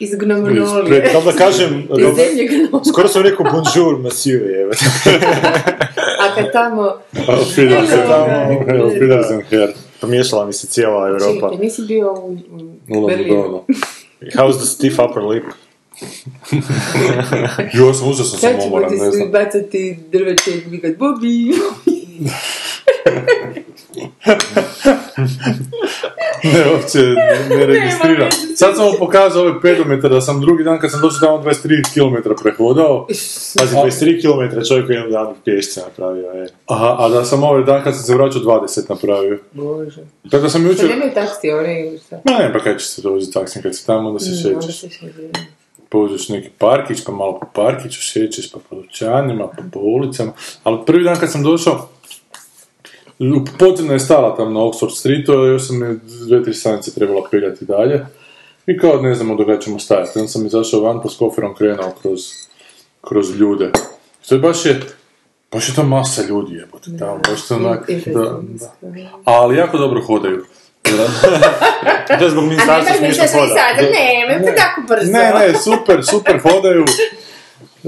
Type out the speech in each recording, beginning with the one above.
Iz iz gnomonolije. pred, da kažem, Iz zemlje gnomonolije. skoro sam rekao bonjour, monsieur, evo. A kad tamo... Ga. Auf Wiedersehen, Herr. Pomiješala mi se cijela Europa. Čekaj, nisi bio u, u Berlinu? How's the stiff upper lip? Jo, sam užasno sam Sad ćemo umoran, ti ne svi znam. bacati drveće i vikat Bobi. Ne, uopće ne, registriram. Sad sam vam pokazao ovaj pedometar da sam drugi dan kad sam došao tamo 23 km prehodao. Pazi, 23 km čovjek u jednom danu pješce napravio, e. Aha, a da sam ovaj dan kad sam se vraćao 20 napravio. Bože. Tako da sam Pa jučer... nemaju taksi, oni ili šta? Ma ne, pa kaj će se doći taksi kad si tamo, onda se Mm, onda šećeš. se šeće. Pođeš neki parkić, pa malo po parkiću, šećeš pa po dućanima, pa po ulicama. Ali prvi dan kad sam došao, u podzemno je stala tam na Oxford Streetu, a još sam je dve, tri stanice trebala peljati dalje. I kao ne znamo do kada ćemo stajati. Onda sam izašao van pa s koferom krenuo kroz, kroz ljude. To je baš je, baš je to masa ljudi jebote tamo, baš to onak, da, da. Ali jako dobro hodaju. To je zbog ministarstva smiješno hoda. ne, ne, tako brzo. Ne, ne, super, super hodaju.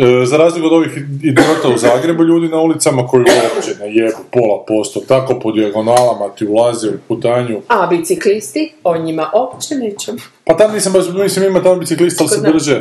E, za razliku od ovih idiota u Zagrebu, ljudi na ulicama koji uopće ne jebu pola posto, tako po dijagonalama ti ulaze u putanju. A biciklisti, o njima uopće nećemo. Pa tam nisam baš, mislim ima tamo biciklista, ali se drže.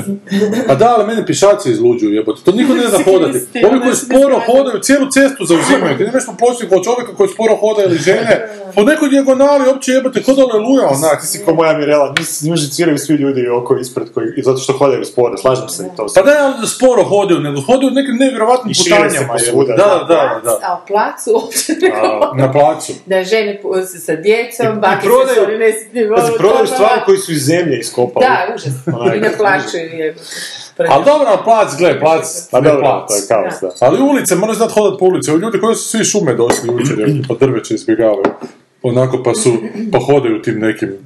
Pa da, ali mene pišaci izluđuju, jebote. To niko ne zna hodati. Ovi koji sporo hodaju, cijelu cestu zauzimaju. Ti nemaš poslije kao čovjeka koji sporo hoda ili žene. Po nekoj dijagonali uopće jebote, kod aleluja onak. Ti si ko moja Mirela, njih muziciraju svi ljudi oko ispred koji, i zato što hodaju sporo, slažem se i to. Pa ne, ali da sporo hodaju, nego hodaju nekim nevjerovatnim I šire se putanjama. posvuda, Da, da. da, da. A placu uopće Na placu. Da žene sa djecom, bake se s prodaju stvari koji su iz zemlje iskopali. Da, užas. Onaj, I naplaćuju jebote. Ali dobro, plac, gle, plac, Pa ne dobro, plac. to je kaos, da. Ali ulice, moraš znati hodat po ulici. Ljudi koji su svi šume došli jučer, pa drveće izbjegavaju. Onako pa su, pa hodaju tim nekim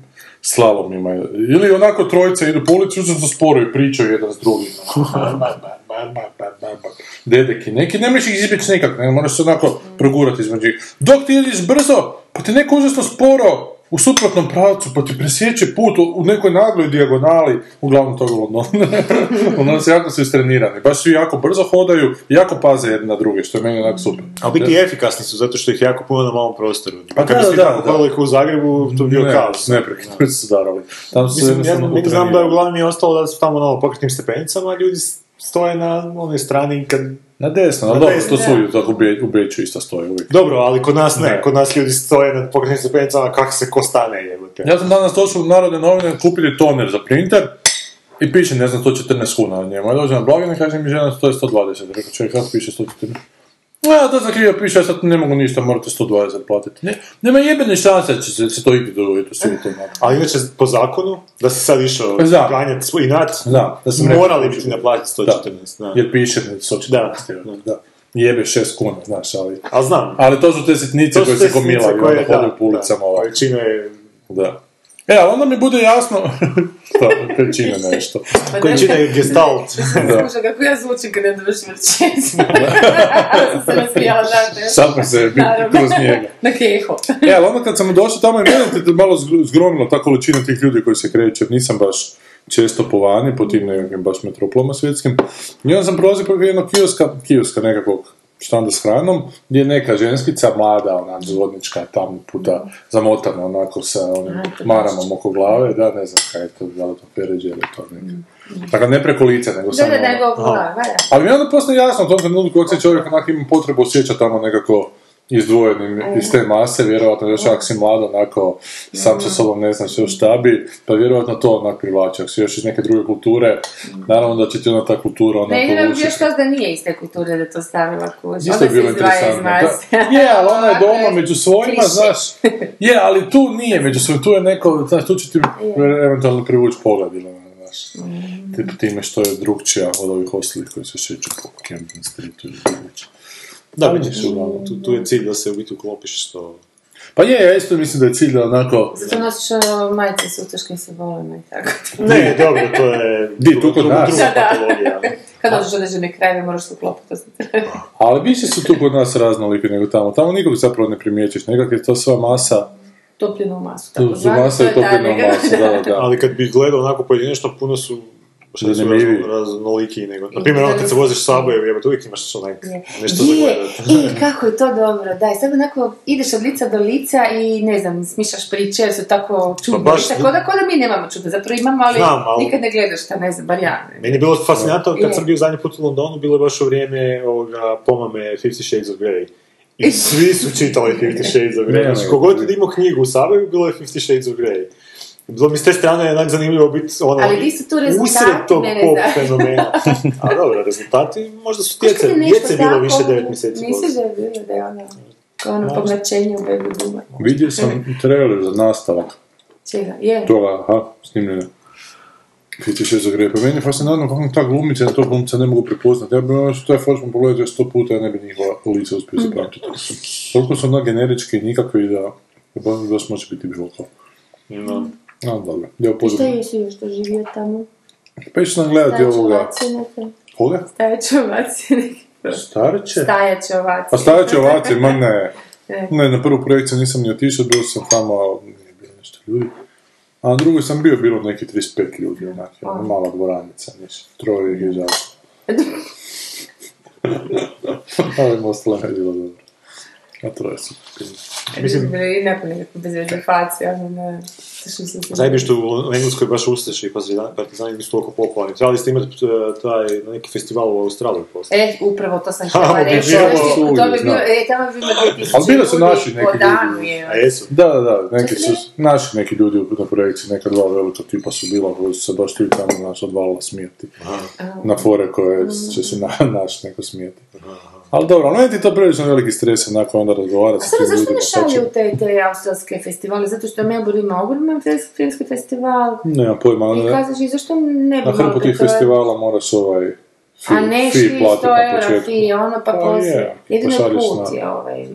slalomima. Ili onako trojice idu po ulici, užasno sporo i pričaju jedan s drugim. Dedeki, neki, ne možeš ih izbjeći nikak, ne, moraš se onako progurati između. Dok ti ideš brzo, pa ti neko užasno sporo u suprotnom pravcu, pa ti presjeće put u, nekoj nagloj dijagonali, uglavnom toga. Ono se jako su istrenirani, baš svi jako brzo hodaju, jako paze jedni na druge, što je meni onak super. A biti efikasni su, zato što ih jako puno na malom prostoru. Pa Kad da, bi svi da, tako u Zagrebu, to bi bio ne, kaos. neprekidno su darali. Tam su Mislim, ja znam da je uglavnom je ostalo da su tamo na pokretnim stepenicama, ljudi stoje na onoj strani kad... Na desno, ali Na dobro, to svugdje, tako u Be- u Beću isto stoje uvijek. Dobro, ali kod nas ne, Ne. kod nas ljudi stoje na pokretnim stepenicama, kako se ko stane, jebote. Ja sam danas došao u Narodne novine kupiti toner za printer i piše, ne znam, 114 kuna na njemu. Ja dođem na blagajnu i kaže mi žena, to je 120. Rekao, čovjek, kako piše 114? Ja, to za krivo piše, ja sad ne mogu ništa, morate 120 platiti. Ne, nema jebene šanse da će se, se to igdje dogoditi u svijetu. Ali inače, po zakonu, da si sad išao Da. ganjati svoj inat, Da, da sam morali bi ti naplatiti 114, da. Jer piše 114. Da. evo, da. Jebe 6 kuna, znaš, ali... Ali znam, Ali to su te sitnice to koje se gomilaju, onda hodaju da, po ulicama da, ovako. koje čine Da. E, ali onda mi bude jasno... Šta, koje čine nešto. Pa koji čine gestalt. Da. Slušaj, kako ja zvučim kad ne dovršim rečenicu. Ja sam se nasmijala, znate. Sad se kroz njega. Na keho. E, ali onda kad sam došao tamo i mene te malo zgr- zgromilo ta količina tih ljudi koji se kreću, jer nisam baš često po vani, po tim nekakvim baš metroploma svjetskim. I onda sam prolazio preko jednog kioska, kioska nekakvog štanda s hranom, gdje je neka ženskica, mlada, onak, zvodnička, tamo puta zamotana, onako, sa onim maramom oko glave, da, ne znam kaj je to, da li to peređe ili to neki. Dakle, ne preko lica, nego Da, samo da, ono- nego glava, da. ali mi onda jasno u tom trenutku se čovjek onak ima potrebu osjeća tamo nekako izdvojenim iz te mase, vjerojatno još ako si mlad, onako sam sa sobom ne znaš još šta bi, pa vjerojatno to onak privlači, ako si još iz neke druge kulture, naravno da će ti onda ta kultura onako Ne, ne, još to da nije iste kulture da to stavila kuć. Isto je bilo interesantno. Je, ali ona je doma među svojima, znaš. Je, ali tu nije među svojima, tu je neko, znaš, tu će ti eventualno privući pogled ili ono, znaš. tip, time što je drugčija od ovih ostalih koji se šeću po Camden Streetu ili već. Da, vidiš, uglavnom, tu, tu je cilj da se u biti uklopiš što... Pa je, ja isto mislim da je cilj da onako... Zato nosiš ono majice s ustaškim simbolima i tako. Ne, dobro, to je... Di, tu kod nas? Druga Da, da. patologija. Kad dođeš određene krajeve, moraš se uklopiti. Ali više su tu kod nas raznoliki nego tamo. Tamo nikog zapravo ne primjećiš. Nekak je to sva masa, Topljenu masu. tako masa to i je topljena masa, da, da, da. Ali kad bi gledao onako pojedinačno, puno su šta su raznoliki nego... Na primjer, ono kad se voziš s Subway, jebate, uvijek imaš onak, nešto za Je, gledat. i kako je to dobro, da, i sad onako ideš od lica do lica i ne znam, smišljaš priče, jer su tako čudne. Pa baš- tako da, ko da mi nemamo čudne, zapravo imamo, ali, Znam, ali- nikad ne gledaš šta, ne znam, bar ja. ne. Meni je bilo fascinantno kad Je. sam bio zadnji put u Londonu, bilo je baš u vrijeme ovoga pomame Fifty Shades of Grey. I svi su čitali Fifty Shades of Grey. Znači, kogod je imao knjigu u Saboru, bilo je Fifty Shades of Grey. Bilo mi s te strane onak zanimljivo biti ono, Ali di su tu rezultati, usred tog mene pop fenomena. A dobro, rezultati možda su djece, kad je djece bilo više 9 mjeseci. Misliš da je bilo da je ono, kao ono pomračenje u Baby Booma? Vidio sam trailer za nastavak Čega? Je. toga, aha, snimljeno. Fifty Shades of Grey. Pa meni je fascinantno kako ta glumica, to glumca ne mogu prepoznati. Ja bi ono što je foršom pogledao sto puta, ja ne bi njihova lice uspio Mhm. zapamtiti. Toliko su onak generički i nikakvi da da baš može biti bilo ko. No. No, dobro. Ja Šta jesi još doživio tamo? Pa išli nam gledati Stajaće ovoga... ovacije neke? Koga? Stajaće ovacije neke? Stareće? Stajaće ovacije. A stareće ovacije, ma ne. Ne. Ne, na prvu projekciju nisam ni otišao, bio sam tamo, nije bilo nešto ljudi. A na drugoj sam bio, bilo neki 35 ljudi, onak, jedna mala dvoranica, niš, troje je izašlo. Ali ostalo je bilo dobro. A troje su. Mislim- Mislim, i nakon nekakve bezvezefacije, ono, ne, što u Engleskoj baš ustaši i partizani, partizani nisu toliko popularni. Trebali ste imati e, taj neki festival u Australiji poslije. E, upravo to sam Tamo htjela bi reći. bilo to bi- bilo, znam. e, tamo bi bilo 2000 Ali bili su naši neki ljudi. danu je. A jesu? Da, da, da, neki su, naši neki ljudi na projekciji, neka dva velika tipa su bila, koji su se baš tu i tamo naš odvalila smijeti. Na fore koje će se na, naš neko smijeti. Ali dobro, ali meni ti to prilično veliki stres, onako onda razgovarati s tim zašto ljudima. ne šta će- šalju te, te australske festivale? Zato što Melbourne ima ogroman filmski festival. Nemam pojma, I kažeš, i zašto ne bi na hrpu tih je- festivala moraš ovaj fi, A ne fi šli platit 100 na eura početku. fi, ono pa Pa poslije. je, Jedino put je ovaj.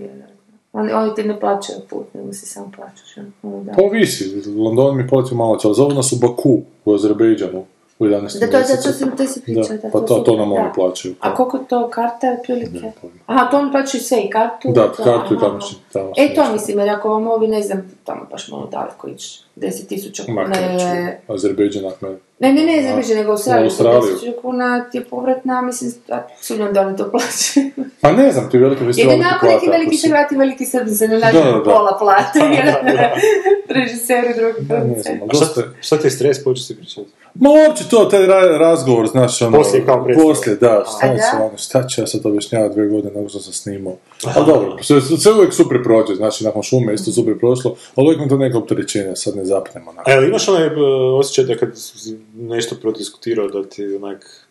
Oni, oni ti ne plaćaju put, nego si sam plaćaš. ono, da. Pa ovisi, London mi platio malo, ali zovu nas u Baku, u Azerbejdžanu, u 11. Da, to, da, to to si pričao. Da, pa to, to nam oni plaćaju. A koliko to karta je otprilike? Aha, to oni plaćaju sve i kartu? Da, to- kartu i tamo tamo E, to mislim, jer ako vam ovi, ne znam, tamo baš malo daleko ići, 10.000 Ma kuna je... Azerbejdžan, Ahmed. Ne, ne, ne, znači nego u Australiji, Australiju. 10.000 kuna ti je povratna, mislim, sumnjam da oni to plaćaju. Pa ne znam, ti velike festivali Jedino ti ako neki veliki si- Hrvati, veliki Srbi se ne nađu pola plate, drugi Ne znam, producenti. ali A šta, ti je stres, počeš si pričati? Ma uopće to, taj ra- razgovor, znaš, ono... Poslije kao predstava. Poslije, da, šta, A da? će, ono, šta će ja sad objašnjavati dvije godine nakon što sam snimao. Ali dobro, sve, sve uvijek super prođe, znači nakon šume isto super prošlo, ali uvijek mi to neka opterećenja, sad ne zapnemo. A jel imaš onaj e, osjećaj da kad si nešto prodiskutirao da ti onak...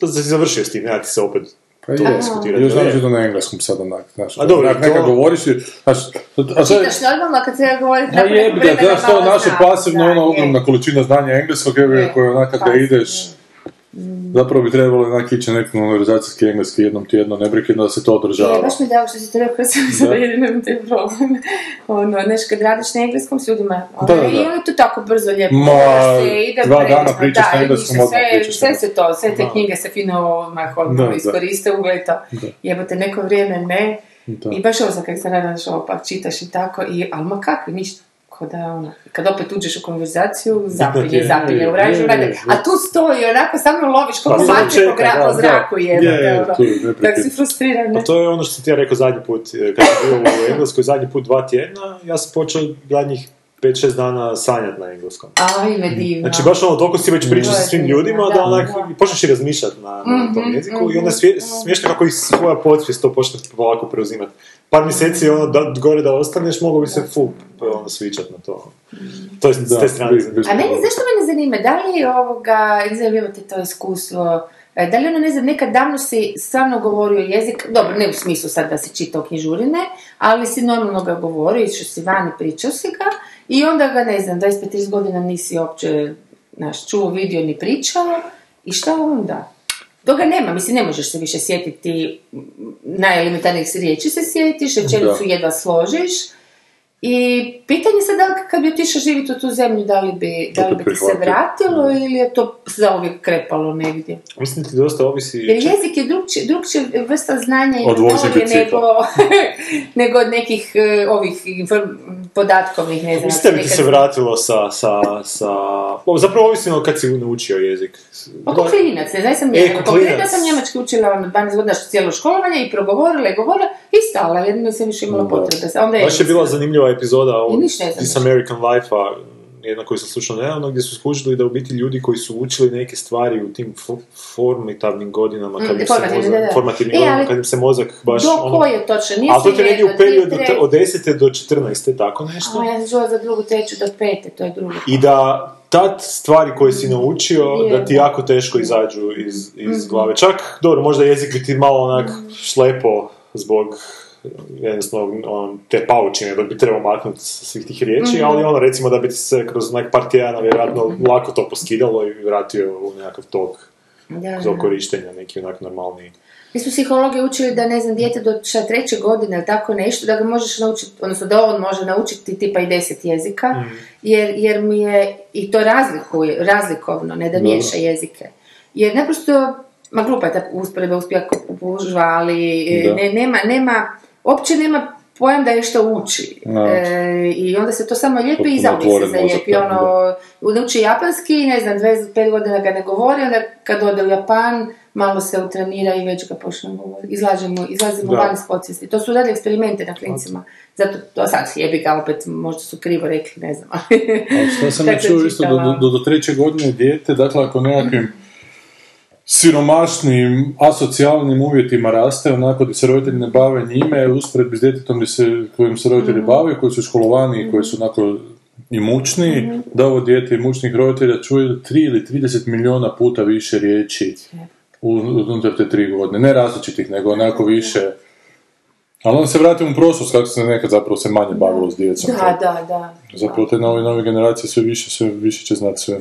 Da si završio s tim, nema ti se opet Pa to je, diskutirati. još znam to na engleskom sad onak, znaš, A dobro, onak, neka to- govoriš i, znaš, a sad, Čitaš normalno kad se govori Pa jebi ga, znaš, to naše pasivno, ono, ogromna količina znanja engleskog, Je, koje onak kad ga pasivno. ideš, zapravo bi trebalo onak ići na neki konverzacijski engleski jednom tjedno, ne prekidno da se to Je, održava. baš mi je drago što si to rekao, sam sada jedino imam te problem. Ono, znaš, kad radiš na engleskom s ljudima, ono, Da, da, da. i ono to tako brzo lijepo. Ma, se ide dva predivno, dana pričaš da, na engleskom, odmah pričaš sve se to, sve te Da. knjige se fino odmah Da, odmah iskoriste, ugled to. Jebote, neko vrijeme ne. Da. I baš ovo sad kad se nadaš ovo pa čitaš i tako, i, ali ma kakvi, ništa. Ko da ono, kad opet uđeš u konverzaciju, zapinje, je, zapinje, je, uradiš, je, uradiš. je. A tu stoji, onako samo loviš Pa kako samo mače po, gra- da, po da. zraku Je, jebote, je, ono. tu je Tak neprekidno. si frustriran? Pa to je ono što ti ja rekao zadnji put, e, kad sam bio u Engleskoj zadnji put dva tjedna, ja sam počeo zadnjih 5-6 dana sanjati na engleskom. Aj, me divno. Znači baš ono, toliko si već pričao sa svim ljudima da Da, onak, da. i počneš i razmišljati na, na tom Mhm, jeziku i onda mhm, svije, mhm. smiješno kako i svoja podsvijest to počne polako preuzimati. Par mjeseci ono da, gore da ostaneš, moglo bi se full ono, switchat na to. To je s Da, te strane. bi- zanimljivo. bi- A meni, zašto mene zanima, da li je ovoga, ne znam, imate to iskustvo, e, da li ono, ne znam, nekad davno si stvarno govorio jezik, dobro, ne u smislu sad da si čitao knjižurine, ali si normalno ga govorio, išao si van i pričao si ga, i onda ga, ne znam, 25-30 godina nisi uopće Znaš, čuo, vidio ni pričao i šta onda? Toga nema, mislim, ne možeš se više sjetiti najelementarnijih riječi se sjetiš, rečenicu jedva složiš. I pitanje sad da li kad bi otišao živjeti u tu zemlju, da li bi, da li bi ti se vratilo ili je to zauvijek krepalo negdje? Mislim ti dosta ovisi... Jer jezik je drugčije, drugčije vrsta znanja i bicikla. nego, nego od nekih e, ovih inform- podatkovnih, ne znam. Mislim bi ti se vratilo sa, sa, sa... o, Zapravo ovisi ono kad si naučio jezik. Pa ko klinac, ne znam, sam E, klinac klinac. sam njemački učila ono 12 godina što cijelo školovanje i progovorila i govorila i stala, jedino sam više imala potrebe. Onda je, Baš je bila zanimljiva epizoda o This. American Life-a, jedna koju sam slušao nedavno, gdje su skužili da u biti ljudi koji su učili neke stvari u tim fo- formativnim godinama, kad Mm, im se mozak, formativnim E, godinama, kad im se mozak baš... do ono- koje točno, nije Ali to ti je negdje u periodu od 10. do 14. tako nešto. A ja sam za drugu, treću, do pete, to je drugo. I da tad stvari koje si naučio, da ti jako teško izađu iz, iz Mhm. glave. Čak, dobro, možda jezik bi ti malo onak šlepo zbog jednostavno on, te paučine dok bi trebao maknuti svih tih riječi, Mhm. ali ono recimo da bi se kroz onak par tjedana vjerojatno lako to poskidalo i vratio u nekakav tok Da, za da. korištenja, neki onak normalni. Mi smo psihologi učili da, ne znam, dijete do šta treće godine ili tako nešto, da ga možeš naučiti, odnosno da on može naučiti tipa i deset jezika, Mhm. jer, jer mi je, i to razlikuje, razlikovno, ne da miješa jezike. Jer naprosto, ma glupa je ta usporedba uspjeha pužva, ali Da. ne, nema, nema, uopće nema pojam da je što uči. E, I onda se to samo lijepi i zauvijek se zalijepi. Ono, nauči japanski, ne znam, 25 godina ga ne govori, onda kad ode u Japan, malo se utrenira i već ga počne govoriti. Izlažemo, izlazimo van iz podsvijesti. To su radili eksperimente na klincima. Zato, to sad jebi ga opet, možda su krivo rekli, ne znam. Ali što sam ja čuo isto do, do, do treće godine dijete, dakle ako nekakvim siromašnim, asocijalnim uvjetima raste, onako da se roditelji ne bave njime, usporedbi s djetetom gdje se, kojim se roditelji bave, koji su školovani i koji su onako imućniji, da ovo dijete imućnih roditelja čuje 3 ili 30 milijuna puta više riječi u- unutar te tri godine. Ne različitih, nego onako više. Ali onda se vratimo u prošlost, kako se nekad zapravo se manje bavilo s djecom. da, da, da. Zapravo te nove, nove generacije sve više, sve više će znati sve.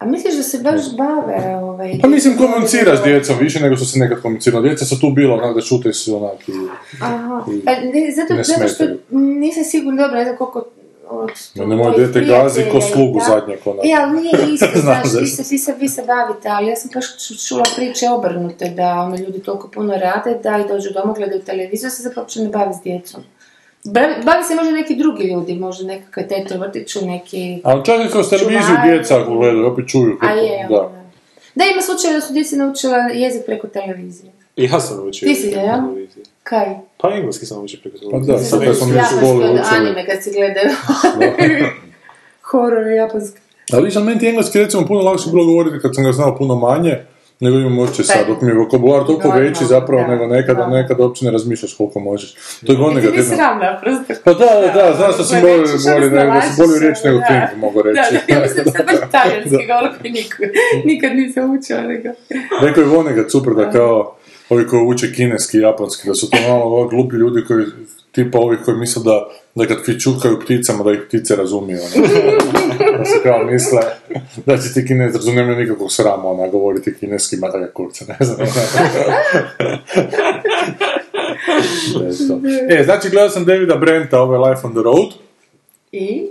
A misliš da se baš bave ovaj... Pa mislim komunicira s djecom više nego što se nekad komuniciralo. Djeca su tu bila, onak da šute su onak i... Aha, pa ne, zato, ne zato što nisam sigurna, dobro, ne znam koliko od No, nemoj mojih dijete gazi ko i slugu tako. zadnjeg, onak. E, ali nije isto, znaš, vi se, vi, se, vi se bavite, ali ja sam baš ču- čula priče obrnute, da ono, ljudi toliko puno rade, da i dođu doma, gledaju televiziju, se zapravo ne bavi s djecom. Bavi, se možda neki drugi ljudi, možda nekakve tete vrtiću, neki... Ali čak i kroz televiziju djeca ako gledaju, opet čuju. A je, da. da. Da, ima slučaje da su djeci naučila jezik preko televizije. I ja sam naučio. Ti si, jezik ja? Kaj? Pa engleski sam naučio preko Pa televizije. da, Sam sad kad smo mi u školi Japanski od učili. anime kad si gledaju. Horor japanski. Ali viš, ali meni ti engleski recimo puno lakše bilo govoriti kad sam ga znao puno manje, nego imam uopće sad, dok mi je vokabular toliko Normalno, veći zapravo da, nego nekada, da. nekada uopće ne razmišljaš koliko možeš. To je god Ti negativno. sram naprosto. Pa da, da, da, znaš da sam bolje, bolje, ne nego, da sam bolju snalaziš, riječ nego. Fink, mogu reći. Da, da, ja mislim da sam baš talijanski nikad, nikad nisam učila nego. Rekao je Vonnegut super da kao ovi koji uče kineski i japanski, da su to malo ovo glupi ljudi koji, tipa ovih koji misle da, da kad fičukaju pticama, da ih ptice razumiju. ono. da se kao misle da će ti kinez razumiju nikakvog srama, ona govoriti kineski, ma da ga kurca, ne znam. E, znači gledao sam Davida Brenta, ovaj Life on the Road, I?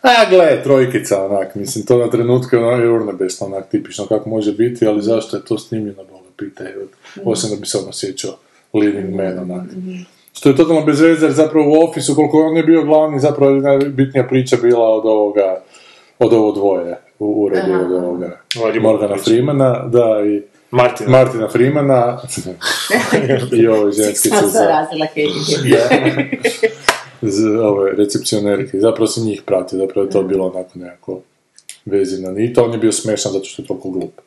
a gle, trojkica onak, mislim, to na trenutke ono, je urnebesno onak tipično kako može biti, ali zašto je to snimljeno, Boga pita, evo, osim da bi se on osjećao leading man onak. Što je totalno bez veze, zapravo u ofisu, koliko on je bio glavni, zapravo je najbitnija priča bila od ovoga, od ovo dvoje u uredu, Aha. od ovoga Morgana. Freemana, da, i Martina. Martina Freemana, i ovoj ženskice Sam se za, ove recepcionerke. Zapravo se njih prati, zapravo je to bilo onako nekako vezina nita. On je bio smešan zato što je toliko glup.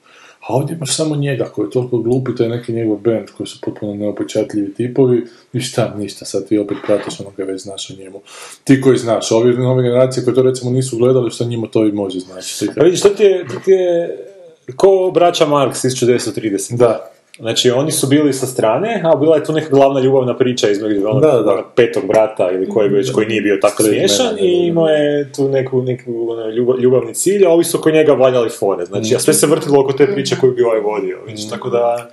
A ovdje imaš samo njega koji je toliko glup i to je neki njegov band koji su potpuno neopečatljivi tipovi i šta, ništa, sad ti opet pratiš onoga već znaš o njemu. Ti koji znaš, ovi nove generacije koji to recimo nisu gledali, što njima to i može znači. Pa vidiš, to ti je, to ti je ko braća Marks 1930. Da, Znači, oni su bili sa strane, a bila je tu neka glavna ljubavna priča između onog Da, da. petog brata ili kojeg već, koji nije bio tako smiješan da, i da. imao je tu neku, neku ono, ljubav- ljubavni cilj, a ovi su oko njega valjali fore. Znači, a sve se vrtilo oko te priče koju bi ovaj vodio. Znači, tako da...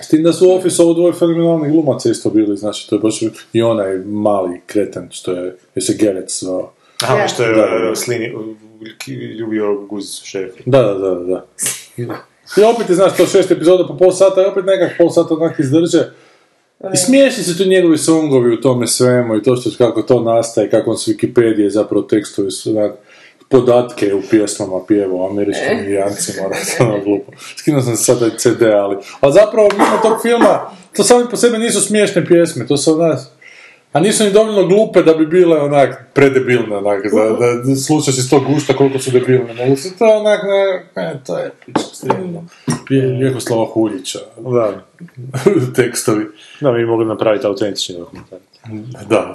S tim da su u Office ovo dvoje fenomenalni glumaca isto bili, znači to je baš i onaj mali kreten što je, je se Gerec zvao. Aha, Da. što je Da, da, da. uh, slini, ljubio guz šef. Da, da, da, da. I opet je, znaš, to šest epizoda po pol sata i opet nekak pol sata onak izdrže. I smiješni su tu njegovi songovi u tome svemu i to što kako to nastaje, kako on s Wikipedije zapravo tekstuje su onak, podatke u pjesmama pjeva o američkim indijancima, ono glupo. Skinuo sam se sad taj CD, ali... Ali zapravo, mimo tog filma, to sami po sebi nisu smiješne pjesme, to su onak... A nisu ni dovoljno glupe da bi bile onak predebilne, onak, da, da slušaš iz tog gušta koliko su debilne, nego su to onak, ne, ne, to je strivno. Vjekoslava Huljića, Da, tekstovi. da mi mogli napraviti autentični dokumentarac. Da, da,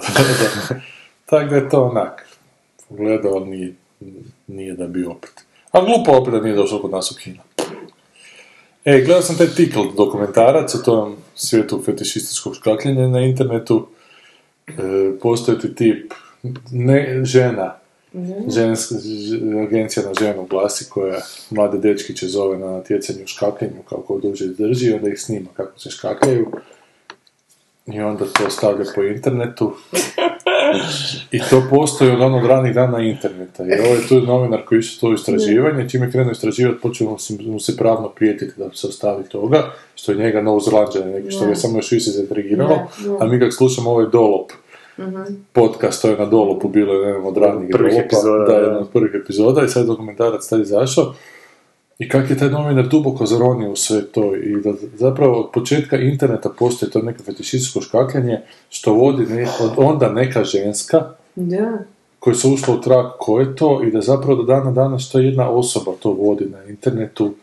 da. Tako da je to onak. Gledao, ali nije, nije da bi opet. A glupo opet da nije došao kod nas u kino. E, gledao sam taj Tickle dokumentarac o tom svijetu fetišističkog škakljenja na internetu. E, postoji ti tip, ne, žena, ženska, ž- agencija na ženu glasi koja mlade dečkiće zove na natjecanju u škakljenju kako duže drži, onda ih snima kako se škakljaju. I onda to stavlja po internetu. I to postoji od onog ranih dana interneta. I ovo je tu novinar koji išao to istraživanje, čim je krenuo istraživati, počeo mu se, pravno prijetiti da se ostavi toga, što je njega novozelanđane neki, što ga je samo još više zaintrigiralo, a mi kak slušamo ovaj dolop, podcast, to je na dolopu bilo jedan od ranih dolopa, epizoda, da, da. jedan od prvih epizoda. I sad dokumentarac tad izašao i kako je taj novinar duboko zaronio u sve to i da zapravo od početka interneta postoji to neko fetišističko škakljanje što vodi ne, od onda neka ženska Da. koja se ušla u trag ko je to i da zapravo do dana danas to jedna osoba to vodi na internetu.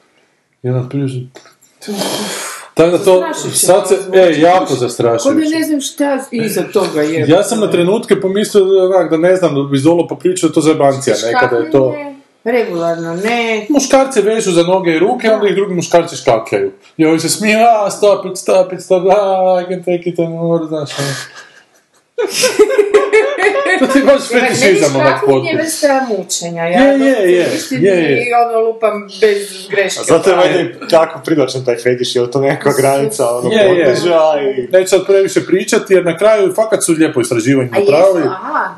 Jedan prije... Tako da to, sad se, e, jako Ko da zastrašujuće. ne znam šta iza toga je. Ja sam na trenutke pomislio da, da ne znam, da bi Zolo popričao to zajebancija nekada je to... Regularno, ne. Muškarce vežu za noge i ruke, onda ih drugi muškarci škakljaju. I ovi se smiju, a, stop it, stop it, stop it, a, I can take it anymore, znaš, ono. To ti je baš fetišizam, onak, Meni škakljenje je potpuno. vrsta mučenja. Ja Je, je, je, je, je. I ono lupam bez greške. Zato je meni tako privlačan taj fetiš, je to nekakva granica ono, Je, je. poteža i... Neću sad previše pričati, jer na kraju fakat su lijepo istraživanje napravili.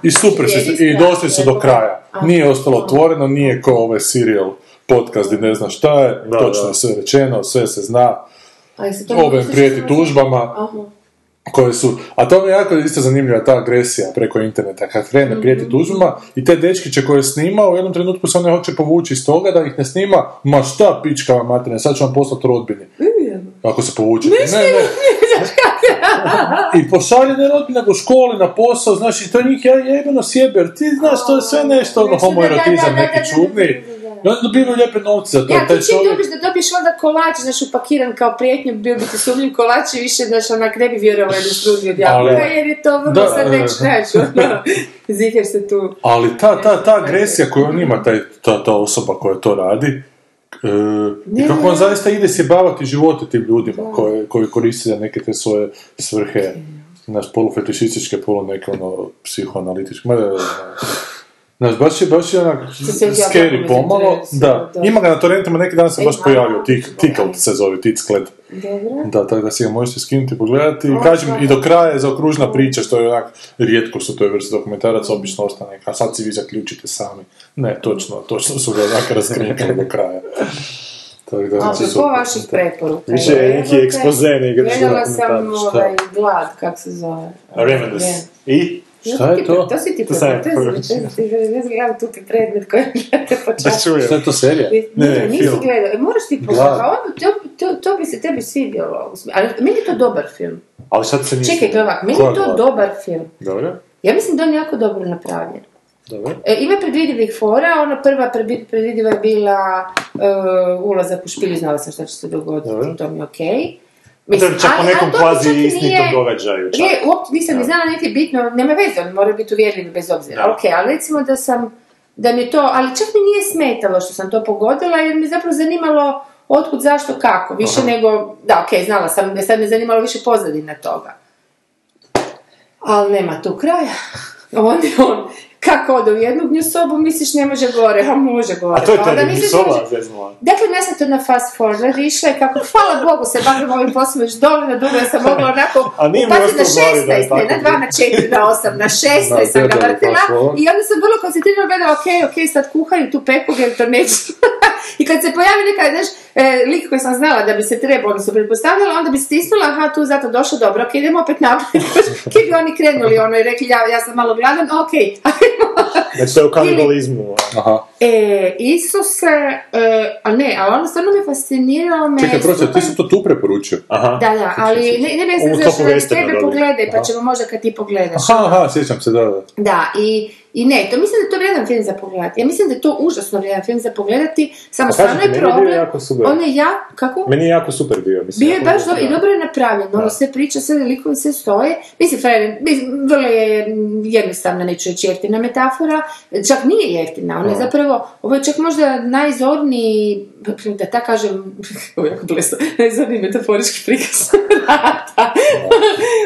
I super su, i došli su do kraja. Aha. Nije ostalo otvoreno, nije ko ovaj serial podcast gdje ne zna šta je, Da, točno da. je sve rečeno, sve se zna, misliš prijeti tužbama, Aha. Koje su, a to mi je jako isto zanimljiva ta agresija preko interneta, kad krene prijeti tužbama i te dečkiće koje je snimao, u jednom trenutku se on ne hoće povući iz toga da ih ne snima, ma šta pička vam materine, sad ću vam poslati rodbini. Ako se povučete. Ne, ne. I pošalje ne rodbine nego u školi, na posao, znaš, i to njih ja jebeno sjebe, jer ti znaš, to je sve nešto, ono, homoerotizam neki čudni. I onda dobivaju lijepe novce to, Ja, taj ti čim čovjek... dobiš da dobiješ onda kolač, znaš, upakiran kao prijetnju, bio bi ti sumnjiv kolač i više, znaš, onak ne bi vjerovao jednu službu od Ali- jabuka, jer je to vrlo Da, sad već, znaš, ono, ziher se tu... Ali ta, ta, ta agresija koju on ima, taj, ta, ta osoba koja to radi, e, i kako on zaista ide sjebavati živote tim ljudima koje, koji koriste za neke te svoje svrhe, naš polufetišističke, polu neke ono, psihoanalitičke, ma. Znaš, baš je, baš je onak scary pomalo, da. da. Ima ga na torrentima, neki dan se E, baš pojavio, tik, Tickled se zove, Ticklet. Dobro. Da, tako da si ga možete skinuti i pogledati. I kažem, i do kraja je zaokružna priča, što je onak, rijetko su toj vrsti dokumentaraca, obično ostane, a sad si vi zaključite sami. Ne, točno, točno su ga onak razkrinkali do kraja. Tako da, A znači, po vaših preporuka. Više je neki Evo te, ekspoze nego Gledala sam ovaj glad, kak se zove. Ren. I? Šta je to? To si ti ja tu predmet koji te Da počeo. čujem. Šta je to serija? Ne, ne, nisi film. gledao. E, Moraš ti pogledati. To, to, to bi se tebi svidjelo. Ali meni je to dobar film. Ali sad se nisam. Čekaj, gle ovak, meni je to dobar film. Dobro, Ja mislim da on je jako dobro napravljen. dobro. E, ima predvidivih fora, ona prva predvi- predvidiva je bila uh, ulazak u špilju, znala sam šta će se dogoditi, Dobro. to mi je okej. To je čak po ali- nekom ali kvazi istinitom događaju. čak. Ne, uopće nisam ni znala, niti bitno, nema veze, oni moraju biti uvjerljivi bez obzira. Da. Ok, ali recimo da sam, da mi to, ali čak mi nije smetalo što sam to pogodila, jer mi zapravo zanimalo otkud, zašto, kako, više nego, da, ok, znala sam, sad me zanimalo više pozadina toga. Ali nema tu kraja. On on, kako ode u jednu gnju sobu, misliš ne može gore, a može gore. A to je Pa taj onda da misliš soba može-. Dakle, ja sam to na fast forward išla i kako, hvala Bogu se bavim ovim poslom već dovoljno dugo, da sam mogla onako upaziti na ostao u glavi da je 16, ne na 2, na 4, na 8, na 16 sam ga vrtila i onda sam vrlo koncentrirano gledala, ok, ok, sad kuhaju tu peku jer to neće. I kad se pojavi neka, znaš, e, lik koji sam znala da bi se trebao, odnosno pretpostavljala, onda bi stisnula, aha, tu zato došlo, dobro, ok, idemo opet naprijed. Kaj bi oni krenuli, ono, i rekli, ja, ja sam malo gladan, ok, Znači to je u kanibalizmu. Aha. E, Isuse, e, a ne, ali ono stvarno me fasciniralo me... Čekaj, prosto, ti si to tu preporučio? Aha. Da, da, ali ne, ne znam topu zašto da tebe pogledaj, pa Aha. ćemo možda kad ti pogledaš. Aha, aha, sjećam se, da, da. Da, i, i ne, to mislim da je to vrijedan film za pogledati. Ja mislim da je to užasno vrijedan film za pogledati, samo stvarno je meni je problem. jako super. On je ja, kako? Meni je jako super bio. Mislim, Bio je baš dobro i dobro je napravljen, ono sve priča, sve likovi, sve stoje. Mislim, frajer, mislim, vrlo je jednostavna, neću reći jeftina metafora, čak nije jeftina, ona je zapravo, ovo je čak možda najzorniji, da tako kažem, ovo jako blesto, najzorniji metaforički prikaz rata.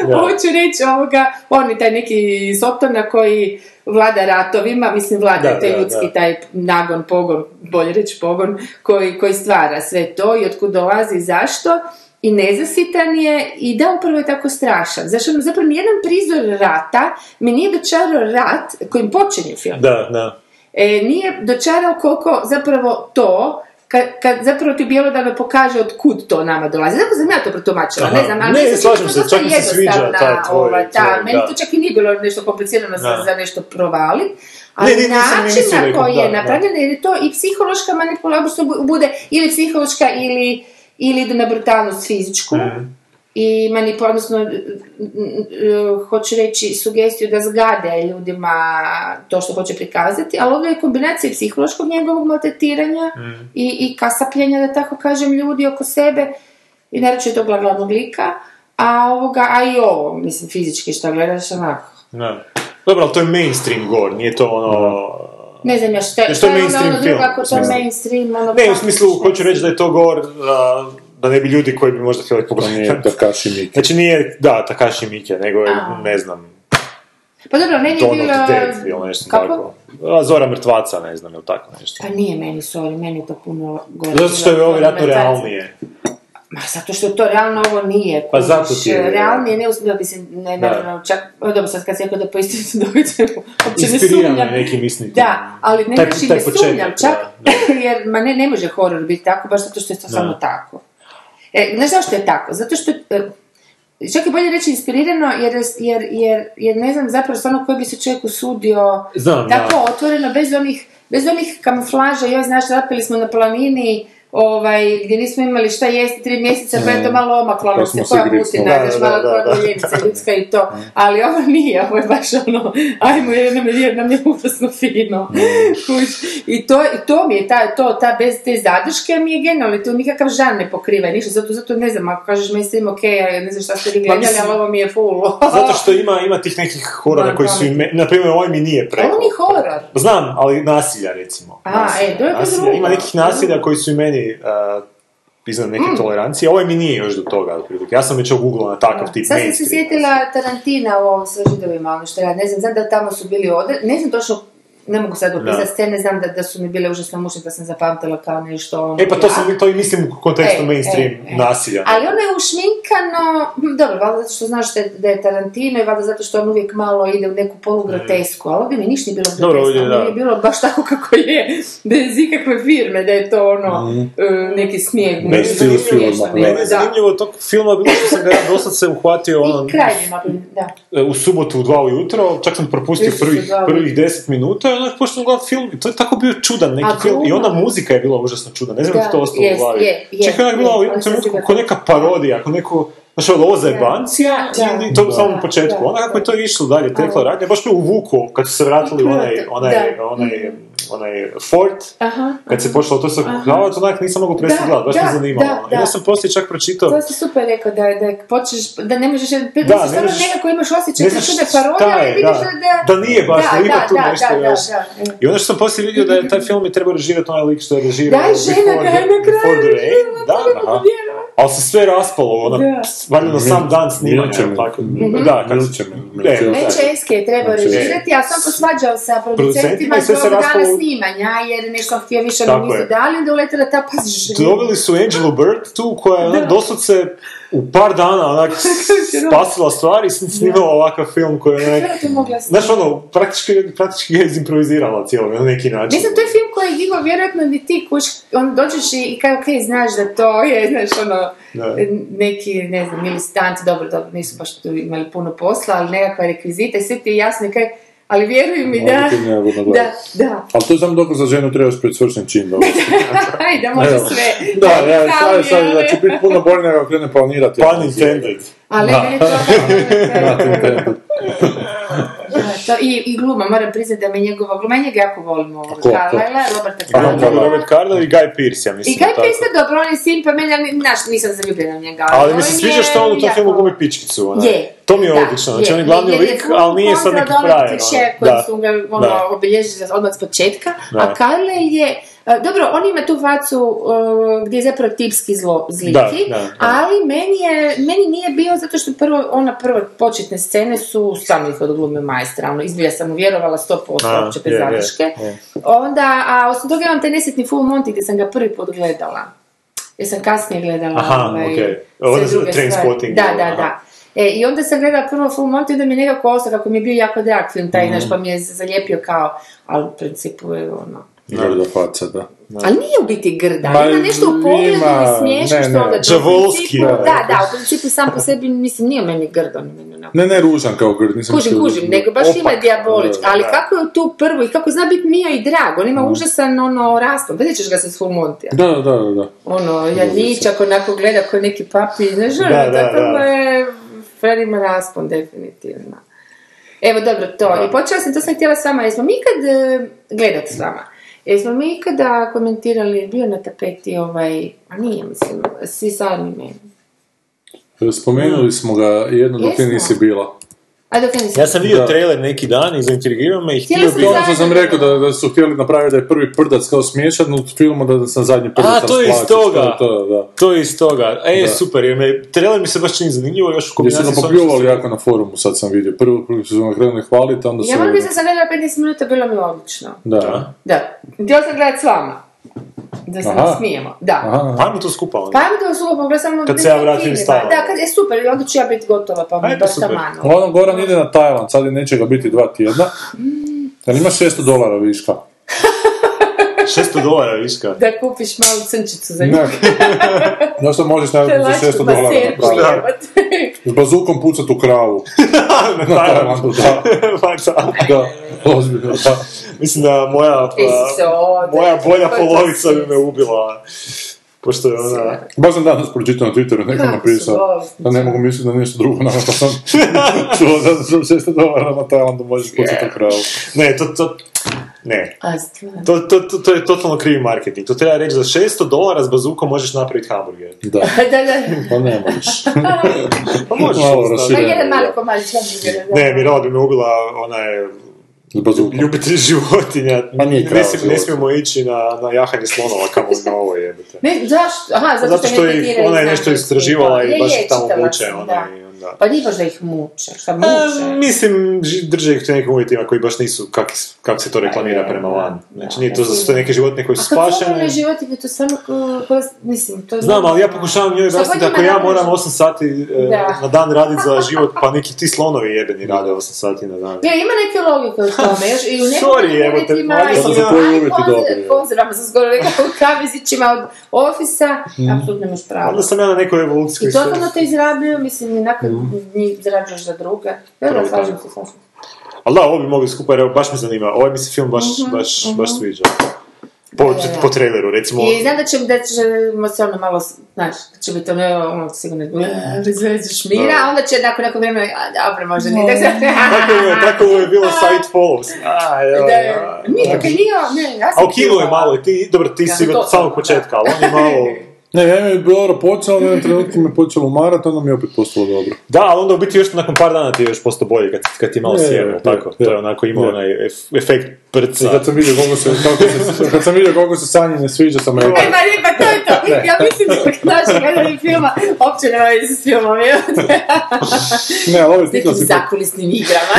Da. Hoću reći ovoga, on je taj neki sotona koji vlada ratovima, mislim vlada Da, taj ljudski da. taj nagon, pogon, bolje reći pogon, koji, koji stvara sve to i otkud dolazi i zašto. I nezasitan je i da upravo je tako strašan. Zašto zapravo nijedan prizor rata mi nije dočarao rat kojim počinje film. Da, da. E, nije dočarao koliko zapravo to kad, kad zapravo ti bjelodano pokaže od kud to nama dolazi. Zato sam ja to protumačila, Aha. ne znam, ali Ne, slažem se, čak mi se sviđa taj tvoj- ova, ta, tvoj, meni da. to čak i nije bilo nešto komplicirano Da. za nešto provaliti. Ali Ne, ne, način na koji je da. napravljen, jer je to i psihološka manipulacija, bude ili psihološka ili, ili idu na brutalnost fizičku. Mhm. I manipulacija, odnosno, hoću reći, sugestiju da zgade ljudima to što hoće prikazati, ali ovdje je kombinacija psihološkog njegovog maltretiranja Mhm. i, i kasapljenja, da tako kažem, ljudi oko sebe, i naročito tog glavnog lika, a, ovoga, a i ovo, mislim, fizički što gledaš, onako, Da. Dobro, ali to je mainstream gore, nije to ono... ne znam ja šta, Jer šta to je je ono film, drugo, ako to je mainstream, ono... Ne, u kako smislu, hoću reći da je to gore, a, da ne bi ljudi koji bi možda htjeli pogledati. nije Takashi Miike. Znači nije, da, Takashi Miike, nego je, A. ne znam, Pa dobro, meni je Dawn of bilo... Dead ili nešto Kako? tako. A, Zora mrtvaca, ne znam, ili tako nešto. Pa nije meni, sorry, meni je to puno gore. Zato što je ovo vjerojatno realnije. Ma zato što to realno ovo nije. Pa zato ti je- Realnije ne uspio bi se, ne, Da. naravno, čak, dobro, sad kad se rekao da po istinu događaju, uopće ne sumnjam. je nekim isnikom. Da, ali ne Taj- ne sumnjam, čak, da, jer, ma ne, ne može horor biti tako, baš zato što je to samo tako. E, znaš zašto je tako? Zato što, e, čak je bolje reći inspirirano, jer, jer, jer, jer ne znam zapravo stvarno koji bi se čovjek usudio Znam, tako da. otvoreno, bez onih, bez onih kamuflaža, joj, znaš, zapeli smo na planini, ovaj, gdje nismo imali šta jesti tri mjeseca, pa je to malo omaklo, ono Pa se koja putina, Da, da, malo da, ljudska i to, ali ovo nije, ovo je baš ono, ajmo, jer nam jer nam je užasno fino. Kuć. I to, i to mi je, ta, to, ta bez te zadrške mi je genijalno, to nikakav žan ne pokriva, ništa, zato, zato ne znam, ako kažeš mainstream, ok, ja ne znam šta ste vi gledali, mislim- ali ovo mi je full. Zato što ima, ima tih nekih horora koji su, ime, na primjer, ovaj mi nije preko. Ovo nije horor. Znam, ali nasilja, recimo. A, Nasilja, e, to je nasilja. Ima nekih nasilja koji su i meni uh, iznad neke Mm. tolerancije. Ovaj mi nije još do toga, otprilike. Ja sam već ogooglao na takav tip Sad sam se sjetila Tarantina u ovom sa židovima, ono što ja ne znam, znam da tamo su bili odre... ne znam točno, ne mogu sad opisati scene, znam da, da su mi bile užasno mučne, da sam zapamtila kao nešto ono... E pa to, sam, to i mislim u kontekstu E, mainstream e, e. nasilja. Ali ono je ušminkano, hm, dobro, valjda zato što znaš da je, Tarantino i valjda zato što on uvijek malo ide u neku polugrotesku, ali ovdje mi ništa nije bilo groteskno, ovdje, je bilo baš tako kako je, bez ikakve firme, da je to ono, Mm. e, neki zanimljivo što odmah, bilo, Meni je zanimljivo tog filma bilo što sam ga dosad se uhvatio ono, I kraj da. u subotu u dva ujutro, čak sam propustio prvih, prvih deset minuta onda počnem gledati film i to je tako bio čudan neki A film i onda muzika je bila užasno čudna, ne znam Da, to ostalo jest, u glavi. je, je, Čak je onak bila u jednom trenutku ko neka parodija, ako neko Znaš, ono, ovo zajebancija Da, ili to da, samo u da, početku. da, Onda kako je da. to išlo dalje, teklo radnje, baš me uvuku kad su se vratili u onaj, Da. onaj, onaj, onaj fort, Aha. kad se počelo to sve kuhavati, onak nisam mogao prestati Da, gledati, baš da, me zanimalo. da, I onda da. sam poslije čak pročitao, To si super rekao, da, da počneš, da ne možeš, da, ne možeš- nekako imaš osjećaj ne da znaš ali je, vidiš da. da, Da nije baš, da ima tu nešto da, da, još. da, da. I onda što sam poslije vidio da je taj film je trebao režirati onaj lik što je režirao Da, žena je na kraju Rain, režirala, da, Ali se sve raspalo, ono, Da. valjda na sam dan snimanja, tako. Mhm. Da, kad me, E, da. Francesca je trebao Znači, režirati, a sam posvađao sa Producentima se zbog dana raspalo- snimanja, jer nešto htio više nam nisu dali, onda uletela ta pa žena. Dobili su Angelu Bird tu, koja je onak doslovce u par dana onak spasila stvari i sn- snimala ovakav film koji je onak... Znaš ono, praktički, praktički ga je izimprovizirala cijelo na neki način. Mislim, to je film koji je digao vjerojatno ni ti kuć, on dođeš i, kaj, ok, znaš da to je, znaš, ono, Da. neki, ne znam, ili stanci, dobro, dobro, nisu baš tu imali puno posla, ali nekakva rekvizita i sve ti je jasno i kaj, ali vjeruj mi da, ne da, da, Ali to je samo dokaz za ženu trebaš pred svršen čin dobro. aj, da može Evo. sve. Da, ja, Ali, sad, sad, da će biti puno bolje nego krene planirati. Pun intended. Ali Da. to... Da, i, I gluma, moram priznati da me njegova gluma, ja njega jako volim ovog? Carlyla, Roberta Aha, Carlyla. da, Robert Carlyle i Guy Pearce, ja mislim. I Guy. Pearce je dobro, on je simpa, meni, ali, znaš, nisam zaljubljena u njega. Ali mi se je sviđa što on u tom filmu glumi pičkicu. Ona. Je. To mi je Da, odlično. Znači je. on je glavni je lik, ali nije sad kontra neki od frajer. kliše ono. koji Da. su ga ono, Da. obilježili odmah s početka. Da. A Carlyle je... e, Dobro, on ima tu facu uh, gdje je zapravo tipski zlo, zliki, Da, da, da. ali meni, je, meni nije bio zato što prvo, ona prve početne scene su stvarno ih odglumio majstra, ono, izbilja sam mu vjerovala 100% A, uopće bez zadrške. Onda, a osim toga imam taj nesretni Full Monty gdje sam ga prvi put gledala. Jer sam kasnije gledala Aha, ovaj, okej. sve druge stvari. Da, da, aha. da. E, I onda sam gledala prvo Full Monty, onda mi je nekako ostao, kako mi je bio jako drag film taj, znaš, pa mi je zalijepio kao, ali u principu je ono... Grda faca, da. Ali nije u biti grda, Ma, ima nešto u pogledu ima, i smiješno ne, što ne. onda... u Džavolski, principu- da. Da, da, u principu sam po sebi, mislim, nije meni grdo, ni meni onako. Ne, ne, ružan kao grd, nisam Kužim, mislio- kužim, nego baš ima Opak. dijabolički, ali da. kako je tu prvo i kako zna biti mio i drag, on ima užasan ono raspon, vidjet ćeš ga se s Full Montija. Da, da, da, da. Ono, jadničak, onako gleda ko neki papi, znaš, Da, ono, da, tako da. je, Fred ima raspon, definitivno. Evo, dobro, to. Da. I počela sam, to sam htjela s vama, jesmo mi ikad e, gledat s vama? Jesmo mi ikada komentirali, bio na tapeti ovaj, a nije, mislim, svi meni. Spomenuli smo ga jedno dok ti nisi bila. A dok ja nisam... Ja sam vidio Da. trailer neki dan i zaintrigirao me i htio sam bi... To ono što sam rekao da, da su htjeli napraviti da je prvi prdac kao smiješan u filmu da sam zadnji prdac A, to je iz toga. To, je to, da. To je iz toga. E, Da. super, jer me, trailer mi se baš čini zanimljivo, još u su kombinaciji ga s onim što popljuvali sam- jako na forumu, sad sam vidio. Prvo, prvo su ga krenuli hvaliti, onda su... Ja moram da sam gledala 15 minuta, bilo mi odlično. Da. Da. Htjela sam gledat s vama. Da se Aha. ne smijemo. Da. Aha, Pa Ajmo to skupa onda. Pa ajmo to suvo pogledaj samo... Kad se ja vratim Tajlanda. Da, kad je super, i onda ću ja biti gotova, pa mi baš tamano. Uglavnom, Goran ide na Tajland, sad neće ga biti dva tjedna. Jel imaš 600 dolara viška? 600 dolara viška. Da kupiš malu crnčicu za. Ne. No što možeš naravno za 600 dolara napraviti. S bazukom pucat u kravu. na Tajlandu, da. Pa da. Da, ozbiljno, da. Mislim da moja, Isuse, ode. moja bolja to polovica bi me ubila. Pošto je ona... Baš sam danas pročitao na Twitteru, neko napisao da ne mogu misliti na nešto drugo, nama pa sam čuo da za 600 dolara na Tajlandu možeš pucati u kravu. Ne, to, to, ne. A. To, to, to, to je totalno krivi marketing. To treba reći za 600 dolara s bazukom možeš napraviti hamburger. Da, Da, da. pa ne možeš. Pa možeš. Malo jednostavno. Pa jedan mali komadić hamburgera. da. Ne, Mirala bi me ubila, ona je ljubitelj životinja. Ma nije ne, životinja. ne smijemo ići na, na jahanje slonova kamo na ovo jebate. Ne, zašto? Aha, zato, Zato što ne ih, tretiraju ona je nešto istraživala Je, i baš je, tamo sam, Ona, da. Pa nije baš da ih muče, šta A, muče? mislim, ži- drže ih u nekim uvjetima koji baš nisu, kak, kak se to reklamira Da, prema van. da, Znači, nije to za neke životinje koje su A kad spašene. životinje, to ko, mislim, to Znam, ali ja pokušavam njoj god ako ja moram možeš? 8 sati e, Da. na dan raditi za život, pa neki ti slonovi jebeni rade 8 sati na dan. Ja, ima neke logike u tome, još i u nekim Sorry, evo te, u ja- Koji uvjeti dobri, konzervama sam skoro rekao, u kavizićima od ofisa, apsolutno imaš pravo. Onda sam ja na nekoj evolucijskoj I totalno te izrabljuju, mislim, nakon Mhm. njih izrađuješ za druge. Dobro, Prvo slažem se, se. Ali da, ovo bi mogli skupa, jer evo, baš me zanima. Ovaj mi se film baš, Mhm, baš, baš sviđa. Po, Da, da, da. po traileru, recimo. I znam da će, da ćemo se ono malo, znaš, da će biti ono, ono sigurno, šmira, a onda će nakon neko vrijeme, a dobro, može nije. Tako je, tako je bilo Sight Follows. A, joj, Da, ja. nije, je nije, ne, ja sam A u je malo, ti, dobro, ti Ja, si od sam, samog početka, ali on je malo... Ne, ja mi je dobro počelo, u jednom trenutku me počelo umarat, onda mi je opet postalo dobro. Da, ali onda u biti još nakon par dana ti je još postao bolje kad, kad ti malo je, tako. je, to je onako imao onaj ef- efekt I prca. kad sam vidio koliko se, kako se, kad sam vidio koliko se Sanji ne sviđa, sam rekao, E, pa ne, pa to je to. Ja mislim da naši gledali filma, uopće nema veze s filmom, je. ne, ali ovaj S nekim titl si zakulisnim igrama.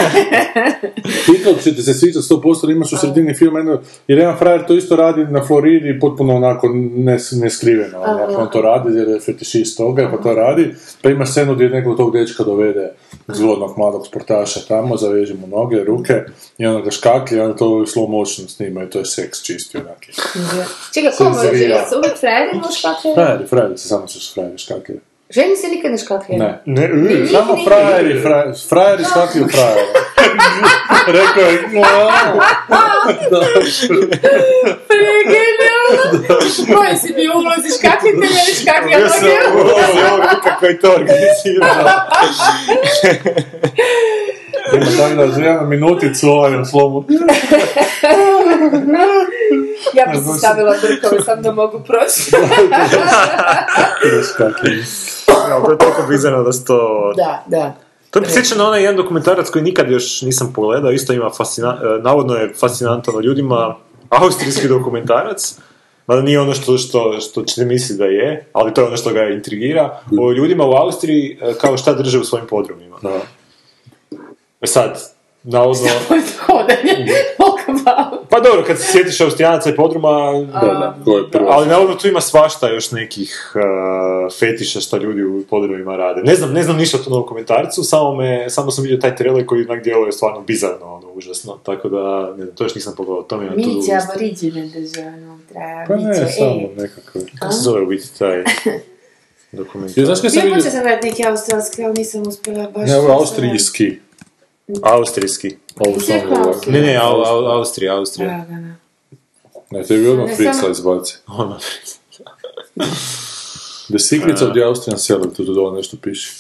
Titl će ti se sviđati 100%, jer imaš u sredini filma jedno, jer jedan frajer to isto radi na Floridi potpuno onako nes, neskriveno, onako, on to radi jer je fetišist toga, pa to radi, pa ima scenu gdje nekog tog dečka dovede zgodnog mladog sportaša tamo, zaveže mu noge, ruke i onda ga škaklje onda to slow motion snima i to je seks čisti onaki. Čekaj, ko može? Cenzurirao. Su uvijek frajeri ili škakljeri? Frajeri, frajeri se samo su frajeri škaklje. Ženi se nikad ne. Ne. Ne, Samo frajeri, frajeri, frajeri škaklju frajeri. Rekao je, da. Pregenijalno! Koji si bio ulozi škakljitelja ili škaklja Bio sam ulozi ovoga, kako je to organizirano. Ima tako da za jednu minuticu ovaj u slomu. Ja bi si stavila brkove, sam da mogu proći. Ja, to je toliko bizarno da se to... Da, da. To mi sjeća na onaj jedan dokumentarac koji nikad još nisam pogledao, isto ima fascina... e, navodno je fascinantan o ljudima, austrijski dokumentarac, mada nije ono što, što, što ćete misliti da je, ali to je ono što ga intrigira, o ljudima u Austriji e, kao šta drže u svojim podrumima. Da. E sad, navodno... Hodanje. Walkabout. Pa dobro, kad se sjetiš Austrijanaca i podruma, Da, da, prvo. ali navodno tu ima svašta još nekih uh, fetiša što ljudi u podrumima rade. Ne znam, ne znam ništa o tom dokumentarcu, samo, me, samo sam vidio taj trailer koji onak djeluje stvarno bizarno, ono, užasno. Tako da, ne znam, to još nisam pogledao, to mi je na tu Miće aboriđine unutra. Pa ne, samo nekako. Kako se zove u biti taj dokumentar? znaš kaj sam Ja vidio? počela sam gledati neki australski, ali nisam uspjela baš. Ne, ovo je austrijski. Austrijski. Ne, ne, au, au, Austrija, Austrija. Da, da, da. Ne, to je bi odmah Fritzla izbaci. The Secrets of the Austrian Seller, tu dole nešto piše.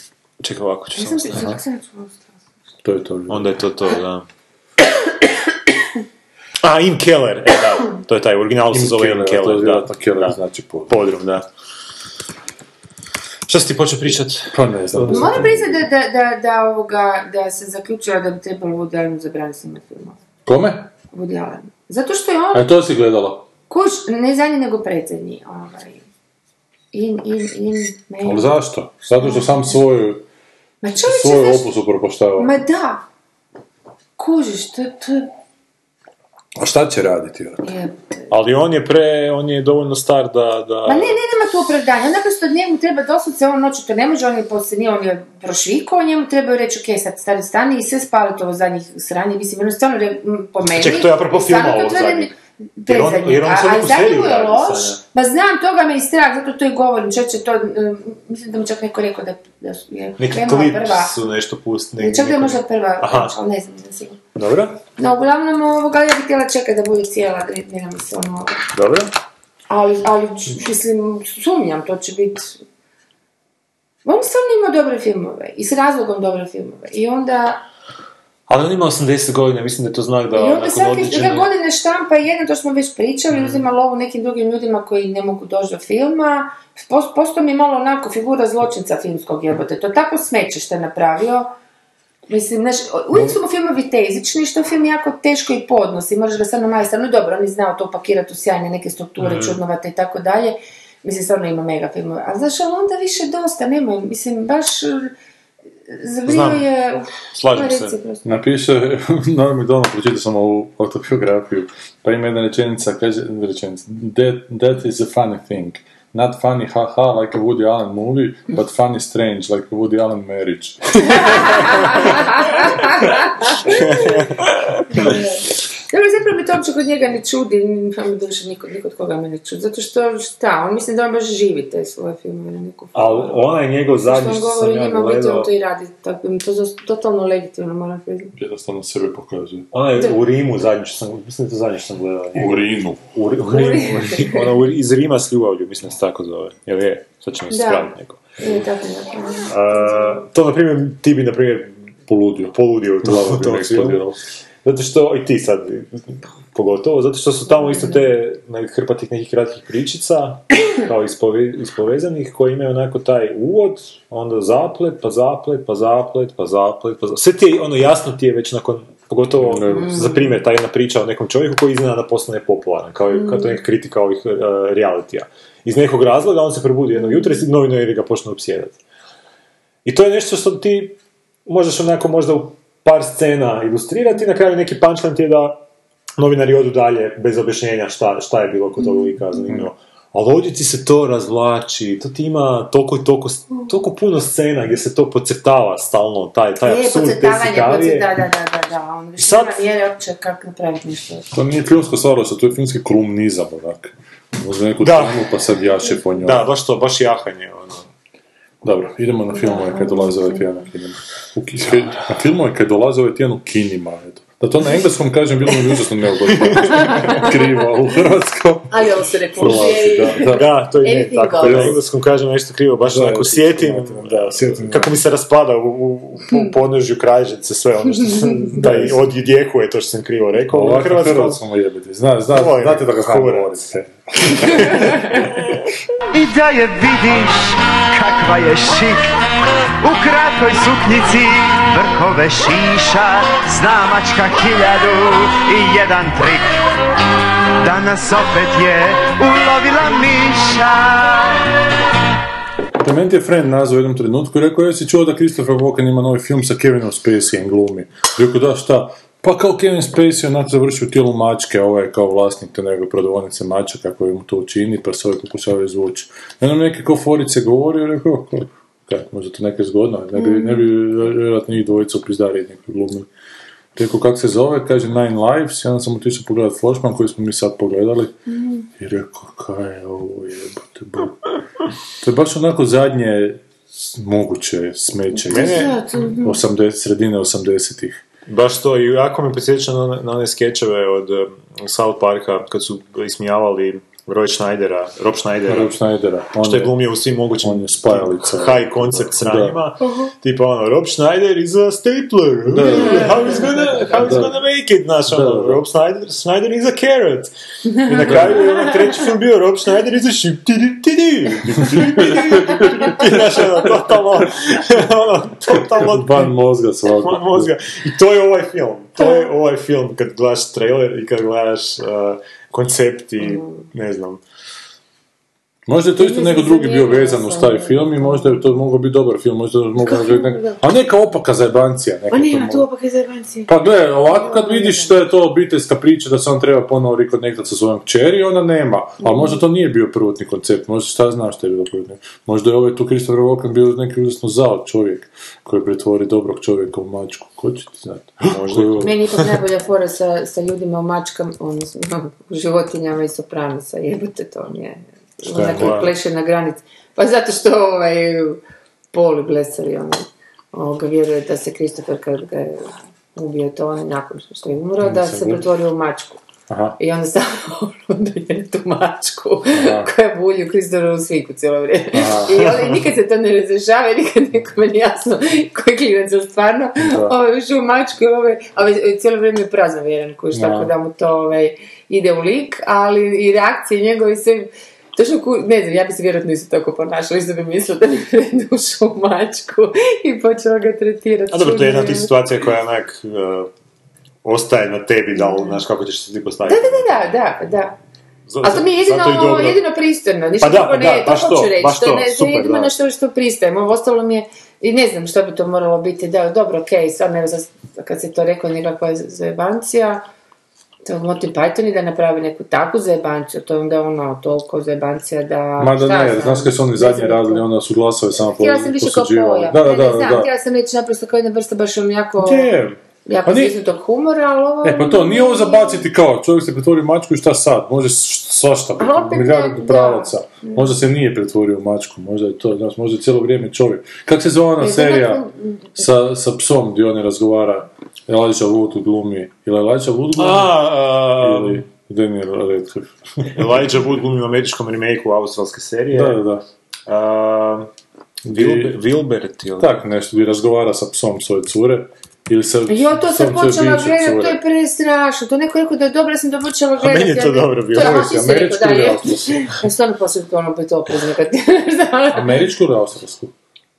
čekaj ovako ću Nisam samo se, staviti. To je to. Onda je to to, da. A, Im Keller, e da, to je taj, u originalu se zove Im To je Keller, da. vjerojatno Keller da. znači pod. Podrum, da. Što si ti počeo pričat? Pa ne znam. Moram priznati da, da, da, da, ovoga, da se zaključila da bi trebalo Woody Allenu zabraniti snimati filmove. Kome? Woody Allen. Zato što je on, E, to si gledala. kuš, ne zadnji nego predzadnji, ovaj. In, in, in, ne. Ali zašto? Zato što sam svoju, Ma čovječe, svoju znaš, opus upropaštava. ma da. Kužiš, to, to je, A šta će raditi? je Ali on je pre, on je dovoljno star da... da... Ma ne, ne, nema tu opravdanja. On naprosto njemu treba doslovce, on noću to ne može, on je posljednije, on je prošvikao, njemu treba reći, ok, sad stari stani i sve spaliti ovo zadnjih sranje, mislim, ono stvarno re- m, po meni. Čekaj, to je apropo filma to zadnjeg. Jer on- jer on A- a zadnji je loš, ma znam, toga me i strah, zato to i govorim, čeće to, um, mislim da mi čak neko rekao da, da su- je Neki klip prva, su nešto pustili. čak da je možda prva, Aha. ne znam, nisam sigurno. Dobro, No, uglavnom, ovoga, ja bih htjela čekati da bude cijela, ne nam se ono, dobro. ali, ali mislim, sumnjam, to će biti... On stvarno ima dobre filmove i s razlogom dobre filmove. I onda, Ali on ima 80 godina, mislim da je to znak da i onda svake određene... godine štampa jedno, to smo već pričali, uzima lovu nekim drugim ljudima koji ne mogu doći do filma. Pos- Postao mi je malo onako figura zločinca filmskog jebote. To tako smeće što je napravio. Mislim, znaš, uvijek su mu filmovi tezični, što film jako teško i podnosi, moraš ga stvarno majstor, no dobro, on je znao to upakirati u sjajne neke strukture, čudnovate i tako dalje, mislim, stvarno ima mega filmove, ali znaš, ali onda više dosta, nemoj, mislim, baš, eh, zavrio je, uf, Slažem se. prosto. Napiše, Normi Donald, pročitao sam ovu autobiografiju, pa ima jedna rečenica, kaže, rečenica, that, that is a funny thing. Not funny, haha, like a Woody Allen movie, but funny strange, like a Woody Allen marriage. Dobro, zapravo mi to uopće kod njega ne čudi, pa mi došli niko, niko od koga me ne čudi, zato što, šta, on mislim da on baš živi te svoje filmove na neku Ali onaj njegov Što zadnji što sam govori ja njima, u biti on gledao, to i radi, tako to zas- totalno legitimno moram priznati. Jednostavno sebe pokazuje. onaj u Rimu zadnji što sam, mislim da je to zadnji što sam gledao. U Rinu. U, Ri- u Rimu, ono u- iz Rima s ljubavlju, mislim da se tako zove. Jel je? Sad će mi se spraviti neko. Je tako nekako. A, to, na primjer, ti bi, na primjer, Poludio. poludio u tom, Glava u bi tom me filmu. eksplodirala. Zato što, i ti sad, pogotovo, zato što su tamo isto te ne, hrpa tih nekih kratkih pričica, kao ispove, ispovezanih, koji imaju onako taj uvod, onda zaplet, pa zaplet, pa zaplet, pa zaplet, pa zaplet. Sve ti je, ono jasno ti je već nakon, pogotovo za primjer, ta jedna priča o nekom čovjeku koji iznenada postane popularan, kao, kao to neka kritika ovih uh, realitija. Iz nekog razloga on se probudi jednog jutra i novinari ga počnu opsjedati. I to je nešto što ti možeš onako možda u par scena ilustrirati, na kraju neki punchline ti je da novinari odu dalje bez objašnjenja šta, šta je bilo kod tog lika zanimljivo. Ali ovdje ti se to razvlači, to ti ima toliko i toliko, toliko puno scena gdje se to podcrtava stalno, taj, taj Je, apsurd, te sikarije. da, da, da, da, da, on više Sad- nema nije uopće kako napraviti nešto. To nije filmsko stvarnost, to je filmski kolumnizam, onak. Možda neku Da. temu pa sad jaše po njoj. Da, baš to, baš jahanje, ono. Dobro, idemo na filmove kad dolaze ovaj tjedan u kinima. U na filmove kad dolaze ovaj tjedan u kinima, eto. Da to na engleskom kažem, bilo mi užasno neugodno. Krivo, a u hrvatskom... Ali ovo se repulzije i... da, da. Da, to i nije Anything tako. Na engleskom kažem nešto krivo, baš Da, onako ti- sjetim, da, sjetim, kako mi se raspada u, u, u ponožju kralježice, sve ono što sam, da i odjekuje to što sam krivo rekao. Ovako hrvatskom, hrvatskom jebiti. Zna, zna, Ovo je znate da ga znam govorite. I da je vidiš kakva je šik U kratkoj suknjici vrhove šiša Zna mačka hiljadu i jedan trik Danas opet je ulovila miša Clement je friend nazvao u jednom trenutku i rekao, jesi čuo da Christopher Walken ima novi film sa Kevinom Spaceyem glumi? Rekao, da, šta? Pa kao Kevin Spacey onak završi u tijelu mačke, ovaj kao vlasnik te njegove prodavonice mačaka koji mu to učini, pa se ovaj pokušava izvući. Mi neke kao forice govorio, rekao, kao, kaj, možda to neke zgodno, ne bi, ne bi vjerojatno njih dvojica u pizdari neki glumili. Rekao, kak se zove, kaže Nine Lives, onda sam otišao pogledat Flashman koji smo mi sad pogledali. I rekao, kaj je ovo jebote, bog. To je baš onako zadnje moguće smeće Mene- iz Da, to- 80, sredine 80-ih. Baš to, i jako me podsjeća na, one- na one skečeve od um, South Parka, kad su ismijavali Roy Schneidera, Rob Schneidera, Rob Schneidera. On što je glumio u svim mogućim on je spajalica. high concept sranjima. Tipa ono, Rob Schneider is a stapler. How is gonna, how is Da. gonna make it? Znaš, ono, Da, da. Rob Schneider, Schneider is a carrot. I na kraju je ono treći film bio Rob Schneider is a ship. Znaš, ono, totalno, ono, totalno Van mozga svako. van mozga. I to je ovaj film. To je ovaj film kad gledaš trailer i kad gledaš uh, koncept i ne znam. Možda je to isto neko drugi bio nije vezan uz taj film i možda je to mogao biti dobar film, možda je mogao neka, a neka opaka zajebancija. Neka Pa to nema tu mo- opak iz Evancije. Pa gle, ovako kad vidiš da je to obiteljska priča, da se on treba ponovo rekonektat sa svojom kćeri, onda nema. Ali možda to nije bio prvotni koncept, možda šta znaš što je bilo prvotni. Možda je ovaj tu Christopher Walken bio neki užasno zao čovjek koji pretvori dobrog čovjeka u mačku. Ko će ti znati? Možda. Meni je ipak najbolja fora sa, sa ljudima u mačkama, odnosno u životinjama i sopranosa, jebote to mi je. Šta je Onak to? pleše na granici. Pa zato što ovaj poli blesari, ono, ovoga vjeruje da se Kristofer kad ga je ubio to on nakon što je umro, da se pretvorio u mačku. Aha. I onda stavno udalje tu mačku Aha. koja bulji u sviku cijelo vrijeme. I ali nikad se to ne razrešava nikad nekome nije jasno koji klinac je stvarno ovaj, ušao u mačku i ovaj, ovaj, cijelo vrijeme je prazno vjeran Da. tako da mu to ovaj, ide u lik, ali i reakcije njegove sve Točno, ku, ne znam, ja bi se vjerojatno isto tako ponašala, isto bi mislila da mi je u mačku i počela ga tretirati. A dobro, to je jedna od tih situacija koja onak uh, ostaje na tebi, da li, znaš kako ćeš se ti Da, postaviti. da, da, da, da. Z- Ali to mi je jedino, i dobro. jedino pristojno, ništa Pa da, drugo pa ne, da, to hoću reći, baš to, to, ne, super, je jedino da. na što, što pristajem, ovo ostalo mi je, i ne znam što bi to moralo biti, da, dobro, okej, sad ne znam, kad se to rekao nekakva zajebancija, to Monty Python i da napravi neku takvu zajebanciju, to je onda ono, toliko zajebancija da... Ma da ne, znam, znaš kaj su oni zadnje radili, onda su glasove samo po- Htjela sam više kao pojam, Da, da, da, ne znam, da. htjela sam reći naprosto kao jedna vrsta baš on jako... Jako Pa nije- stisnutog humora, ali ovo... E, pa to, nije ovo zabaciti kao, čovjek se pretvori u mačku i šta sad? Može svašta biti, milijardu pravaca. Možda se nije pretvorio u mačku, možda je to, znaš, možda je cijelo vrijeme čovjek. Kako se zove ona serija sa, sa psom gdje on razgovara, Elijah Wood glumi, ili Elijah Wood glumi, A, a, ili Daniel Radcliffe. Elijah Wood glumi u američkom remakeu australske serije. da, da, da. A, Wilber, Wilbert ili... Tak nešto, gdje razgovara sa psom svoje cure, ili sa Jo, to sam počela bivše gledat, cure. to je prestrašno. To neko rekao da je dobro, ja sam to počela A gledat. meni je to ne- dobro bilo. To je, američko da, ili je. australsko? Ja stvarno poslije to ono opet oprezno kad... Američku ili australsku?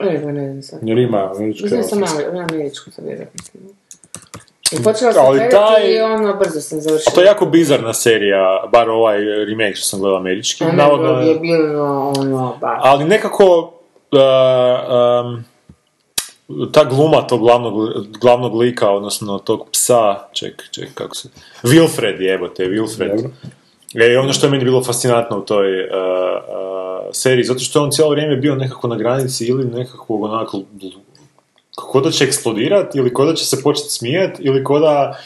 Ne, ne znam sad. Jer ima američku i Mislim da sam australsku. malo, američku sam vjerojatno. I počela sam gledati taj- i ono, brzo sam završila. To je jako bizarna serija, bar ovaj remake što sam gledao američki. Ono Navodno je bilo ono, baš. Ali nekako uh, um, ta gluma tog glavnog, glavnog lika, odnosno tog psa, ček, ček, kako se... Wilfred, jebote, Wilfred. Dobro. E, ono što je meni bilo fascinantno u toj uh, uh, seriji, zato što je on cijelo vrijeme bio nekako na granici ili nekakvog onako ko da će eksplodirat, ili ko da će se početi smijat, ili ko da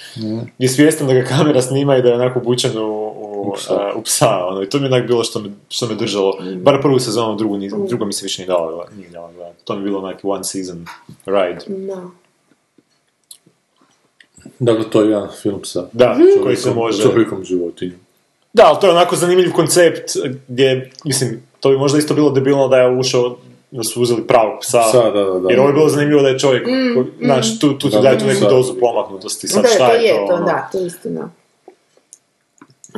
je svjestan da ga kamera snima i da je onako bučen u, u, U psa. a, u psa, ono, i to mi je onak bilo što me, što me držalo, bar prvu sezonu, drugu, ni, druga mi se više nije dala, nije dala gledat. to mi je bilo onak one season ride. Da. Dakle, to je jedan film sa Da, koji se može... čovjekom životinjom. Da, ali to je onako zanimljiv koncept gdje, mislim, to bi možda isto bilo debilno da je ušao, da su uzeli pravog psa, Sa, da, da, da. jer ovo je bilo zanimljivo da je čovjek, ko- znaš, tu, tu ti Da, daje tu neku dozu pomaknutosti, sad Da, šta to je je to, ono? da, to je istina.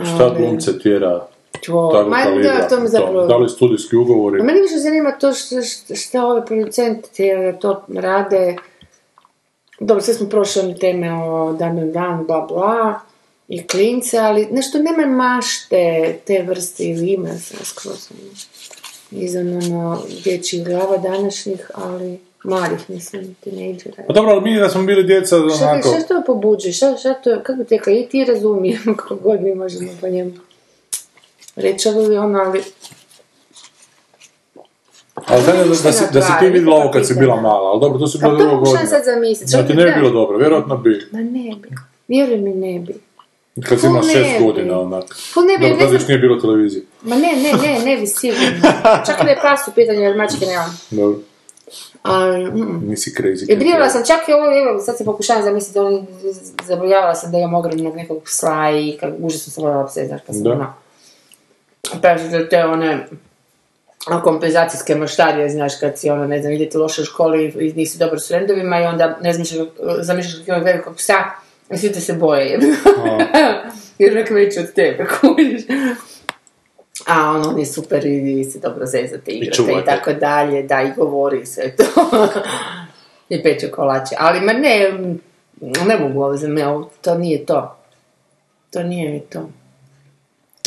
Šta glumce tjera To, takvog ma da, to mi zapravo... Da li studijski ugovori? A meni više zanima to što, što, što ove producenti to rade. Dobro, sve smo prošli teme o Damien Dan, bla bla, i klince, ali nešto nema mašte te vrste ili ima sam skroz ono, izvan ono dječjih glava današnjih, ali mladih mislim, tinejdžera. Pa dobro, ali mi da smo bili djeca, Šta, onako... šta to pobuđuje? Šta, šta to, kako bi tekla, i ti razumijemo kako god mi možemo po njemu reći, ali ono, ali Ali da, da, si, da si ti vidjela ovo kad si bila mala, ali dobro, to si Pa to druga pokušam godina. sad zamisliti. Da ti ne bi bilo dobro, vjerojatno bi. Ma ne bi. Vjeruj mi ne bi. Kad si ne šest godina, onak. Ful ne bi, Dobro, ne znam. nije bilo televizije. Ma ne, ne, ne, ne bi sigurno. Čak i da je pas u pitanju, jer mačke nemam. Dobro, Ali, mm. nisi crazy. I brinula sam čak i ovo, evo, sad se pokušavam zamisliti, on, zaboravljala sam da imam ogromnog nekog psa i kak, užasno sam voljela pse, znaš, pa sam Da. ono, pa te, te one, a, kompenzacijske maštarije, znaš, kad si ono, ne znam, idete loše u školi i nisi dobar s frendovima i onda ne znaš, zamišljaš kako imaju velikog psa i svi te se boje, jebeno. Jer nek veći od tebe, kužiš. A ono, on je super i, i se dobro zezate, igrate i tako dalje, da, i govori sve to. I peče kolače. Ali, ma ne, ne mogu ovo za me, to nije to. To nije mi to.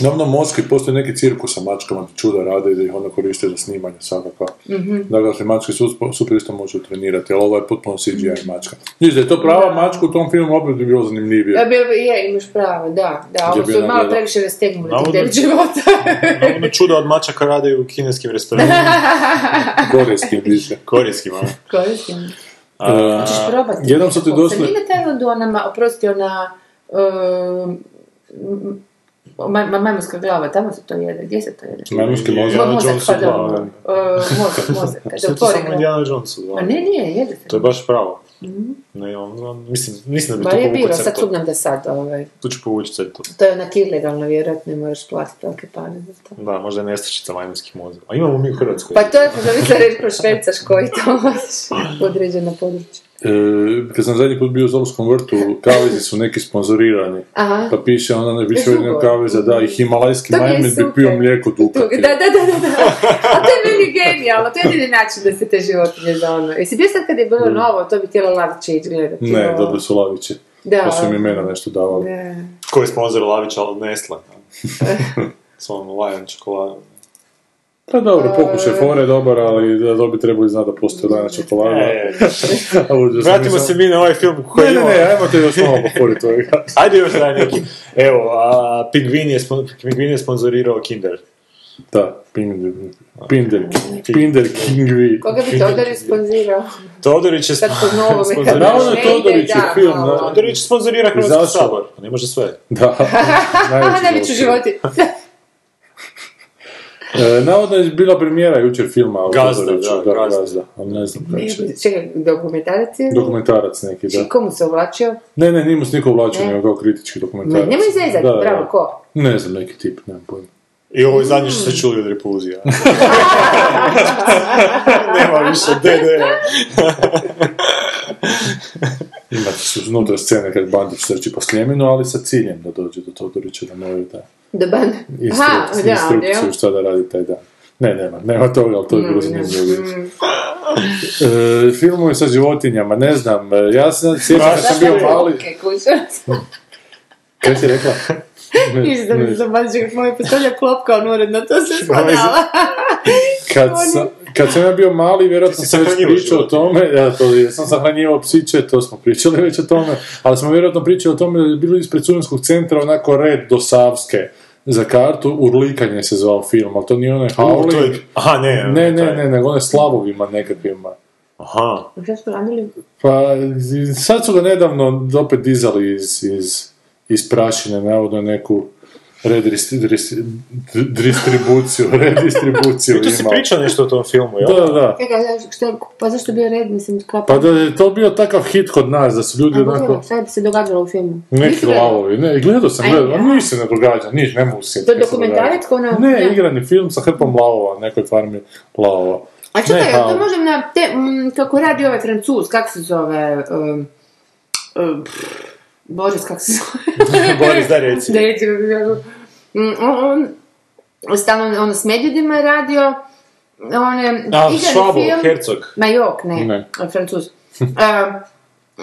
Na onom Moskvi postoji neki cirkus sa mačkama, čuda rade i da ih onda koriste za snimanje svakako. Mhm. Dakle, mačke su super isto može trenirati, ali ovo je potpuno CGI mačka. Viš da je to prava mačka u tom filmu, opet bi bilo zanimljivije. Ja, bi, je, imaš pravo, da. Da, ovo su malo previše rastegnuli tih devet života. Navodno čuda od mačaka rade u kineskim restoranima, Korejski više. korijskim, ono. Koristim. E, Hoćeš probati? Jednom su ti došli... Sam ide taj od onama, oprosti, ona... Um, ma, ma, majmunska glava, tamo se to jede, gdje se to jede? Majmunski mozak. Jonesu pardon. glava. Uh, mozak, mozak. Kada Sve to otvori samo glavu. Indiana Jonesu. Ne, nije, jede se. To je baš pravo. Ne, on, on, mislim, mislim da bi Ba tu je bilo, sad sumnjam da sad, ovaj, Tu ću povući crtu. to je onak ilegalno, vjerojatno, i moraš platiti velike pare za to. Da, možda je nestašica majmunskih mozga. A imamo mi u Hrvatskoj. Pa to je, da vi se reći, prošvercaš koji to možeš u određeno područje. E, kad sam zadnji put bio u Zolskom vrtu, kavezi su neki sponzorirani. Aha. Pa piše onda ne više jedna kaveza, da, i himalajski mi majmun bi pio mlijeko Tu, dukati. da, da, da, da, da. A to je meni genijalno, to je jedini način da se te životinje za ono. Jesi bio sad kad je bilo novo, to bi htjela Lavića ići gledati. Ne, ovo. dobili su laviće. Da. Pa su im imena nešto davali. Da. Ko je sponzor Lavića od Nestle? S onom Lion čokoladom. Pa dobro, pokušaj fore dobar, ali da dobi trebali znati da postoji lana čokolada. E, sam, vratimo se mi na ovaj film koji Ne, ne, ne, ajmo te još malo poforiti ovoga. Ajde još daj neki. Evo, a, Pingvin, je, spon- Pingvin je sponzorirao Kinder. Da, Pinder, Pinder, Pinder Kingvi. Koga bi Todor sponzirao? Todorić je sponzorirao- Navodno je Todorić da, film, da. Todorić sponzorira Hrvatski sabor, pa ne može sve. Da, najveći životi. E, navodno je bila premijera jučer filma o Gazda, Todoriću, da, da, Gazda. Gazda, ali ne znam kako će. Čekaj, dokumentarac je? Dokumentarac neki, da. Komu se uvlačio? Ne, ne, nije mu s niko uvlačio, Ne. nego kao kritički Ne, dokumentarac. nemoj zezati, Da, da. bravo, ko? Ne znam, neki tip, nemam pojma. I ovo je zadnje što ste čuli od repulzija. Nema više DD. Imate su unutra scene kad Bandić trči po Sljemenu, ali sa ciljem da dođe do Todorića da moraju da Da ban... Aha, instrukciju, da, instrukciju da. šta da radi taj dan. Ne, nema, nema toga, ali to je bilo Mm, zanimljivo. E, filmovi sa životinjama, ne znam, e, ja se sjećam kad sam bio mali... Kaj si rekla? Ništa mi se baš moj postavlja klopka on uredno, to se spadala. Kad sam, kad sam ja bio mali, vjerojatno sam već pričao o tome, ja to ja sam sahranjivao psiće, to smo pričali već o tome, ali smo vjerojatno pričali o tome da je bilo ispred studentskog centra onako red do Savske za kartu, Urlikanje se zvao film, ali to nije onaj Howling, je- Aha, ne. ne, ne, ne, nego one slavovima nekakvima. Aha. Šta su radili? Pa sad su ga nedavno opet dizali iz, iz, iz prašine, navodno neku redistribuciju, distribuciju, redistribuciju I tu si imao. pričao nešto o tom filmu, jel? Da, da, da. Pa zašto je bio red, mislim, kapa? Pa da je to bio takav hit kod nas, da su ljudi onako... Šta bi se događalo u filmu? Neki Nisi lavovi, ne, gledao sam, gledao, a ništa se ne događa, niš, ne mogu se To je dokumentarac ko ono... Ne, igrani film sa hrpom lavova, nekoj farmi lavova. A čekaj, to možem na te, mm, kako radi ovaj francuz, kak se zove, um, um, pff, Boris, kak se zove? Boris, reci. da reci kako se zove. Mm, on, on stalno ono s medvjedima je radio, on je A, film, Herzog. ma jok, ne, Ne. francuz. Um,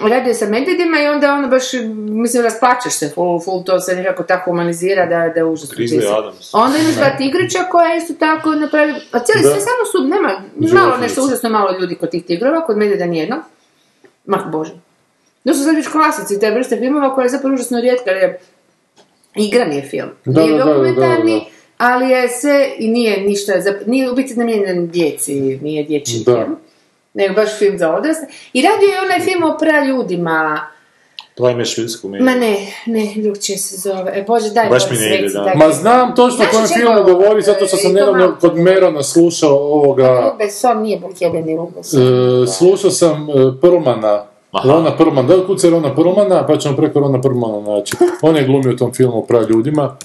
radio sa medvjedima i onda ono baš, mislim, rasplačeš se, full, full to se nekako tako humanizira da, da je užasno. Adams. Onda imaš dva tigrića koja isto tako napravi, a cijeli Da. sve samo su, nema, malo nešto užasno malo ljudi kod tih tigrova, kod medvjeda nijedno. Mah bože. To su sad već klasici, te vrste filmova koja je zapravo užasno rijetka, jer je igran je film. Da, nije da, da, da, dokumentarni, da. ali je sve, i nije ništa, za- nije u biti namijenjen djeci, nije dječji Da. film. Nego baš film za odrasle. I radio je onaj film o praljudima. Plajme švidsku Ma ne, ne, drugčije se zove. E, Bože, daj Baš mi ne ide, da. Ma znam točno o Znaš kojem filmu govori, zato što sam to nedavno kod Merona slušao ovoga... Luc Besson nije Bulkjebeni Luc Besson. E, slušao sam e, Perlmana, Aha. Rona Perlman, da kuca Rona Perlmana, pa ćemo preko Rona Perlmana naći. On je glumio u tom filmu o praljudima.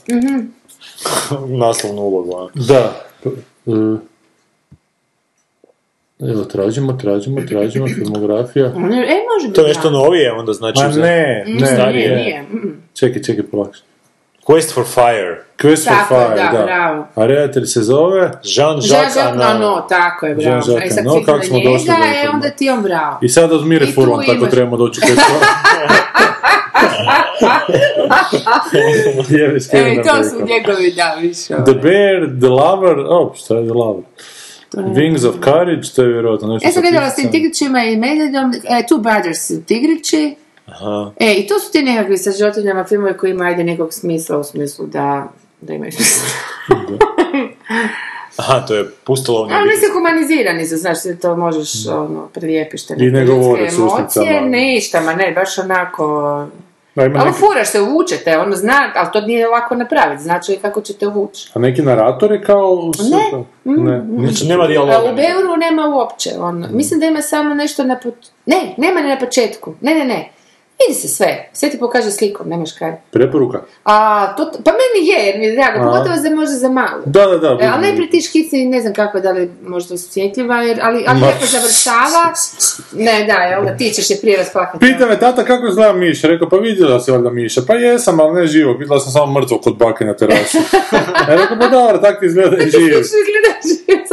Naslovnu ulogu. Da. E, evo, tražimo, tražimo, tražimo, filmografija. E, može biti. To je nešto novije, onda znači... Ma za- ne, ne, ne. nije. Čekaj, čekaj, polakše. Quest for Fire. Quest for Tako je, Fire, da, da. bravo. A redatelj se zove... Jean-Jacques Jean-Jacques Annaud. Annaud, tako je, bravo. Jean-Jacques E sad Annaud, klikni kako smo došli njega, do e, onda ti on bravo. I sad odmire I tu furlan, tako trebamo doći u petu. Jebe, E, to su njegovi, da, više. The Bear, The Lover, oh, šta je The Lover? Wings of Courage, to je vjerojatno nešto Ja sam sa gledala s tim pticama. tigrićima i medvedom, e, Two Brothers su tigrići. Aha. E, i to su ti nekakvi sa životinjama filmovi koji imaju ajde nekog smisla u smislu da, da imaju smisla. Aha, to je pustolovni Ali obitelj. mislim humanizirani su, znaš, to možeš, ono, prilijepiš te I ne govore s usnicama. ništa, ma ne, baš onako... Da, ima Ali neki, furaš se, uvučete, ono zna, ali to nije lako napraviti, znači kako ćete uvući. a neki narator je kao... Ne. to? Ne, ništa. Znači, nema A dijaloga. u Beuru nema uopće, ono. Mislim da ima samo nešto na pot... Ne, nema ni na početku. Ne, ne, ne. Vidi se sve. Sve ti pokaže slikom, nemaš kaj. Preporuka? A, to, pa meni je, jer mi je drago, pogotovo za možda za malo. Da, da, da. E, ali najprije ti škici, ne znam kako, da li možda osjetljiva, jer, ali, ali lijepo završava. Ne, da, jel da, ti ćeš je prije rasplakati. Pita me tata kako izgleda miš, rekao pa vidjela si valjda miša, pa jesam, ali ne živog, vidjela sam samo mrtvo kod bake na terasu. Ja rekao pa dobro, tak ti izgleda i živ.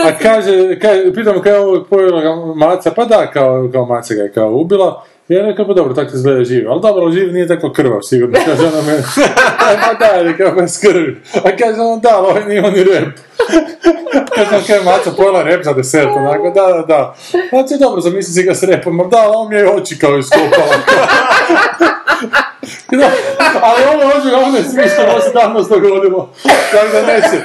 A kaže, kaže pitam kao je ovo pojela maca, pa da, kao, kao maca ga je kao ubila. Ja rekao, pa dobro, tako izgleda živ. Ali dobro, živ nije tako krvav, sigurno. Kaže ona meni, pa da, rekao, bez krvi. A kaže on, da, ovaj nije on ni rep. Kaže on, kaj maca pojela rep za desert, onako, da, da, da. Znači, dobro, zamisli si ga s repom, ma da, on mi je oči kao iskopala. Da, ali ovo hoće, ovo ne smišno, ovo se danas dogodilo. Tako da neće.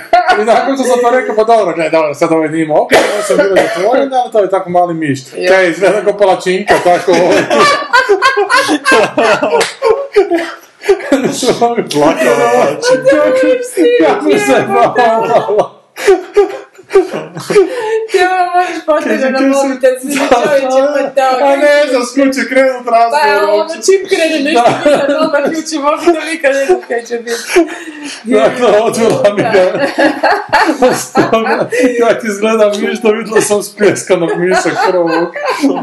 I nakon što sam to rekao, pa dobro, gledaj, dobro, sad ovaj nije imao okej, ovo sam bilo zatvoren, ali to je tako mali miš. Kaj, izgleda kao palačinka, tako ovo. Plakala palačinka. Kako se malo. Ti ovo možeš potrebno na mobitel, svi čovječe, pa to. A ne znam, s kuće krenut Pa razgovor ono, uopće. čim krene nešto biti, odmah ključi mobitel, nikad ne znam kaj će biti. Dakle, odvela mi ga. Stoga, kak izgleda miš, to vidjela sam s pljeskanog miša krvog.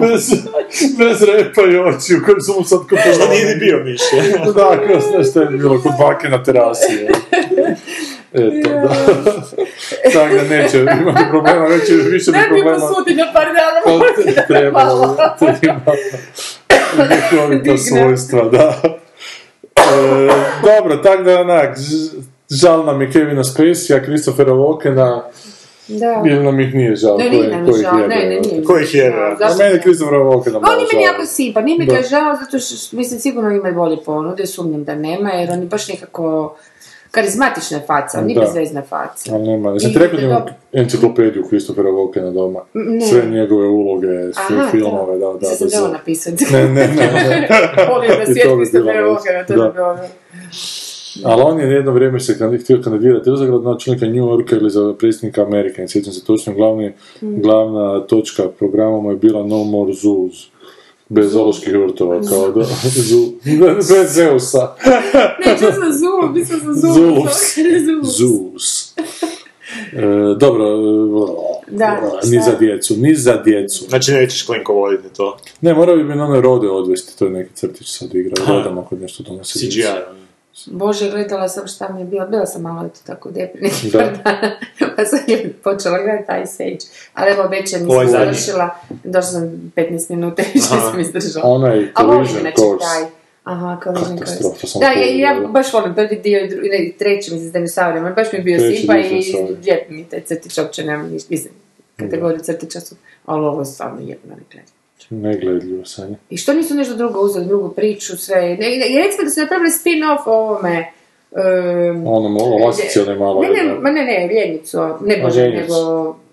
Bez, bez repa i oči, u kojem sam mu sad Što nije ni bio miš. Da, kao sve što je bilo kod bake na terasi. je. Eto, da. Tako da neće imati problema, već je više bi Ne bi problema. posuti na par dana, To možda da trebalo ljekovita Digne. svojstva, da. E, dobro, tak da onak, žal nam je Kevina Spacey-a, Christophera Walkena, Da. ili nam ih nije žal, Ne, nije nam žao, ne, ne, nije. Ko ih jebe? Da, A zašto? meni je Christophera Walkena On je meni žao. jako simpa, nije mi ga žao zato što mislim sigurno ima bolje ponude, sumnjam da nema jer on je baš nekako karizmatična je faca, nije Da. bezvezna faca. Ali nema, jesam I- ti rekao da imam dobro. enciklopediju Christophera Walkena doma? Ne. Sve njegove uloge, sve Aha, filmove, da, da. Sad sam da, napisati. Ne, ne, ne, ne. Volim da svijet to da. bi bilo... Ali on je jedno vrijeme se kandi- htio kandidirati ili za gradonačelnika New Yorka ili za predsjednika Amerike, ne sjećam se točno, glavni, glavna točka programa mu je bila No More Zoos, bez zooloških vrtova, kao da, zu, bez Zeusa, Ne, čo sam Zulu, sam Zulu. Zulus. E, dobro, e, Da, ni šta? za djecu, ni za djecu. Znači nećeš Klinko voditi to. Ne, morao bi mi na one rode odvesti, to je neki crtić sad igra, rodama kod nešto donosi. CGI. Bože, gledala sam šta mi je bilo, bila sam malo eto tako dana, pa sam je počela gledati Ice Age. Ali evo već nisam Ovaj zadnji. završila, došla sam 15 minuta i što sam izdržala. Onaj A volim Collision Course. taj. Aha, Collision Course. Da, ja, ja baš volim prvi dio i ne, treći mislim s dinosaurima, baš mi je bio Treći simpa dio s i lijep mi taj crtić, uopće nemam ništa, mislim, kategoriju crtića su, ali ovo je stvarno jedno ne gledam. Negledljivo sanje. I što nisu nešto drugo uzeli, drugu priču, sve. Ne, ne, i recimo da su napravili spin-off o ovome. Um, Ono, o lasici, one malo. ne, ne, ma ne, ne, ljenicu, ne A, Bože, nego...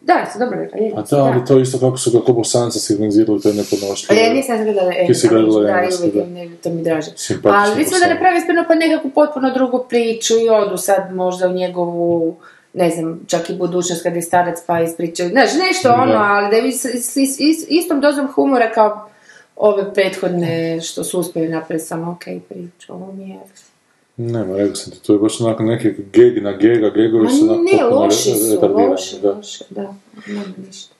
Da, sam dobro rekla, A da, ali to isto kako su ga ko bosanca signalizirali, to je nepodnošljivo. ja nisam gledala Ti si gledala da, da. ne, to mi draže. Ali recimo da Bosanac. napravi spin pa nekakvu potpuno drugu priču i odu sad možda u njegovu ne znam, čak i budućnost kad je starac pa ispričaju, znaš, nešto ono, Da. ali da je s, s- s- is- istom dozom humora kao ove prethodne što su uspjeli napraviti samo ok priču, ovo mi je... Nema, rekao sam ti, to je baš onako neki geg na gega, gegovi Ma su onako ne, loši su, loši, da. loši, da, nema ništa.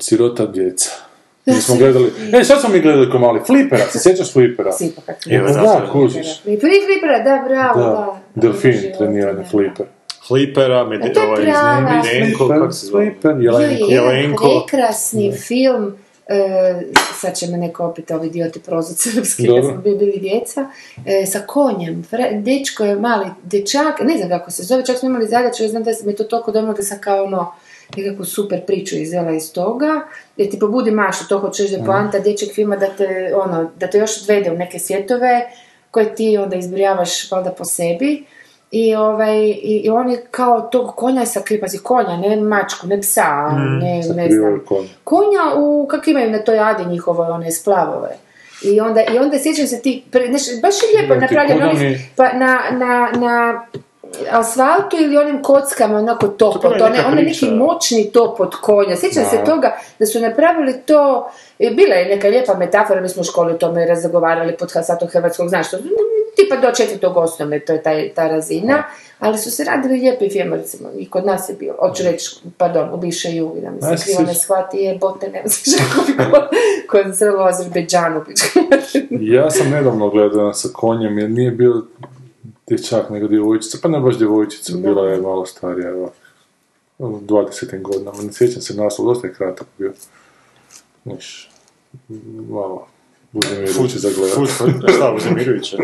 Sirota djeca. Mi smo gledali, e, sad smo mi gledali ko mali, Flipera, se sjećaš Flipera? Sipa kad sam Evo, Da, kužiš. Flipera, Flipera, da, bravo, da. Da, delfin trenirani Da. Fliper. Flipera, med, to je ovaj, prava. Midenko, kako se zove? Jelenko. Jelenko. prekrasni film, e, sad će me neko opet ovi idioti prozvat srpski, kad smo bili, bili djeca, e, sa konjem, dečko je mali dečak, ne znam kako se zove, čak smo imali zadaću, ja znam da sam je to toliko dobro da sam kao ono, nekakvu super priču izvela iz toga, jer ti pobudi mašu, to hoćeš da je poanta dječjeg filma da te, ono, da te još odvede u neke svjetove koje ti onda izbrijavaš valjda po sebi. I, ovaj, i, i on je kao tog konja sakrio, pazi konja, ne mačku, ne psa, ne, ne sakrio znam. konja. Konja u, kak imaju na toj adi njihovoj, one splavove. I onda, i onda sjećam se ti, pre, znaš, baš je lijepo napravljeno, oni- pa na, na, na asfaltu ili onim kockama, onako top, To onaj priča. neki moćni top od konja. Sjećam se Da. toga da su napravili to, bila je neka lijepa metafora, mi smo u školi o tome razgovarali pod satom hrvatskog, znaš što, tipa do četvrtog osnovne, to je taj, ta razina, ali su se radili lijepi film, recimo, i kod nas je bilo, hoću reći, pardon, u bivšoj jugi, da mi se krivo ne shvati, je bote, ne znam kako bi ko, ko je srlo u Azerbejdžanu. Ja sam nedavno gledao sa konjem, jer nije bio dječak, nego djevojčica, pa ne baš djevojčica, bila je malo starija, evo, u 20. godinama, ne sjećam se naslov, dosta je kratak bio. Niš, malo, uznemirujuće za gledat. Food, food, šta, uznemirujuće?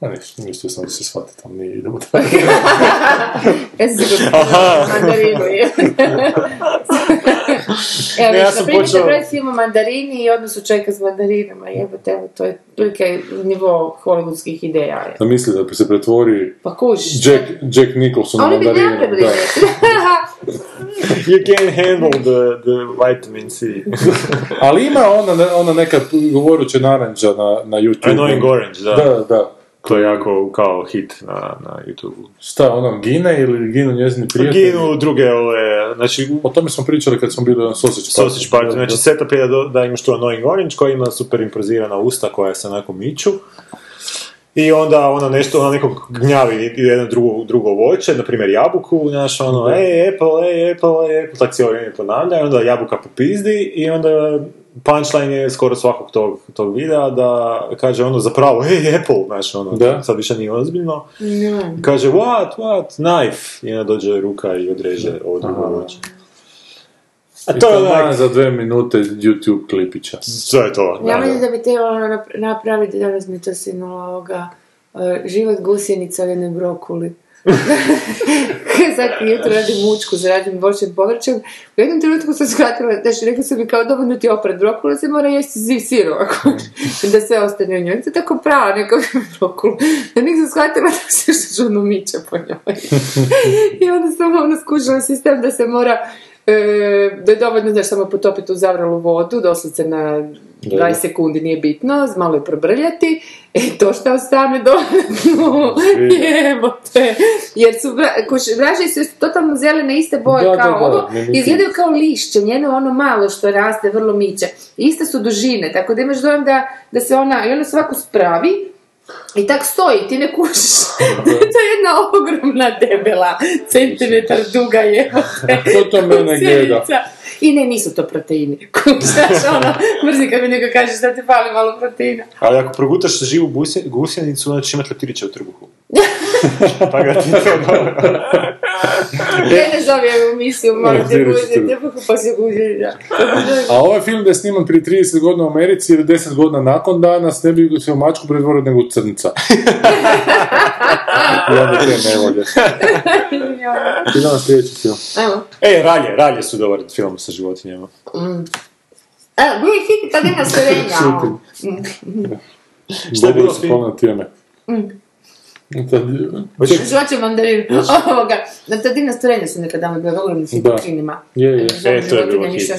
A niš, mislio sam da se shvatiti, ali nije, idemo dalje. Se mandarinu je. Evo, ja sam počeo- počeo... film o mandarini i odnosu čovjeka s mandarinama, jebote, evo, to je prilike nivo hollywoodskih ideja. je. Da misli da se pretvori Pa kuš. Jack, Jack Nicholson u Oni bi mandarinu. napravili Da. You can't handle the, the vitamin C. Ali ima ona, ona neka govoruća naranđa na, na YouTube. Annoying Orange, da. Da, da. To je jako kao hit na, na YouTube-u. Šta, ona gine ili ginu njezini prijatelji? Ginu druge ove, znači O tome smo pričali kad smo bili na Sausage Party. Sausage Party, znači da. setup je da, da imaš tu Annoying Orange koja ima super improvizirana usta koja se onako miču. I onda ona nešto, ona nekog gnjavi jedno drugo, drugo voće, na primjer jabuku, znaš, ono, ej, apple, ej, apple, ej, apple, tak cijelo vrijeme ponavlja, i onda jabuka popizdi i onda punchline je skoro svakog tog, tog videa da kaže ono zapravo, ej, apple, znaš, ono, Da. sad više nije ozbiljno. Kaže, what, what, knife, i onda dođe ruka i odreže voće. A I to je onak, za dve minute YouTube klipića. to je to. Ja da, mislim da. da bi trebalo nap- napraviti, danas mi to sinulo ovoga, e, život gusjenica u jednoj brokuli. Svaki jutro radim mučku za radim voćem povrćem. U jednom trenutku sam shvatila, znači rekla sam mi kao dovoljno ti opred brokulu, se mora jesti ziv sirova. da sve ostane u njoj. To tako prava neka brokulu. Da nisam shvatila da se što žurno miče po njoj. I onda sam ono skušala sistem da se mora da je dovoljno znaš samo potopiti u zavralu vodu, doslovce na 20 sekundi nije bitno, malo je probrljati, e to što ostane dovoljno, jebote, jer su, vraže su totalno zelene iste boje Da, da, kao da, ovo, mimikri. izgledaju kao lišće, njeno ono malo što raste, vrlo miće, iste su dužine, tako da imaš dojam da, da se ona, i ona svako spravi, i tak stoji, ti ne kušiš. to je jedna ogromna debela, centimetar duga je. To to mene gleda. I ne, nisu to proteini. Kušaš, ono, mrzi kad mi neko kaže da ti fali malo proteina. Ali ako progutaš živu gusje- gusjenicu, onda ćeš imati leptirića u trbuhu. Pa ga ti to dobro. Ne zove u emisiju, malo te guzi, pa se guzi, da. A ovaj film da je sniman prije 30 godina u Americi ili 10 godina nakon danas ne bi se u mačku pretvorio nego u crnca. I onda te ne volje. Idemo na sljedeći film. Evo. E, Ralje, Ralje su dobar film sa životinjama. Evo, gdje je hiti, tad ima Slovenija. ono. Šta je bilo Dobro tijeme. Žvaće mandarin. Ovoga, na ta divna stvorenja su nekad davno bile ogromni s Da. kinima. Je, je. E, to je bilo hit.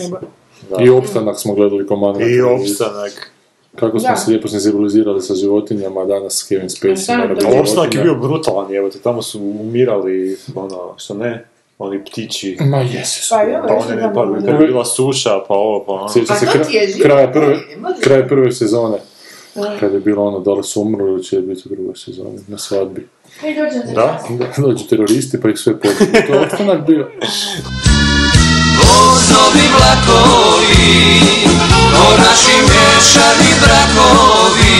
I opstanak smo gledali komandno. I opstanak. Kako smo Da. se lijepo senzibilizirali sa životinjama, a danas Kevin Spacey mora biti opstanak je bio brutalan, evo te, tamo su umirali, ono, što ne, oni ptići. Ma jesu. Pa jo, Pa one ne, pa je bila suša, pa ovo, pa ono. Sjećam se Pa je kraja prve, kraj prve sezone. Kad je bilo ono, da li su umrli ili će biti u drugoj sezoni, na svadbi. Za Da? Da, dođu teroristi pa ih sve pobiju. To je opstanak bio. Vozovi vlakovi, to naši mješani brakovi.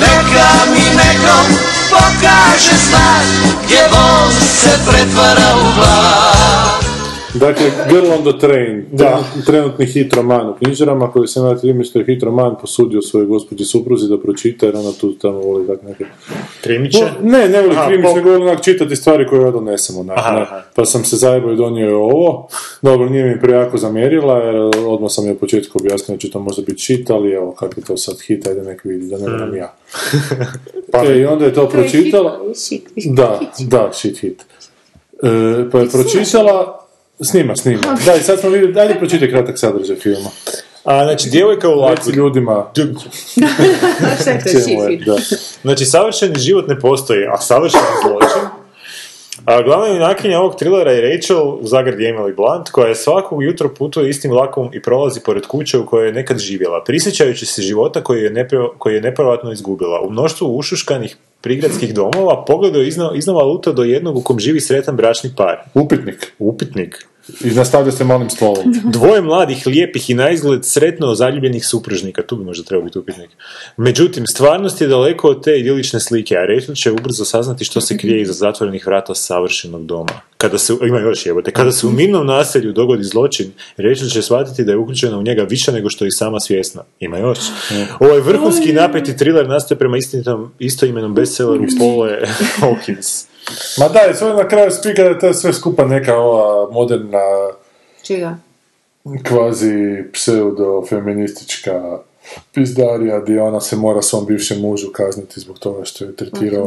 Neka mi nekom pokaže znak, gdje voz se pretvara u vlak. Dakle, Girl on the Train, Da. trenut- trenutni hit roman u knjižarama koji se na time što je hit roman posudio svojoj gospođi supruzi da pročita jer ona tu tamo voli tak neke... Krimiće? Ne, ne voli Aha, krimić, pop. nego voli onak čitati stvari koje ja donesem onak, Aha, ne. aha. Pa sam se zajebao i donio je ovo. Dobro, nije mi prejako zamjerila jer odmah sam je u početku objasnio da će to možda biti shit, ali evo, kako je to sad hit, ajde nek vidi, da ne Hmm. moram ja. e, i onda je to To je hit, pročitala... Da, da, shit hit. E, pa je pročitala... Snima, snima. Da, i sad smo vidjeli, ajde pročitaj kratak sadržaj filma. A, znači, djevojka u Reci laku. ljudima da. Znači, savršeni život ne postoji, a savršeni zločin. A glavna junakinja ovog trilera je Rachel, u zagradi Emily Blunt, koja je svakog jutro putuje istim vlakom i prolazi pored kuće u kojoj je nekad živjela, prisjećajući se života koji je, nepre, koji je nepovratno izgubila. U mnoštvu ušuškanih prigradskih domova pogledao iznova luta do jednog u kom živi sretan bračni par. Upitnik. Upitnik. I nastavlja se malim slovom. Dvoje mladih, lijepih i naizgled sretno zaljubljenih supružnika, tu bi možda trebao biti upitnik. Međutim, stvarnost je daleko od te idilične slike, a Rachel će ubrzo saznati što se krije iza zatvorenih vrata savršenog doma. Kada se, ima još jebote, kada se u mirnom naselju dogodi zločin, Rachel će shvatiti da je uključena u njega više nego što je sama svjesna. Ima još. Ovaj vrhunski napeti thriller nastaje prema istinitom, istoimenom bestselleru Paule Hawkins. Ma da, i sve na kraju spika da je to sve skupa neka ova moderna Čega? kvazi pseudo-feministička pizdarija gdje ona se mora svom bivšem mužu kazniti zbog toga što je tretirao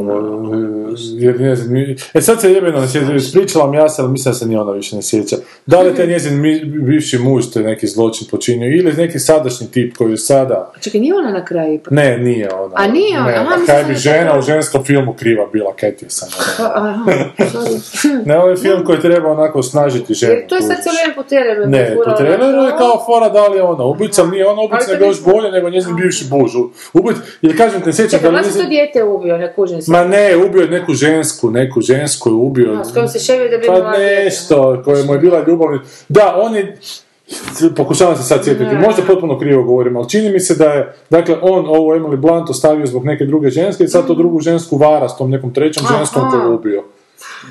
jer njezin, mi- e sad se jebeno ne sjeća, ispričala mi ja se, ali mislim da se ni ona više ne sjeća. Da li taj njezin mi- bivši muž to je neki zločin počinio ili neki sadašnji tip koji je sada Čekaj, nije ona na kraju ipak? ne, nije ona. A nije ona? Ne, Aha, ma mislim kaj bi žena u ženskom filmu kriva bila, kaj ti je sam. Ne, ovo je film koji treba onako osnažiti ženu. Jer to je sad cijelo po traileru. Ne, po traileru je kao fora da li je ona ubica, nije ona ubica, nego još bolje nego njezin bivši muž. Ubit, ili kažem te, sjećam Čekaj, je to dijete ubio, ne kužim se. Ma ne, ubio je neku žensku, neku žensku je ubio. A, s kojom se ševio da bi Pa nešto, koje mu je bila ljubavna. Da, on je, pokušavam se sad sjetiti, možda potpuno krivo govorim, ali čini mi se da je, dakle, on ovu Emily Blunt ostavio zbog neke druge ženske i sad to drugu žensku vara s tom nekom trećom ženskom koju je ubio.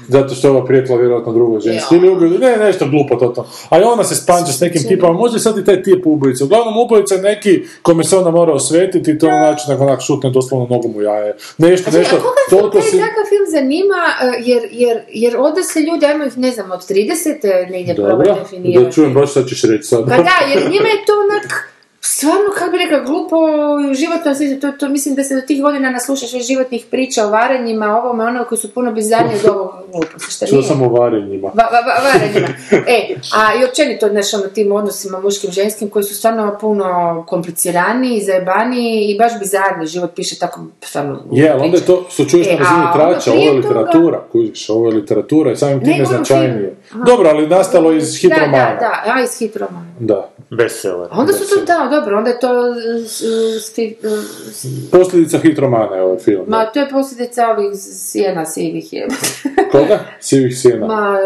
Zato što je ova prijetla vjerojatno drugoj ženski. Ili ubio, ne, nešto glupo totalno. A i ona se spanđa s nekim tipom, a možda je sad i taj tip ubojica. Uglavnom ubojica je neki kome se ona mora osvetiti i to na način ga onak šutne doslovno nogom u jaje. Nešto, Znači, nešto, a koga si... takav film zanima, e, jer, jer, jer odrasli ljudi, ajmo ih, ne znam, od 30 negdje probati definirati. da čujem baš šta ćeš reći sad. Pa da, jer njima je to onak, stvarno, kako bi rekla, glupo i u životnom smislu, to, to mislim da se do tih godina naslušaš već životnih priča o varenjima, ovome, ono, koji su puno bizarniji od ovog gluposti, šta Čuo nije? sam o varenjima. Va, va, va, varenjima. E, a i općenito, znaš, ono, tim odnosima muškim, ženskim, koji su stvarno puno kompliciraniji, zajebaniji i baš bizarni, život piše tako, stvarno... Je, ali onda je to, što čuješ E, na razini trača, ovo je prije toga- literatura, kužiš, ovo je literatura i samim Ne, time značajnije. Dobro, ali nastalo iz hit Da, da, da, a iz hit romana. Da. Bestseller. A onda su to, da, dobro, onda je to s- s- sti- s- Posljedica hit romana je ovaj film. Ma, to je posljedica ovih sjena sivih je. Koga? Sivih sjena. Ma,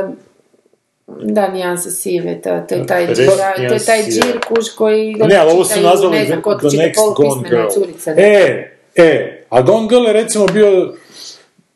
da, nijanse sive, to, to je taj Res džir, to je taj džir kuž koji... Ne, ali ovo su nazvali ne znam, The Next Gone Girl. curica. E, e, a Gone Girl je recimo bio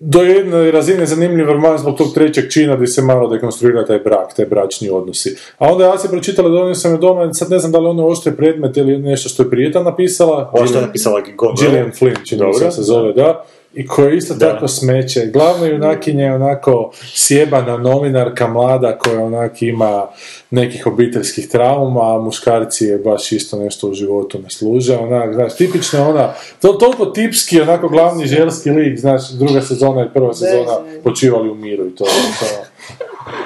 do jedne razine zanimljiv roman zbog tog trećeg čina gdje se malo dekonstruira taj brak, taj bračni odnosi. A onda ja sam pročitala da oni sam je doma, sad ne znam da li ono ošte predmet ili nešto što je Prijeta napisala. Ovo što je napisala. Gillian Flynn, čini se se zove, da. I koja je isto Da. tako smeće. Glavna junakinja je onako sjebana novinarka mlada koja onak ima nekih obiteljskih trauma, a muškarci je baš isto nešto u životu ne služe. Onak, znaš, tipična ona, to, toliko tipski, onako glavni želski lik, znaš, druga sezona i prva sezona počivali u miru i to. to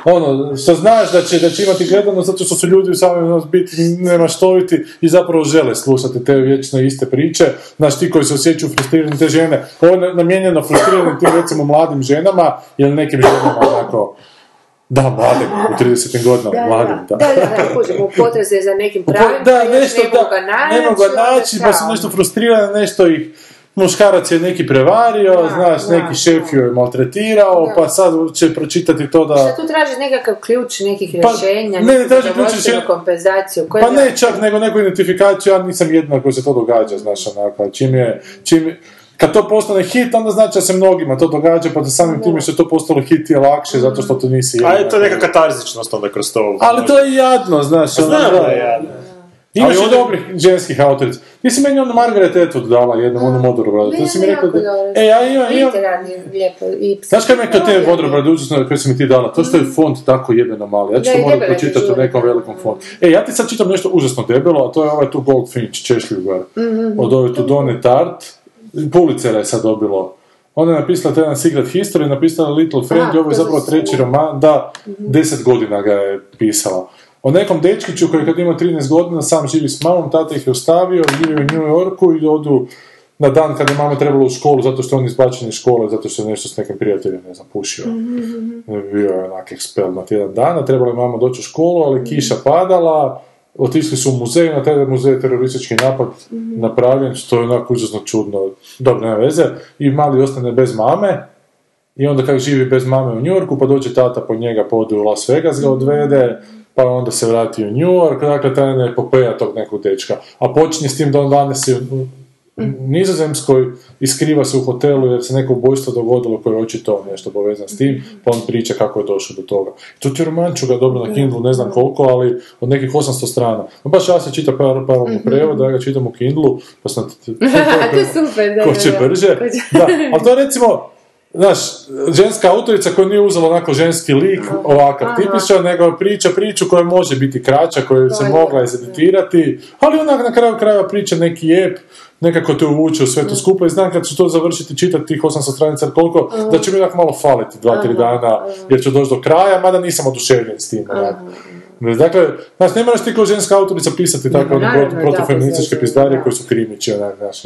ono, što znaš da će, da će imati gledano zato što su ljudi sami ono, biti nemaštoviti i zapravo žele slušati te vječno iste priče. Znaš, ti koji se osjećaju frustrirani, te žene, ovo je namijenjeno frustriranim tim recimo mladim ženama ili nekim ženama onako, da, mladim, u 30. godinama, Da, mladim, da, da, da, da, kužim, u potreze za nekim pravima, da, nešto, ne mogu ga naći, ne mogu naći, pa su nešto frustrirane, nešto ih muškarac je neki prevario, Da, znaš, da, neki šef ju je maltretirao, Da. pa sad će pročitati to da... Šta tu traži nekakav ključ nekih Pa, rješenja, ne, ne traži ključ rješenja. kompenzaciju? Koje Pa ne čak, nego neku identifikaciju, ja nisam jedina koji se to događa, znaš, onako, čim je, čim je- kad to postane hit, onda znači da se mnogima to događa, pa da samim time što je to postalo hit je lakše, zato što to nisi A jedina. je to neka katarzičnost onda kroz to. Ali to je jadno, znaš, ono, Znam da je jadno. Imaš onda- dobrih ženskih autorica. Ti si meni ono Margaret Atwood dala jednom, onu modru bradu. Ne, To si mi ne, rekao jako da... dobro. E, ja imam, imam... Literarni, lijepo. I Znaš kaj me te modru bradu učesno koje si mi ti dala? To što je font tako jebeno mali. Ja ću Da, to i morat debele ti pročitati u nekom velikom fontu. E, ja ti sad čitam nešto užasno debelo, a to je ovaj tu Goldfinch, češljugar. Mhm, Od ove tu Done Tart. Pulicera je sad dobilo. Ona je napisala taj jedan Secret History, napisala Little Friend i ovo je zapravo treći roman, da, deset godina ga je pisala. O nekom dečkiću koji kad ima 13 godina sam živi s mamom, tata ih je ostavio, živi u New Yorku i odu na dan kad je mama trebala u školu zato što je on izbačen iz škole, zato što je nešto s nekim prijateljem, ne znam, pušio. Bio je onak ekspel na tjedan dana, trebala je mama doći u školu, ali kiša padala, otišli su u muzej, na taj muzej je teroristički napad napravljen, što je onako užasno čudno, dobro, nema veze, i mali ostane bez mame, i onda kako živi bez mame u New Yorku, pa dođe tata po njega, ode u Las Vegas ga odvede, pa onda se vrati u New York, dakle, taj je epopeja tog nekog dečka. A počinje s tim da on danas je u Nizozemskoj i skriva se u hotelu jer se neko ubojstvo dogodilo koje je očito nešto povezano s tim, pa on priča kako je došao do toga. To ti romanču ga dobro na Kindlu, ne znam koliko, ali od nekih 800 strana. No baš ja se čita par, par prevod, da ga čitam u Kindlu, pa sam... to je super, da, Ko će brže. Da, ali to recimo, Znaš, ženska autorica koja nije uzela onako ženski lik, ovakav Aha. tipičan, nego priča priču koja može biti kraća, koju se mogla izeditirati, ali onak na kraju krajeva priča neki jeb, nekako te uvuče u sve to skupa i znam kad ću to završiti čitati tih 800 stranica koliko, da će mi onak malo faliti dva, tri dana, jer ću doći do kraja, mada nisam oduševljen s tim. Dakle, znaš, ne moraš ti kao ženska autorica pisati da, bez veze, pizdarije da. koji su krimići, onak, znaš,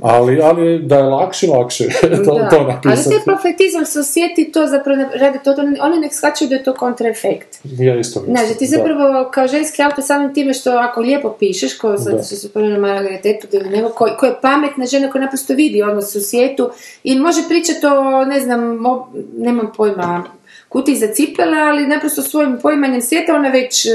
ali, ali da je lakše, lakše to, Da. to Ali napisati. taj profetizam se osjeti to zapravo radi to, oni nek shvaćaju da je to kontraefekt. Ja isto mislim. Znaš, da ti zapravo kao ženski autor samim time što ako lijepo pišeš, ko sad Da. što se spomenuo Margaret Atwood ili nego, ko, ko je pametna žena koja naprosto vidi odnos u svijetu i može pričati o, ne znam, mo- nemam pojma, kutiji za cipele, ali naprosto svojim poimanjem svijeta ona već e,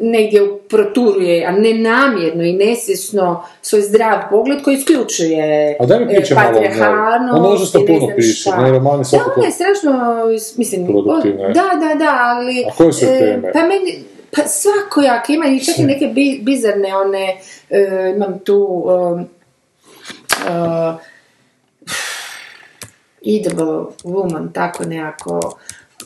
negdje proturuje, a ne namjerno i nesvjesno svoj zdrav pogled koji isključuje A daj mi priče e, malo o njoj. patrijarhalnost Ona užasno i ne puno piše, ne, romani Da, ona je strašno, mislim, je. da, da, da, ali... A koje su e, teme? Pa meni, pa svakojake, ima i čak i neke bi, bizarne one, e, imam tu... Um, uh, Edible Woman, tako nekako.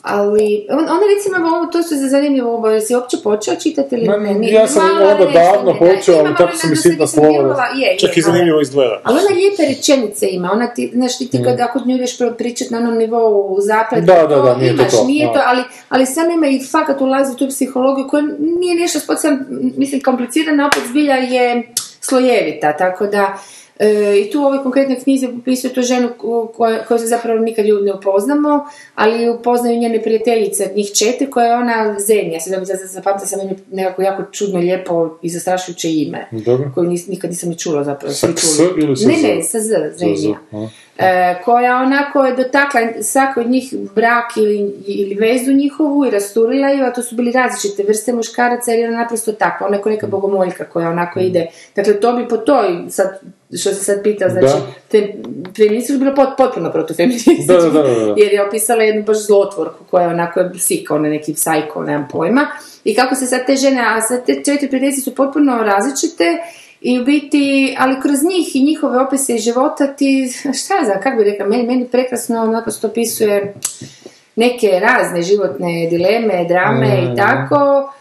Ali, on, ona recimo, ovo, to su za zanimljivo ovo, jesi uopće počeo čitati ili ne? Nije- ja sam onda davno počeo, ali tako malo su mi sitna slova. Čak i ali- zanimljivo izgleda. ali ona lijepe rečenice ima, ona ti, znaš, ti, ti kad ako nju ideš pričati na onom nivou zaplet, Da, da, da, nije to imaš, to, nije da. to, ali, ali sam ima i fakat ulazi u tu psihologiju koja nije nešto specijalno, mislim, komplicirana, opet zbilja je slojevita, tako da, e, i tu u ovoj konkretnoj knjizi opisuje tu ženu ko- koja- koju se zapravo nikad ju ne upoznamo, ali upoznaju njene prijateljice, njih četiri, koja je ona Zenja, se zove, zapamtila sam nekako jako čudno, lijepo i zastrašujuće ime Dobro. koju nis, nikad nisam ni čula zapravo. Sa ks ili sa Ne, ne, sa z. E, koja onako je dotakla svako od njih brak ili, ili vezu njihovu i rasturila ju, a to su bili različite vrste muškaraca jer je ona naprosto takva, ona je kao neka bogomoljka koja onako ide. Dakle, to bi po toj, sad, što se sad pitao, znači, te feministički bilo pot, potpuno protufeministički, da. jer je opisala jednu baš zlotvorku koja je onako je psika, ona neki psajko, nemam pojma. I kako se sad te žene, a sad te četiri prijateljice su potpuno različite i u biti, ali kroz njih i njihove opise iz života ti, šta ja znam, kako bi rekla, meni, meni prekrasno naprosto opisuje neke razne životne dileme, drame Mm. i tako,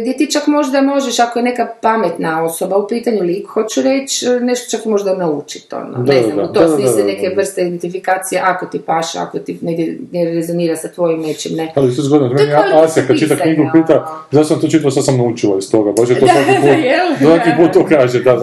gdje ti čak možda možeš, ako je neka pametna osoba u pitanju lik, hoću reći, e, nešto čak možda naučiti, ono, Da, ne znam, da, to smisle da, neke vrste identifikacije, ako ti paša, ako ti negdje ne rezonira sa tvojim nečim, ne. Ali to je zgodno, meni Asija kad čita knjigu ono. pita zašto sam to čitao, sad sam naučila iz toga, je to svaki put, svaki put to kaže, da, Da,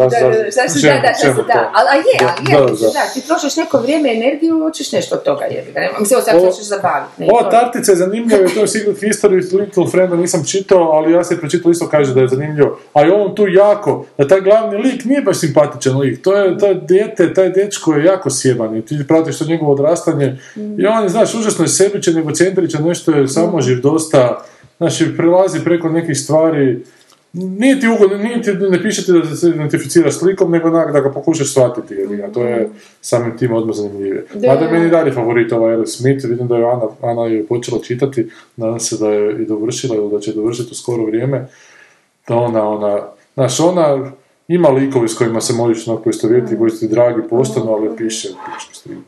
zašto, da, da, zašto, da, da, ali je, ali je, Da, ti trošiš neko vrijeme, energiju, hoćeš nešto od toga, jebi ga, mislim, sad hoćeš zabaviti, ne, Ova tartica je zanimljiva to je Secret History Little Frienda nisam čitao, ali ja se pročitao isto kaže da je zanimljivo. A i on tu jako, da taj glavni lik nije baš simpatičan lik. To je, to je dijete, taj dečko je jako sjeban i ti pratiš to njegovo odrastanje. I on je, znaš, užasno je sebičan, egocentričan, nešto je samoživ dosta, znači, prelazi preko nekih stvari, nije ti ugodno, nije ti, ne piše ti da se identificiraš s likom, nego onak da ga pokušaš shvatiti, jer to je samim tim odmah zanimljivije. Da. Mada je meni dalje favorit ova Alice Smith, vidim da je Ana, Ana je počela čitati, nadam se da je i dovršila ili da će dovršiti u skoro vrijeme, da ona, ona, znaš, ona ima likove s kojima se možeš onako poistovjetiti, koji su ti dragi postanu, ali piše, piše stripu,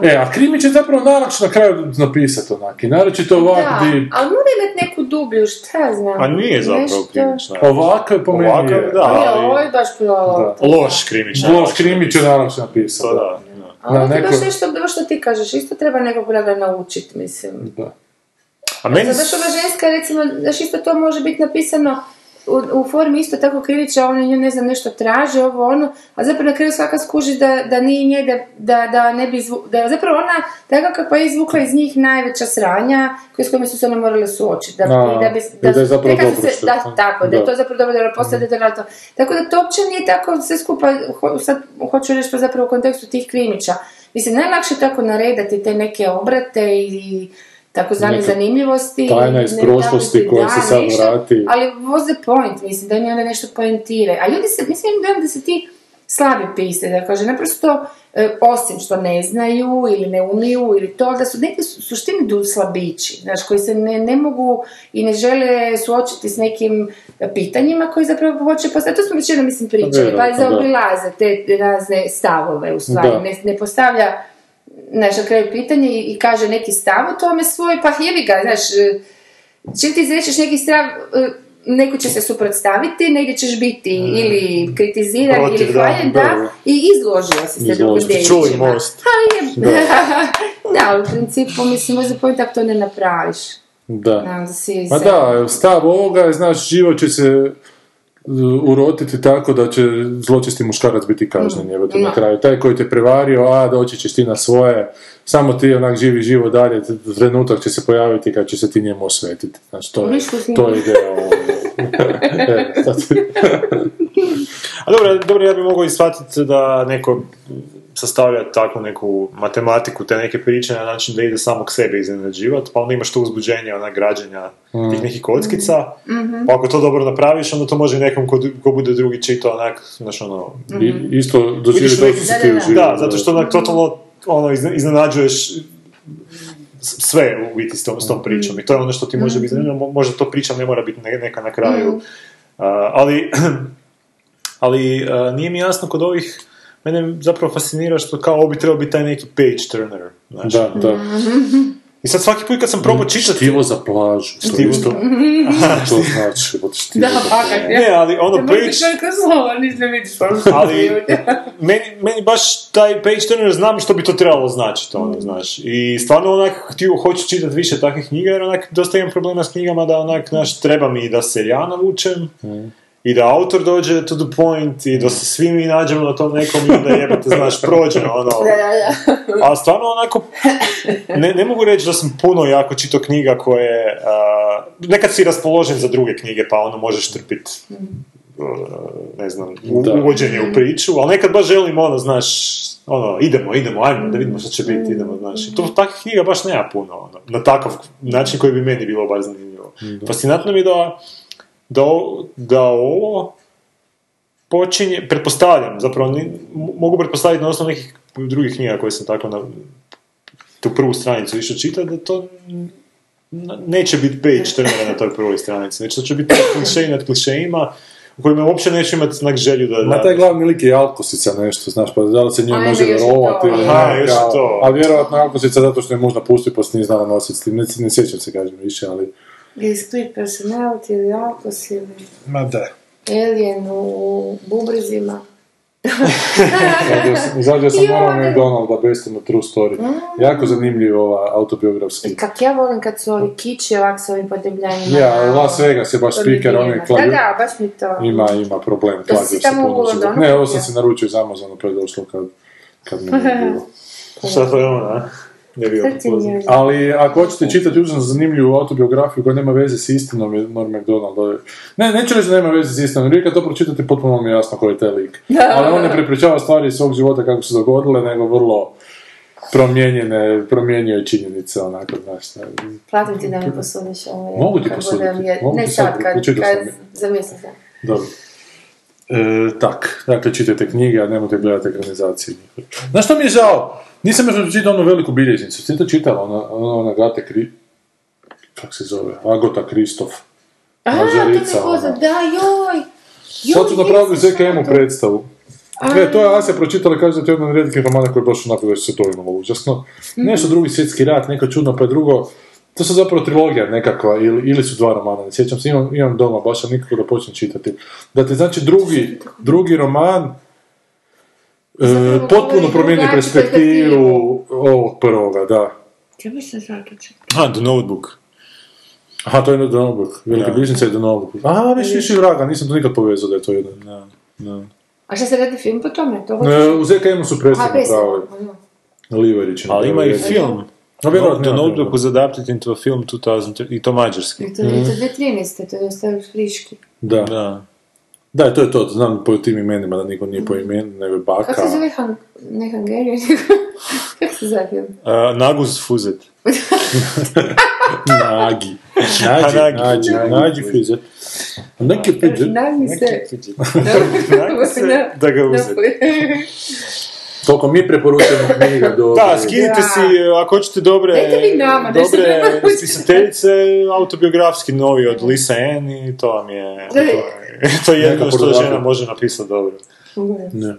to. E, a krimi će zapravo najlakše na kraju napisati onak, i naročito ovak Da, di, ali mora imati neku dublju, šta ja znam. A nije zapravo nešto- krimična. ovakav po meni Ovakav, je. da. Ali ali- ovo je baš bilo... Loš krimična. Loš krimi će najlakše napisati. To da. da. Ali Na ovo ti baš neko- nešto, baš što ti kažeš, isto treba nekog da ga naučit, mislim. Da. A meni... Zato što ova ženska, recimo, znaš, isto to može biti napisano u, u formi isto tako krivića, ona nju, ne znam, nešto traže, ovo ono, a zapravo na kraju svaka skuži da, da nije nje, da, da, da ne bi izvu, da je zapravo ona tako kakva je izvukla iz njih najveća sranja, s kojima su se ona morale suočiti. Da, A, i da, bi, i da je zapravo dobro se, što- da, tako, da, je da. to zapravo dobro da postane da je to. Tako da to uopće nije tako sve skupa, ho, sad hoću reći to zapravo u kontekstu tih krimića. Mislim, najlakše je tako naredati te neke obrate i takozvane zanimljivosti. tajna iz prošlosti koja da, se sad vrati. Ali what's the point, mislim, da mi onda nešto poentire. A ljudi se, mislim, dojam da se ti slabi pise, da kaže, naprosto, e, osim što ne znaju ili ne umiju ili to, da su neki su suštini du slabići, znaš, koji se ne, ne mogu i ne žele suočiti s nekim pitanjima koji zapravo hoće postaviti. To smo već jednom, mislim, pričali, pa da. zaobilaze te razne stavove, u stvari, Da. ne, ne postavlja znaš, na kraju pitanje i, i kaže neki stav u tome svoj, pa jebi ga, znaš, e, čim ti izrečeš neki stav, e, neko će se suprotstaviti, negdje ćeš biti ili kritiziran Protiv, ili da, hvaljen, da, da. i izložio si se drugim most. Ha, je, da. u principu, mislim, možda point ako to ne napraviš. Da. Da, si Ma se- da, stav ovoga znaš, život će se urotiti tako da će zločesti muškarac biti kažnjen, jebote, na Da. kraju. Taj koji te prevario, a doći ćeš ti na svoje, samo ti onak živi živo dalje, trenutak će se pojaviti kad će se ti njemu osvetiti. Znači, to je, to je ideja ovoga. E, A dobro, dobro, ja bih mogao i shvatiti da neko sastavlja takvu neku matematiku, te neke priče na način da ide samog sebe iznenađivati, pa onda imaš to uzbuđenje, ona građenja tih nekih kockica, pa ako to dobro napraviš, onda to može nekom ko, ko bude drugi čitao onak, znaš ono, I, isto doživi to Da, ti da, zato što onak totalno ono, izne- iznenađuješ sve u biti s tom, s tom pričom. I to je ono što ti može biti zanimljivo. Možda to priča ne mora biti ne- neka na kraju. A, ali ali a, nije mi jasno kod ovih Mene zapravo fascinira što kao ovo bi trebao biti taj neki page turner. Znači. Da, da. I sad svaki put kad sam probao čitati... Štivo za plažu. To Štivo. isto. to znači, od štivo Da, za fakat, plažu. Ne, ali ono Ne page... ali meni, meni baš taj page turner znam što bi to trebalo značiti, ono, znaš. I stvarno onak htio, hoću čitati više takvih knjiga, jer onak dosta imam problema s knjigama da onak, znaš, treba mi da se ja navučem, i da autor dođe to the point, i da se svi mi nađemo na tom nekom i da jebate, znaš, prođe, ono. A stvarno onako, ne, ne mogu reći da sam puno jako čitao knjiga koje, a, nekad si raspoložen za druge knjige, pa ono možeš trpit ne znam, u- Da. uvođenje u priču, ali nekad baš želim ono, znaš, ono, idemo, idemo, ajmo, da vidimo što će biti, idemo, znaš. I to takvih knjiga baš nema puno, ono, na takav način koji bi meni bilo baš zanimljivo. Fascinantno mi je da, da, o- da ovo počinje, pretpostavljam, zapravo ni- mo- mogu pretpostaviti na osnovu nekih drugih knjiga koje sam tako na tu prvu stranicu išao čitati, da to neće biti page turnera na toj prvoj stranici, znači to će biti klišej nad klišejima u kojima uopće neću imati znak želju da... Ma da- taj glavni lik je Alkosica nešto, znaš, pa da li se njoj može još i vjerovati to. ili Aha, ne, to. A vjerojatno Alkosica zato što je možda pustio pa se nije znala nositi s tim, ne, ne sjećam se kažem više, ali... Ili split personality, ili alkos, ili Ma da. alien u bubrizima. Izađeo sam McDonalda, Best in the True Story. Jako zanimljiv ova autobiografski. Kak ja volim kad su ovi kiči ovak s ovim podebljanjima. Ja, Las Vegas je baš speaker, on je Da, klavir... da, baš mi to. Ima, ima problem, To si kladio se. Londonu Ne, ovo sam se naručio iz Amazona, to je došlo kad, kad mi nije bilo. Šta to je ono, a? Ne je- Ali ako hoćete čitati užasno zanimljivu autobiografiju koja nema veze s istinom, je Norm MacDonald. Ne, neću reći da nema veze s istinom, jer vi kad to pročitate potpuno mi je jasno koji je taj lik. Ali on ne prepričava stvari iz svog života kako su se dogodile, nego vrlo promijenjene, promijenio je činjenice, onako, znaš, šta. Platim ti da mi posudiš ovo. Mogu ti kad posuditi, je- mogu Ne ti sad, kad, kad sam je. za mjesec. da. Dobro. E, tak, dakle, čitajte knjige, a nemojte gledati ekranizacije. Znaš što mi je žao? Nisam još čitao onu veliku bilježnicu. Ti to čitala, ona, ona, ona Agate Kri... Kak se zove? Agota Kristof. A, to mi Mažarica, je poznat, ona. da, joj! Sad su Joj, napravili ZKM-u to. predstavu. E, to je Asja pročitala, kaže da to je jedan rijetkih romana koji je baš onako već se to imalo užasno. Nešto drugi svjetski rat, neko čudno, pa drugo... To su zapravo trilogija nekakva, ili, ili su dva romana, ne sjećam se, imam, imam doma baš, nikako da počnem čitati. Da te znači drugi, drugi roman, Zapravo potpuno promijeni perspektivu ovog prvoga, da. Ja mislim zato ću. A, The Notebook. Aha, to je The Notebook, Velika bližnica je The Notebook. A, viš, viš i vraga, nisam to nikad povezao da je to jedan. Da, da. A šta se radi film po tome? To E, u ZKM-u su predstavu predstavu. napravili. Liverić Ali ima i film. A vjerojatno The Notebook was adapted into a film 2000, i to mađarski. I to je to 2013. To je dosta friški. Da. Da. Da, to je to, znam po tim imenima da niko nije po imenu, nego je baka. Kako se zove Han... Ne Hungarian, nego... Kako se zove film? Uh, Naguz Fuzet. Nagi. Nagi. nađi, nađi fizet. Neki fizet. Nagi se... Nagi se da ga uzeti. Toliko mi preporučujemo knjiga do... Da, skinite Da. si, ako hoćete dobre, Dajte vi nama, dobre spisateljice, autobiografski novi od Lisa Ann i to vam je, to je, to je jedino Neka što žena može napisati dobro. Ne.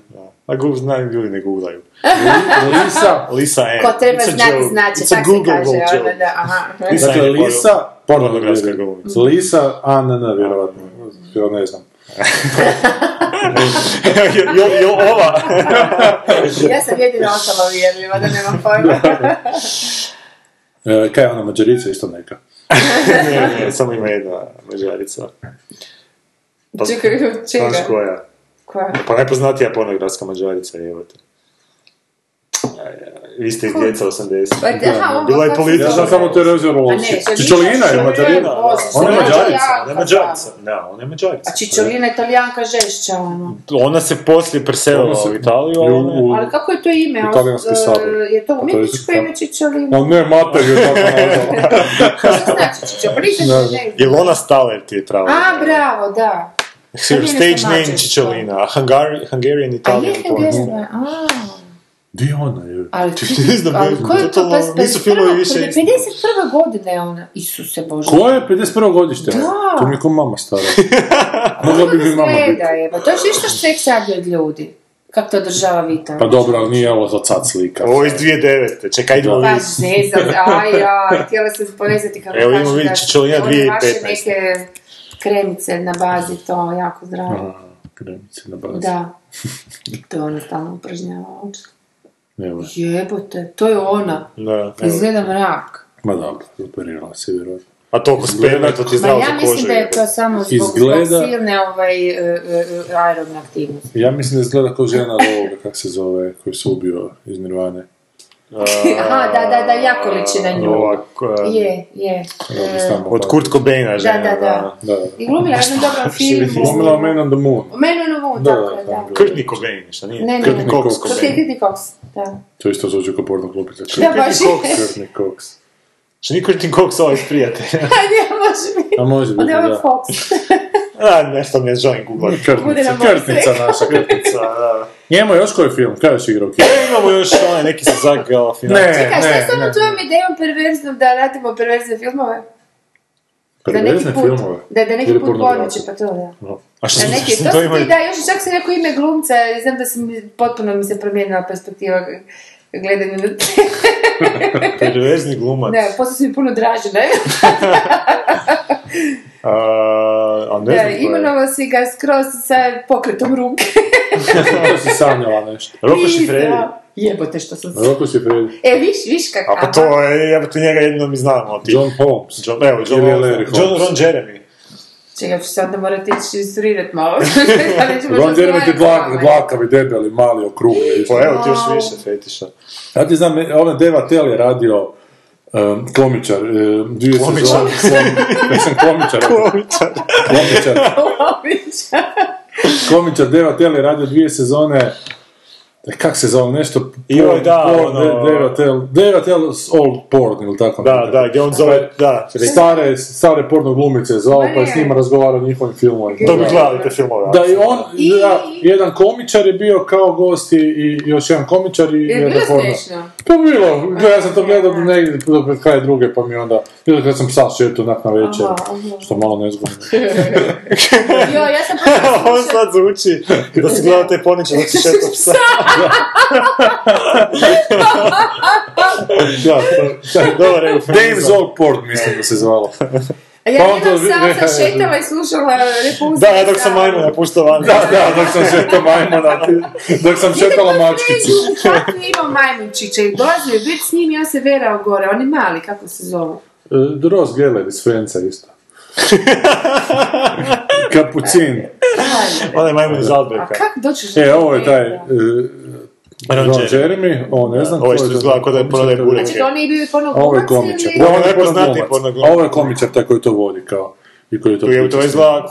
A Google znaju, ljudi ne googlaju. Lisa, Lisa Ann. Ko treba znati znači, It's a tak se Google kaže, onda da, aha. Lisa dakle Lisa, pornografska glumica. Lisa, a ne, ne, vjerovatno. Ja ne znam. Jo, jo, ova. Ja sam jedina ostala uvjerljiva, da nemam pojma. E, kaj je ona, mađarica isto neka? ne, ne, samo ima jedna mađarica. Pa, Čekaj, čega? Znaš koja? Koja? Pa najpoznatija pornografska mađarica je, evo te. Vi ste iz djeca 80. Pa, ovo Bila je se politika. Ja znam samo A ne, to Čičolina je mađarina. Ona je mađarica. Ona je mađarica. Ne, ona je mađarica. A Čičolina italijanka žešća, ono. Ona se poslije preselila u Italiju, a je- Ali kako je to ime? U talijanski E, sabor. Je to umjetničko je ime Čičolina? O ne, mater je tako nazvala. Što znači Čičolina? Ne znam. Jel ona Staler ti je pravo? A, bravo, da. Je Stage name. Čičolina, a Hungari, Hungarian A Italian je porn. Hungarian, a. Di je ona je? Ali, Ne znam, ali ko je to? totalno, Pa, nisu filmovi više 51. isti. 51. godine je ona. Isuse Bože. Ko je 51. godište? Da. To mi je ko mama stara. Mogla bi mi mama biti. Je, pa to je isto što je sad od ljudi. Kako to održava vitalno. Pa dobro, ali nije ovo za sad slika. Ovo je iz 2009. Čekaj, idemo Pa vidjeti. ne znam, aj, aj, htjela sam povezati kako Evo, kažu vidjeti Čičolina one vaše 2015. neke kremice na bazi, to jako zdravo. Kremice na bazi. Da. To ona stalno upražnjava oči. Evo. Jebote, to je ona. Da, evo. Izgleda mrak. Ma dobro, operirala se vjerojatno. A toliko sperme, to ti zdravo ja za kožu. mislim da je to samo zbog, Izgleda- zbog silne ovaj, e, e, aerobne aktivnosti. Ja mislim da izgleda kao žena od ovoga, kak se zove, koji se ubio iz Nirvane. Aha, da, da, da, jako liči na nju. Ovak, uh, Je, je. Stalno Od Kurt Cobaina žena. da, da. Da, da. I glumila je jednom dobrom filmu. Glumila u Man on the Moon. Menu na Moon, Da, tako da, je, da. da. Courtney Cobain, šta nije? Ne, ne, ne. Cox Cox. To je Cobain. Kitty Cox, da. To isto zvuči kao porno. Da, baš je. Courtney Cox. Šta nije Courtney Cox ovaj iz prijatelja? Ne, može biti. A može biti, Onda je da. Fox. A, nešto ne želim googlati. Bude Krtnica, krtnica naša krtnica. Da. Njemu još koji film? Kaj još igra u kinu? E, imamo još onaj neki sa Zag Galifianakis. Ne, Čekaj, šta je s ne, onom ne. tvojom idejom perverznom da radimo perverzne filmove? Da neki Perverzne put, filmove? da, da neki Ili put podmeće, pa to da. A što Da neki, što to to si imaju? ti da, još čak si rekao ime glumca znam da sam potpuno mi se promijenila perspektiva gledanja na te. Perverzni glumac. Ne, posle su mi puno draže, ne? A, ne Da, znam imenovao si ga skroz sa pokretom ruke. Si sanjala nešto. Roko Šifredi. Nisam. Jebote što sam se... Roko si Freddy. E, viš, viš kak... A pa to je, ja tu njega jedino mi znam, ali ti. John Holmes. John, evo, John, John, Holmes. Ron Jeremy. Čekaj, ću se onda morati ići instruirat malo. Da Ron Jeremy ti dlak, dlakavi, debeli, mali, okrugli. Pa evo ti još više fetiša. Ja ti znam, ovaj Deva Tel je radio um, komičar, um, dvije Komičar. sezone. Ja sam komičar. Komičar. komičar. Komičar Deva Tel je radio dvije sezone kak se zove, nešto Joj, da, porn, ono- Deva Tel, Deva Tel Old Porn ili tako Da, nekako. da, gdje on zove, da. Stare, stare porno glumice je zvao, pa je s njima razgovarao o njihovim filmovima. To bi gledali te filmove. Da i on, I- da, jedan komičar je bio kao gost i, i još jedan komičar i Je bilo porno. smiješno? Pa bilo, gledaj, ja sam to gledao negdje do pred kraj druge, pa mi onda, bilo kad sam psa šetao onak na večer, Aha, aha. što malo nezgodno. Jo, ja sam on sad zvuči da si gledao te poniče dok si šetao psa. da, Dobar je Dave's Old Porn, mislim da se zvalo. A Ja Pa jednom sam sam šetala i slušala repulziju. Da, ja dok sam majmuna puštao van. Da, da, dok sam šetao majmuna, dok sam šetala mačkicu. Je imao majmunčića i dolazio je biti s njim i on se verao gore. Oni mali, kako se zovu. E, Ross Geller iz Friendsa isto. Kapucin. Onaj majmun iz A Albreka. kako doćeš? E, ovo je taj e, Ron Jeremy. Jeremy, ovo ne znam. Ovo je što to. izgleda kao da je prodaje burek. Znači, on nije bio i porno Ovo je glumac komičar. ovo je najpoznatiji porno porno glumac. glumac. Ovo je komičar taj koji to vodi kao. I koji to Tu je to izgleda...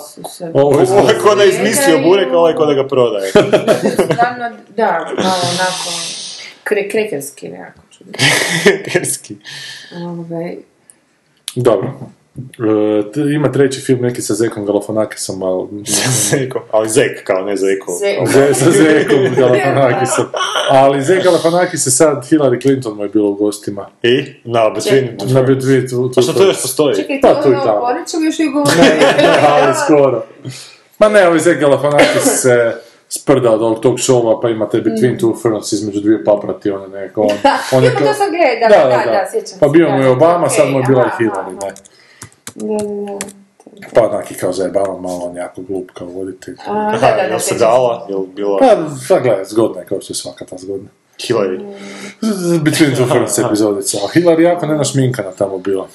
Ovo je Ovo je ko da je izmislio burek, a ovo je ko da ga prodaje. Stvarno, da, malo onako, kre, krekerski nekako čudno. Kerski. Ovaj, Dobro. E, ima treći film neki sa Zekom Galafanakisom, ali... Zeko. Ali Zek, kao ne Zeko. Ze- Ze, sa Zekom Galafanakisom. Ali Zek Galafanakis je sad, Hillary Clinton mu je bilo u gostima. I? Na, between... Na Between tu, tu, A što to još postoji? Čekaj, Pa, to tu i ono tamo. o Boriću još i govori. ali skoro. Ma ne, ovaj Zek Galafanakis se sprda od ovog tog showa, pa imate Between Two Ferns između dvije paprati, one neko... On, on je Ima, to sam gledala, da, da, sjećam Pa se, bio da, mu je da, Obama, sad mu je okej, bila i aha, Hillary, ne. Da, da, da. Pa onaki kao zajebava malo, on jako glup kao voditelj. A, da, Aha, da, da, jel se dala, jel bila Pa, sad gledaj, zgodna je kao što je svaka ta zgodna. Hillary? Between Two Ferns epizodica. A Hillary jako nenašminkana tamo bila.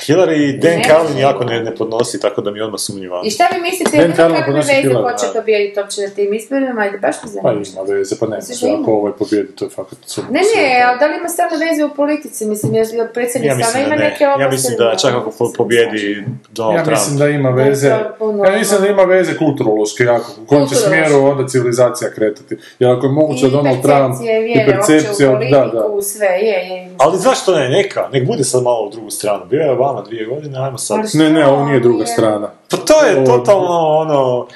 Hillary Dan. Carlin jako ne, ne podnosi, tako da mi je odmah sumnjiva. I šta vi mislite, ima Carlin kakve podnosi veze Hillary, ko će pobijediti uopće na tim izborima, ajde baš me Pa zanima. ima veze, pa ne ima? ako ovaj pobjedi, to je fakat sumnjivo. Ne, ne, ali da li ima stvarno veze u politici, mislim, jer predsjednik Ja sama ima ne. neke Ja ovlasti. mislim da čak ako po- pobjedi Donald Ja Trump. mislim da ima veze, ja mislim da ima veze kulturološki jako, u kojem će smjeru onda civilizacija kretati. Jer ako je moguće Donald Trump i percepcija, da, da. sve, je, je. Ali zašto ne, neka, nek bude sad malo u drugu stranu. Bio je Obama dvije godine, ajmo sad. Ali Ne, ne, ovo nije druga strana. Pa to je totalno ono...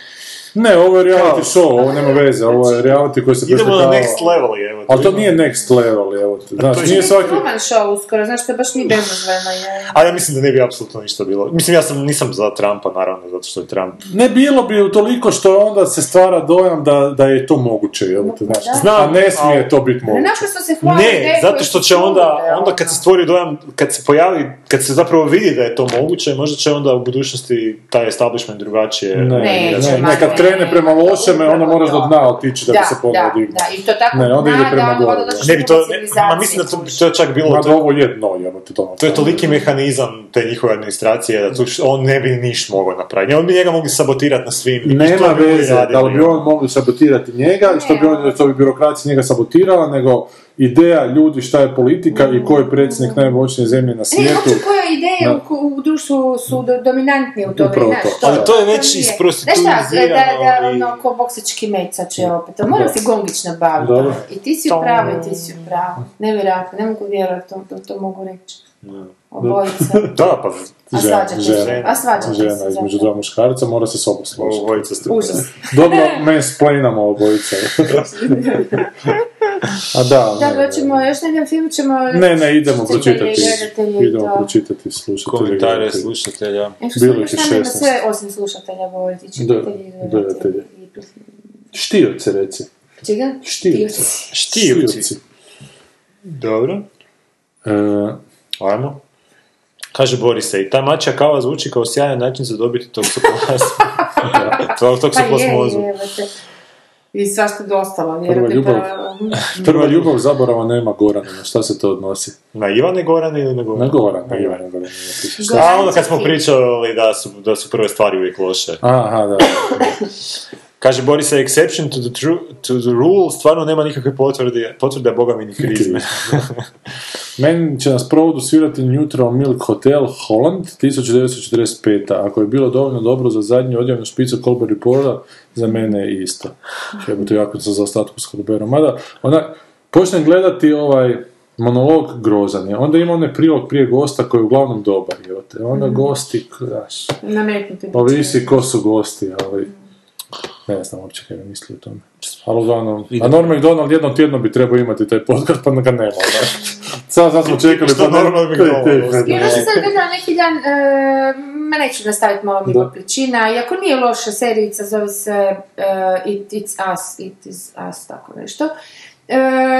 Ne, ovo je reality show, ovo nema veze, ovo je reality koji se Idemo na next level, evo. Ali to nije next level, evo te. Znaš, to je- nije svaki... Truman show uskoro, znaš, to baš nije bezazleno, je. Ali ja mislim da ne bi apsolutno ništa bilo. Mislim, ja sam, nisam za Trumpa, naravno, zato što je Trump. Ne bilo bi utoliko što onda se stvara dojam da, da je to moguće, jel te, znaš. Da. Znam, A ne smije to biti Ne, moguće. se Ne, zato što će onda, onda kad ono. se stvori dojam, kad se pojavi, kad se zapravo vidi da je to moguće, možda će onda u budućnosti taj establishment drugačije... Ne, Neće, ne, ma ne, kad ne, krene prema to lošeme, onda moraš do to. dna otići da, bi se ponovno da, da, i to tako Ne, onda ide prema da gore, da. Ne bi to, ma mislim da to, to je čak bilo, Ma to, da ovo je dno, jebote, to. to je toliki mehanizam te njihove administracije da tu, on ne bi niš mogao napraviti. On bi njega mogli sabotirati na svim. Nema veze, da li bi on mogli sabotirati njega i što bi, on, što bi birokracija njega sabotirala, nego ideja ljudi šta je politika i ko je predsjednik najmoćnije zemlje na Ne, svijetu. uopće koje ideje Da. u, u društvu su do, dominantnije u tome, Upravo znaš, to. Ali to je već isprostituizirano Znaš šta, da, da, ono, ko boksački mecač je opet, to mora Da. se gongić nabaviti. Dobro. I ti si u pravu, i ti si u pravu. Nevjerojatno, ne mogu vjerovati, to, to, to mogu reći. Obojica. Da, pa A svađate se, žena, a svađate se. žena između dva muškarca mora se s oba složiti. obojica ste Užas. Dobro, obojica. A da, Da, ne, hoćemo, još na jedan film ćemo... ne, ne, idemo pročitati, idemo pročitati slušatelji. komentare slušatelja. E, što Bilo je nama 16. sve osim slušatelja govoriti, čitatelji, Da, gledatelji. Štijoce, reci. Čega? Štijoci. Štijevci. Dobro. E, Ajmo. Kaže Borise, i ta mačja kava zvuči kao sjajan način za dobiti toksoplazmu. to, Pa toksoplazmozu. je, je, je, I svašta dostalo, Prva vjerujte. ljubav. Pa, prva ljubav zaborava nema Gorana, na šta se to odnosi? Na Ivane Gorane ili na Gorane? Na Gorana, Na na Ivane. Gorana. Gorana, A onda kad smo pričali da su, da su prve stvari uvijek loše. Aha, da. Kaže Borisa, exception to the, true, to the rule, stvarno nema nikakve potvrde, potvrde Boga mi ni krizme. Meni će nas provodu svirati Neutral Milk Hotel Holland 1945. Ako je bilo dovoljno dobro za zadnju odjavnu špicu Colbert Reporta, za mene je isto. Jebo to jako za ostatku s Colbertom. Mada, ona, počnem gledati ovaj monolog grozan je. Onda ima onaj prilog prije gosta koji je uglavnom dobar. Te. Onda gosti, znaš, ovisi ko su gosti, ali ne znam uopće kaj mi misli o tome. Ali uglavnom, a Norm MacDonald jednom tjedno bi trebao imati taj podcast, pa ga nema. Da. Sad, sad smo čekali, pa ne, I ono što sam gledala neki dan, e, ma neću nastaviti malo mimo pričina, iako nije loša serijica, zove se e, It, It's Us, It Is Us, tako nešto. E,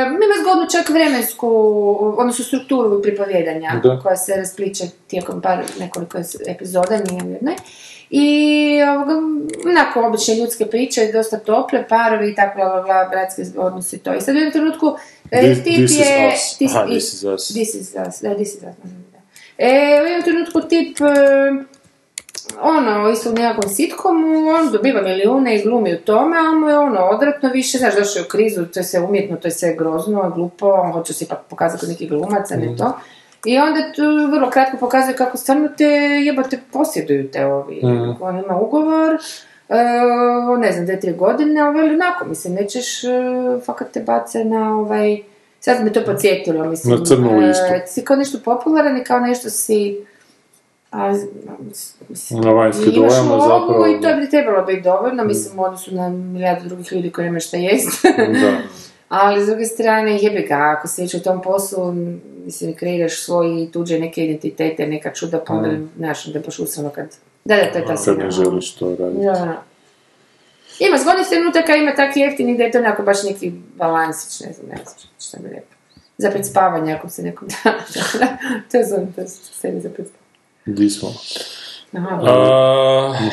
ima zgodnu čak vremensku, odnosno strukturu pripovjedanja Da. koja se raspliče tijekom par nekoliko epizoda, nije u jednoj. I ovoga, onako obične ljudske priče, dosta tople, parovi i tako, bla, bla, bla, bratski odnosi to. I sad u jednom trenutku e, This- tip this is je... us. this- Aha, this is us. This is us, da, this is us, da. E, u jednom trenutku tip, e, ono, isto u nekakvom sitkomu, on dobiva milijune i glumi u tome, a on mu je ono, odvratno više, znaš, došao je u krizu, to je sve umjetno, to je sve grozno, glupo, on hoće se ipak pokazati neki glumac, a ne to. I onda tu vrlo kratko pokazuje kako stvarno te jebote posjeduju te ovi. On ima ugovor, e, ne znam, dvije, tri godine, ali veli onako, mislim, nećeš, e, fakat te bace na ovaj, sad me to podsjetilo, mislim. Na crnu e, listu. si kao nešto popularan i kao nešto si, a, mislim, Na vanjski dojam, zapravo- I to bi trebalo biti dovoljno, mislim, u odnosu na milijardu drugih ljudi koji nemaju šta jest. Da. Ali s druge strane, jebi ga, ako si već u tom poslu, mislim, kreiraš svoj i tuđe neke identitete, neka čuda, pa onda, znaš, da baš usrano kad... Da, da, to je ta Kad ne želiš to raditi. Da, Ima zgodnih trenutaka, ima takvi jeftini da je to onako baš neki balansić, ne znam, ne znam što bi rekao. Za pred spavanje, ako se nekom da. to je zovem, to je sebi za pred spavanje. Di smo? Aha, A,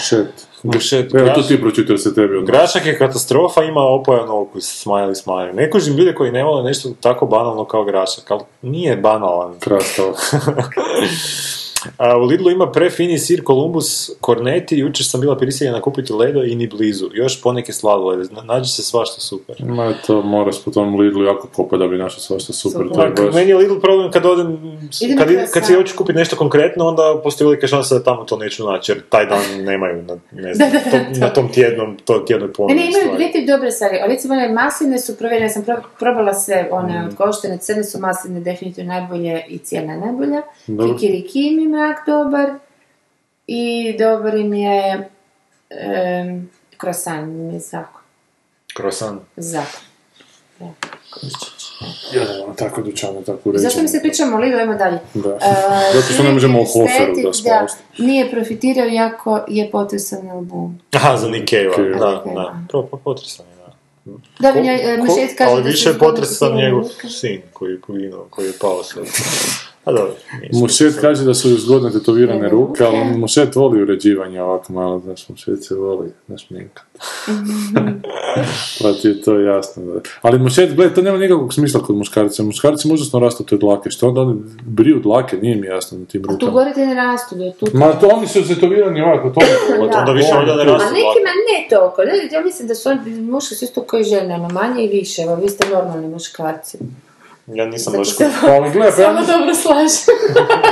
Mušet, Evo, to ti pročitao se tebi od Grašak je katastrofa, ima opojan okus, smiley smiley. Ne kužim ljude koji ne vole nešto tako banalno kao grašak, ali nije banalan. krastava. A, u Lidlu ima prefini sir Columbus Cornetti, jučer sam bila prisiljena kupiti ledo i ni blizu. Još poneke sladolede, nađe se svašta super. Ma to moraš po tom Lidlu jako kopa da bi našao svašta super. Super. To je Pa, baš... meni je Lidl problem kad odem, Idem kad, kad croissant. si hoću kupiti nešto konkretno, onda postoji velika šansa da tamo to neću naći, jer taj dan nemaju na, ne znam, to- na tom tjednom, to tjednoj Ne, ponudi ne, imaju dvije dobre stvari. A Recimo, one masline su provjerene, sam pro- probala se, one od koštene, crne su masline definitivno najbolje i cijena je najbolja. Dobro. Mrak dobar i dobar im je um, croissant, mi je zakon. Croissant. Zakon. Ja vam tako dućane, tako I uređene. Zašto mi se pričamo o Lidlu, ajmo dalje. Da. E, Zato što ne možemo o Hoferu da smo da, nije profitirao jako je potresan album. Aha, za Cave. da, da. da. Pro, po- potresan je, da. Da, Ko- mi je, ko- Mešet kaže ali da više je potresan njegov sin koji je poginuo, koji je pao sve. A dobro. Mušet kaže da su joj zgodne tetovirane Ne, ruke, ali. Mušet voli uređivanje ovako malo, znaš, Mušet se voli, znaš, minka. pa ti je to jasno. Da. Ali Mušet, gledaj, to nema nikakvog smisla kod muškarca. Muškarci užasno rastu te dlake, što onda oni briju dlake, nije mi jasno na tim A tu rukama. gore ti ne rastu, da je tu... Ma to oni su tetovirani ovako, to Da. Onda više ovdje ne A rastu nekima ne toliko, ne, ja mislim da su oni muški su isto koji žene, ono manje i više, evo vi ste normalni muškarci. Ja nisam baš... Pa ali gledaj, pa ja samo nisam, dobro slažem.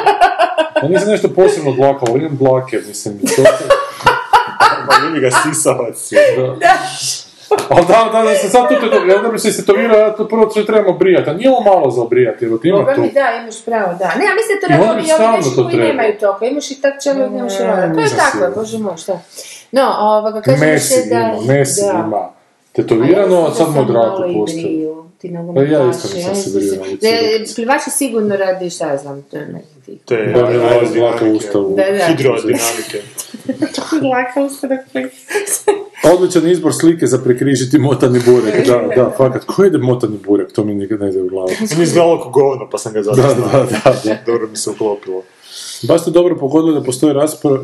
ja nisam nešto posebno dlaka, ali imam dlake, mislim, to... Ma ljubi ga sisavac. Da. Ali da, da, da se sad tu tetovirao, ja da bi se istetovirao, ja to prvo sve trebamo brijati, a nije ovo malo za obrijati, evo ti ima mi da, imaš pravo, da. Ne, ja mislim da to I radi oni ovi, nešto to koji nemaju toliko. Imaš i tak čelo, imaš i rada. To je tako, bože moj, šta. No, ovoga, Messi se da... ima, Messi da. ima. Tetovirano, a sad moderato postoje. postoji. Ti Pa ja isto nisam se brio na. Plivači sigurno radi, šta ja znam, to je neki... To je Da ustavu. Da, da. Hidrodinamike. Laka ustavak. Odličan izbor slike za prekrižiti motani burek. Da, da, fakat. Ko ide motani burek? To mi nikad ne ide u glavu. Mi izgledalo kao govno, pa sam ga zato Da, da, da, da. Dobro mi se uklopilo. Baš ste dobro pogodili da postoji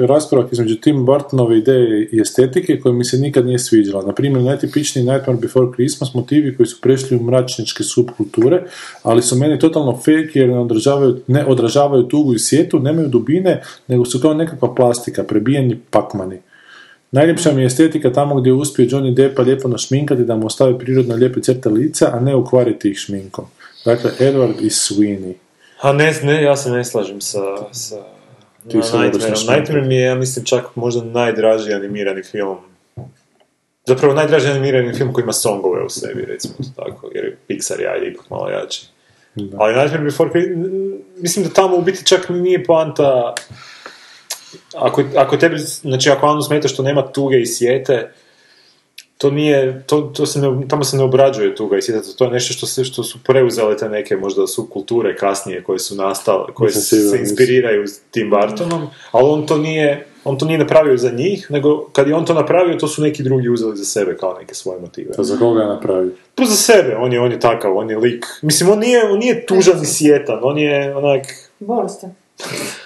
raskorak između Tim Burtonove ideje i estetike koja mi se nikad nije sviđala. Na primjer, najtipičniji Nightmare Before Christmas motivi koji su prešli u mračničke subkulture, ali su meni totalno fake jer ne odražavaju, ne odražavaju tugu i sjetu, nemaju dubine, nego su kao nekakva plastika, prebijeni pakmani. Najljepša mi je estetika tamo gdje je uspio Johnny Deppa lijepo našminkati da mu ostavi prirodno lijepe crte lica, a ne ukvariti ih šminkom. Dakle, Edward i Sweeney. A ne, ne, ja se ne slažem sa, sa Ti na na Nightmare mi je, ja mislim, čak možda najdraži animirani film. Zapravo najdraži animirani film koji ima songove u sebi, recimo to tako, jer Pixar je ajde ipak malo jači. Da. Ali Nightmare Before Christmas, mislim da tamo u biti čak nije poanta, ako, ako tebi, znači ako Anu smeta što nema tuge i sjete, to nije, to, to se ne, tamo se ne obrađuje tuga i sjeta, to je nešto što, se, što su preuzele te neke možda su kulture kasnije koje su nastale, koje Nisam se siguran, inspiriraju s Tim Burtonom, ali on to nije, on to nije napravio za njih, nego kad je on to napravio, to su neki drugi uzeli za sebe kao neke svoje motive. Pa za koga je napravio? Pa za sebe, on je, on je takav, on je lik. Mislim, on nije, on nije tužan i sjetan, on je onak... Bolestan.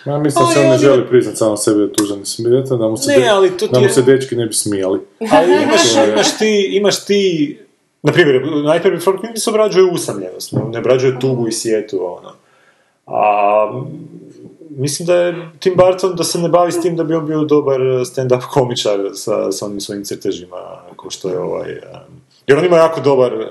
Ja mislim da se on ne želi priznat sam sebe da je tužan i smijetan, da mu se, Ne, de- ali to ti da mu je- se dečki ne bi smijali. Ali imaš, imaš ti, imaš ti, na primjer, najprije Before Christmas obrađuje usamljenost, ne, obrađuje tugu i sjetu, ono. A mislim da je Tim Burton da se ne bavi s tim da bi on bio dobar stand-up komičar sa, sa onim svojim crtežima, kao što je ovaj... um, jer on ima jako dobar uh,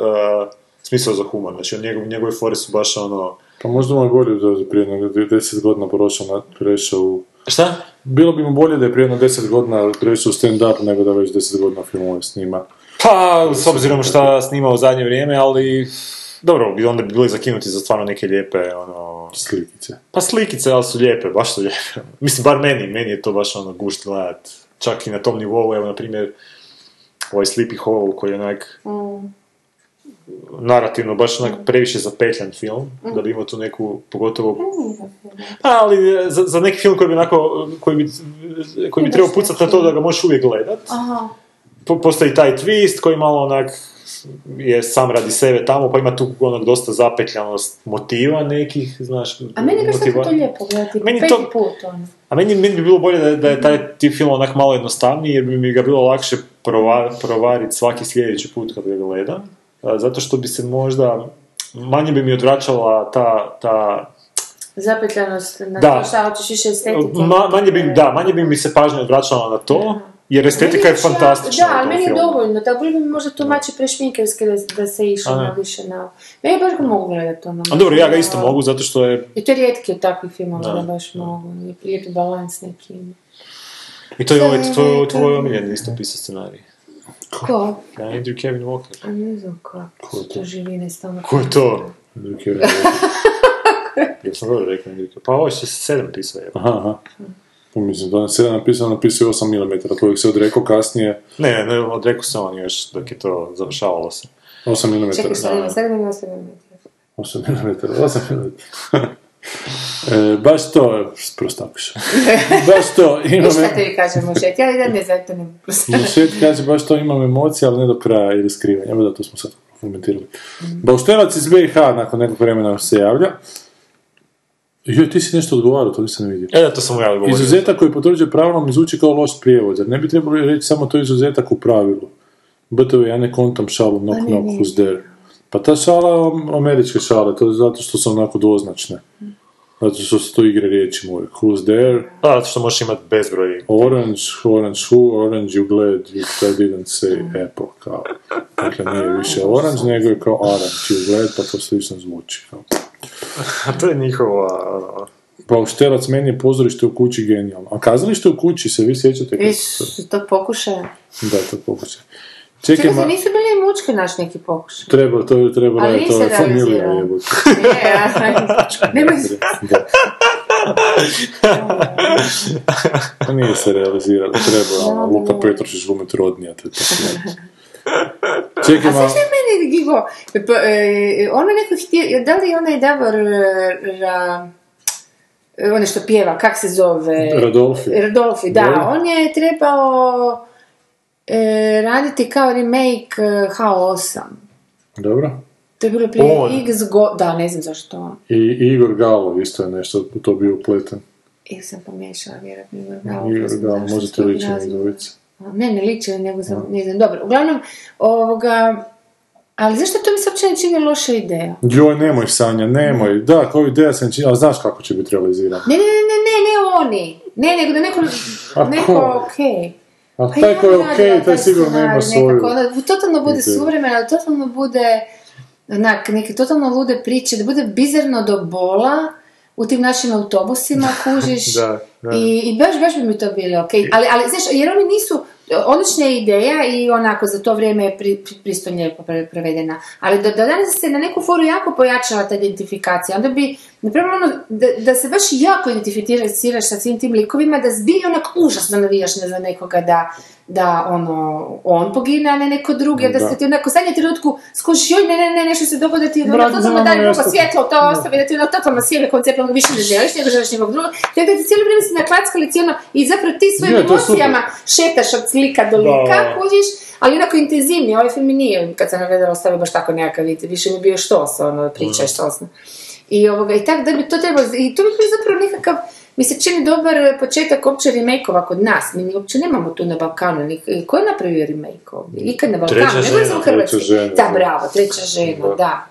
smisao za humor, znači on njegov, njegove fore su baš ono... Pa možda mu je bolje da je prije nego da je 10 godina prošao na, prešao u... Šta? Bilo bi mu bolje da je prije jedno 10 godina prešao u stand-up nego da već 10 godina filmove snima. Pa, s obzirom šta snima u zadnje vrijeme, ali... Dobro, bi onda bi bili zakinuti za stvarno neke lijepe, ono... Slikice. Pa slikice, ali su lijepe, baš su lijepe. Mislim, bar meni, meni je to baš ono gušt gledat. Čak i na tom nivou, evo, na primjer, ovaj Sleepy Hollow koji je onak narativno baš onak previše zapetljan film, da bi imao tu neku, pogotovo... Pa, ali e, za, za neki film koji bi onako, koji bi, koji bi trebao pucati na to da ga možeš uvijek gledat, Aha. po- postoji taj twist koji malo onak je sam radi sebe tamo, pa ima tu onak dosta zapetljanost motiva nekih, znaš, A meni tako motiva- to lijepo gledati, Meni to- put, ono. A meni, meni bi bilo bolje da, da je taj tip film onak malo jednostavniji, jer bi mi ga bilo lakše prova, provariti svaki sljedeći put kad ga gledam. Zato što bi se možda, manje bi mi odvraćala ta, ta Zapetljanost na Da. to šta hoćeš više estetike. ma, manje bi, da, manje bi mi se pažnja odvraćala na to, jer estetika je još fantastična. Da, ali meni je dovoljno, tako bi mi možda tumači prešminkerski da, da se išlo na više na... Meni baš ga mogu gledati ono. A dobro, ja ga isto mogu, zato što je, I to je rijetki od takvih filmova Da. da baš mogu. Lijepi, balans neki. i to je ovaj tvoj, tvoj omiljeni isto pisao scenarij. Ko? Andrew Kevin Walker. A ne znam ko. Ko je to? To živi ne stalno. Ko je to? Drugi je- Ja sam dobro rekao Andrew Kevin. Pa ovo je še sedam pisao je. Aha, aha. Pa Mislim, da je 7 napisano, napisao je 8 mm, kojeg se odrekao kasnije Ne, ne, odrekao se on još dok je to završavalo se. 8 mm. Čekaj, sad ima 7 ili 8 mm. 8 mm, 8 mm. E, baš to, prostakuš. baš to, I imam... šta ti kažemo, šet? Ja da ne znam, to ne Mušet kaže baš to imam emocije, ali ne do kraja ili skrivanja. Evo da, to smo sad komentirali. Bauštelac iz BiH nakon nekog vremena se javlja. Joj, ti si nešto odgovarao, to nisam vidio. E, to sam ja govorio. Izuzetak koji potvrđuje pravilom zvuči kao loš prijevod, zar ne bi trebalo reći samo to izuzetak u pravilu? BTV, ja ne kontam šalu knock Pa knock ne. who's there. Pa ta šala je američke šale, to je zato što su onako dvoznačne. Zato što su to igre riječi moje. Who's there? Da, zato što možeš imati bezbroj. Orange, orange who, orange you glad, you I didn't say apple, kao. Dakle, nije više orange, nego je kao orange you glad, pa to slično zvuči. Kao. A to je njihova... ono, Bauštelac, meni je pozorište u kući genijalno. A kazalište u kući se vi sjećate? kad su- to pokušaja. Da, to pokušaj. Čekaj, Čekaj, ma, nisu bili mučke naš neki pokušaj. treba, to je treba raditi, to je familija realizirao. jebote. Je, a- Nemoj Da. Pa nije se realiziralo, treba ono, Luka Petrošić glumit rodnija, to je to. Čekaj, A ma, šta je meni, Gigo, pa, e, ono neko htio, da li onaj Davor e, Ra, e, onaj što pjeva, kak se zove? Radolfi. Radolfi, da, Dobro. on je trebao e, raditi kao remake e, H8. dobro. To je bilo prije On. x go... Da, ne znam zašto. I Igor Galo isto je nešto to bio upleten. Ili sam pomiješala, vjerojatno. Igor Galo, Igor ne znam Galo, zašto možete su lići na dvojice. Ne, ne liči, nego sam, ne znam, dobro. Uglavnom, ovoga, ali zašto to mi se uopće ne čini loša ideja? Joj, nemoj Sanja, nemoj. Da, kao ideja sam čini, ali znaš kako će biti realizirano. Ne, ne, ne, ne, ne, ne oni. Ne, nego da neko, neko ko? okej. A Pa taj ja ko je okej, taj taj sigurno ima svoju... nekako, totalno bude da totalno bude onak, neke totalno lude priče, da bude bizarno do bola u tim našim autobusima, kužiš. Da, da. I, I baš, baš bi mi to bilo ok. Ali, ali, znaš, jer oni nisu, odlična je ideja i onako za to vrijeme je pri, pri, pristojno lijepo pre- prevedena. Ali da, da danas se na neku foru jako pojačala ta identifikacija, onda bi, napravilo ono, da, da se baš jako identificiraš sa svim tim likovima, da zbilja onak užasno navijaš ne za nekoga da, da ono, on pogine, a ne neko drugi, da, Da. se ti onako u zadnjem trenutku skušiš, joj, ne, ne, ne, nešto se dogodi, ti ono, totalno znamo daj drugo svjetlo, to ostavi, da ti ono totalno sjebe koncept, ono više ne želiš, nego želiš nekog drugog, tako da ti cijelo vrijeme si naklackali ti ono, i zapravo ti svojim to super. emocijama šetaš od slika do lika, Da. kužiš, ali onako intenzivnije, ovaj film mi nije, kad sam ga gledala, ostavio baš tako nekakav više mi bio štos, ono, priča je štosna. I ovoga, i tak da bi to trebalo, i to bi bio zapravo nekakav, mi se čini dobar početak uopće remake-ova kod nas. Mi uopće nemamo tu na Balkanu. Nik- Ko je napravio remake ovdje? Ikad na Balkanu, Treća ne žena, žena, Da, da. bravo, treća žena, Da. da.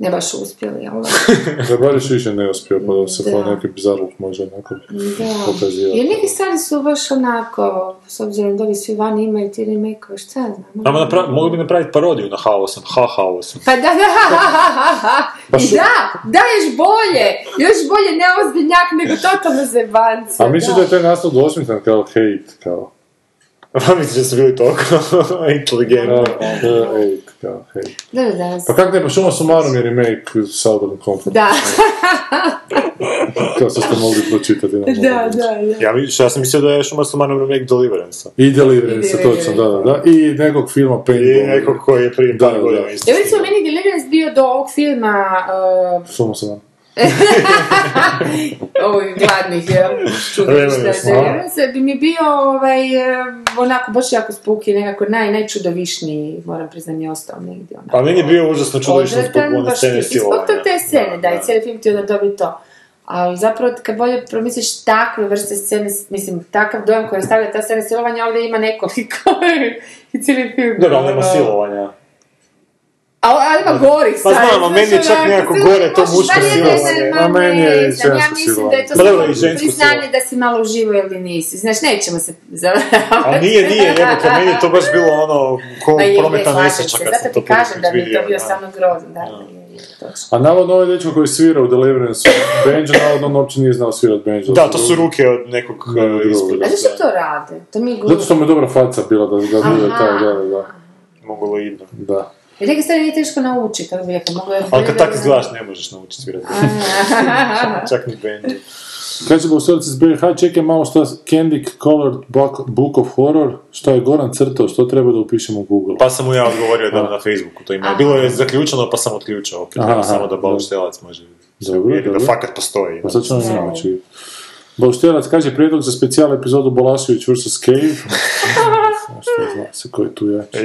Ne baš uspjeli, ali... Da bar još više ne uspio, pa da se Da. kao neki bizarluk može onako Da. pokazivati. Jer neke stvari su baš onako, s obzirom da ovi svi vani imaju ti remake šta ja znam. Ajmo napra- mogli bi napraviti parodiju na H8, H8. Pa da, da, Pa I što- da, da, još bolje, još bolje, ne ozbiljnjak, nego totalno zebanci. A mislim da je taj naslov dvosmislen kao hate, kao. Pa mislim da su bili toliko inteligentni. Da, da, da. Pa kak ne, pa šuma sumarom je remake Southern Comfort. Da, Kao što ste mogli pročitati na da, da, da. Ja, ja sam mislio da je Šuma Sumarom remake Deliverance. I Deliverance, I točno, da, da, da. I nekog filma I Paintball. nekog koji je prije Da, par da. godina isto. Ja recimo, meni Deliverance bio do ovog filma, uh, Šuma sumarom. ovih gladnih, jel? Čudovišta. Bi mi bio ovaj, eh, onako baš jako spuki, nekako naj, najčudovišniji, moram priznam, je ostao negdje. Onako. Pa meni je bio užasno čudovišno zbog one scene Zbog silovanja. tog te scene, da, i cijeli film ti onda dobije to. Ali zapravo kad bolje promisliš takve vrste scene, mislim, takav dojam koji ostavlja ta scena silovanja, ovdje ima nekoliko i cijeli film. Dobro, ali nema ono- silovanja. A, a ima gorih Pa znam, a meni je čak nekako gore to muško silovanje. A meni je i znam, Ja žensko mislim da je to silovanje. Samo žensko priznanje silovanje. da si malo uživo ili nisi. Znaš, nećemo se zavaravati. A nije, nije, jebote, meni je to baš bilo ono, ko Pa je, je, prometna slažem nesreća se. kad sam Zato to ti prvi kažem da bi vidio. to bio samo grozno, da, je, je. A navodno ovaj dečko koji svira u Deliverance banjo, navodno on uopće nije znao svirat banjo. Da, to su ruke od nekog uh, da. A zašto to rade? To mi je Zato što mu je dobra faca bila da, da bude Aha. taj, da, da, da. Mongoloidno. da. Jer neke stvari nije teško naučiti, kako bi rekao, mogu je... Ali kad tak izgledaš ne možeš naučiti svirati. Čak ni band. Kaže Bosovec iz BiH, čekaj malo šta Candy Colored Book, Book of Horror, šta je Goran crtao, što treba da upišemo u Google. Pa sam mu ja odgovorio da na Facebooku to ima. Bilo je zaključeno pa sam otključao. Opet Aha, samo da bauštelac može Dobro, da fakat postoji. Pa sad ćemo naći. Bauštelac kaže prijedlog za specijal epizodu Bolašević vs. Cave. Što zna se ko je tu to-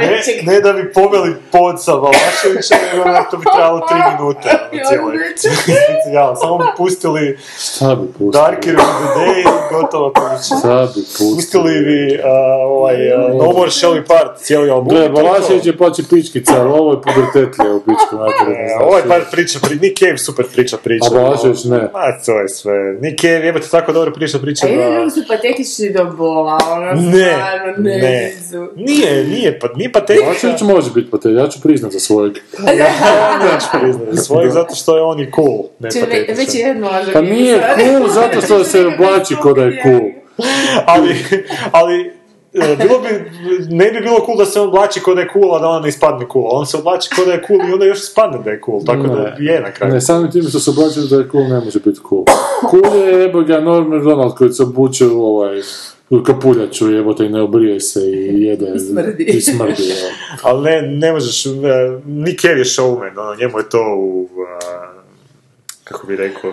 ne, ne da bi pomeli pod sa Valaševića, nego da to bi trebalo tri minute. ono, cijelo specijal. Samo bi pustili Šta bi pustili? The Day i gotovo priča. Šta bi pustili? Pustili bi a, ovaj, a, No More Shelly Part, cijeli album. Gle, to je plaći pičkica, ali ovo je pubertetlje u pičku materinu. E, Ovaj par priča, pri, Nick Cave super priča priča. A Balašević ne. Ma, to je sve. Nick Cave jebate tako dobro priča priča A da... drugi su patetični do bola, ono, Ne, stvarno, ne, ne. Nije, nije, pa nije patetičan. Balašević može biti pa te, ja ću priznat za svojeg. Ja neću priznati svojeg zato što je on i cool, ne Če, već patetičan. je jedno. Pa nije cool zato što se oblači ko da je cool. Ali, ali, e, bilo bi, ne bi bilo cool da se on oblači ko da je cool, a da on ne ispadne cool. On se oblači ko da je cool i onda još ispadne da je cool, tako da je na kraju. Ne, samim tim što se oblači da je cool ne može biti cool. Cool je jebo ga Norm MacDonald koji se obuče u ovaj kapuljaču jebote i ne obrije se i jede I smrdi. i smrdi evo. Ali ne, ne možeš, e, Nick Cave je showman, ono, njemu je to u, a, kako bi rekao,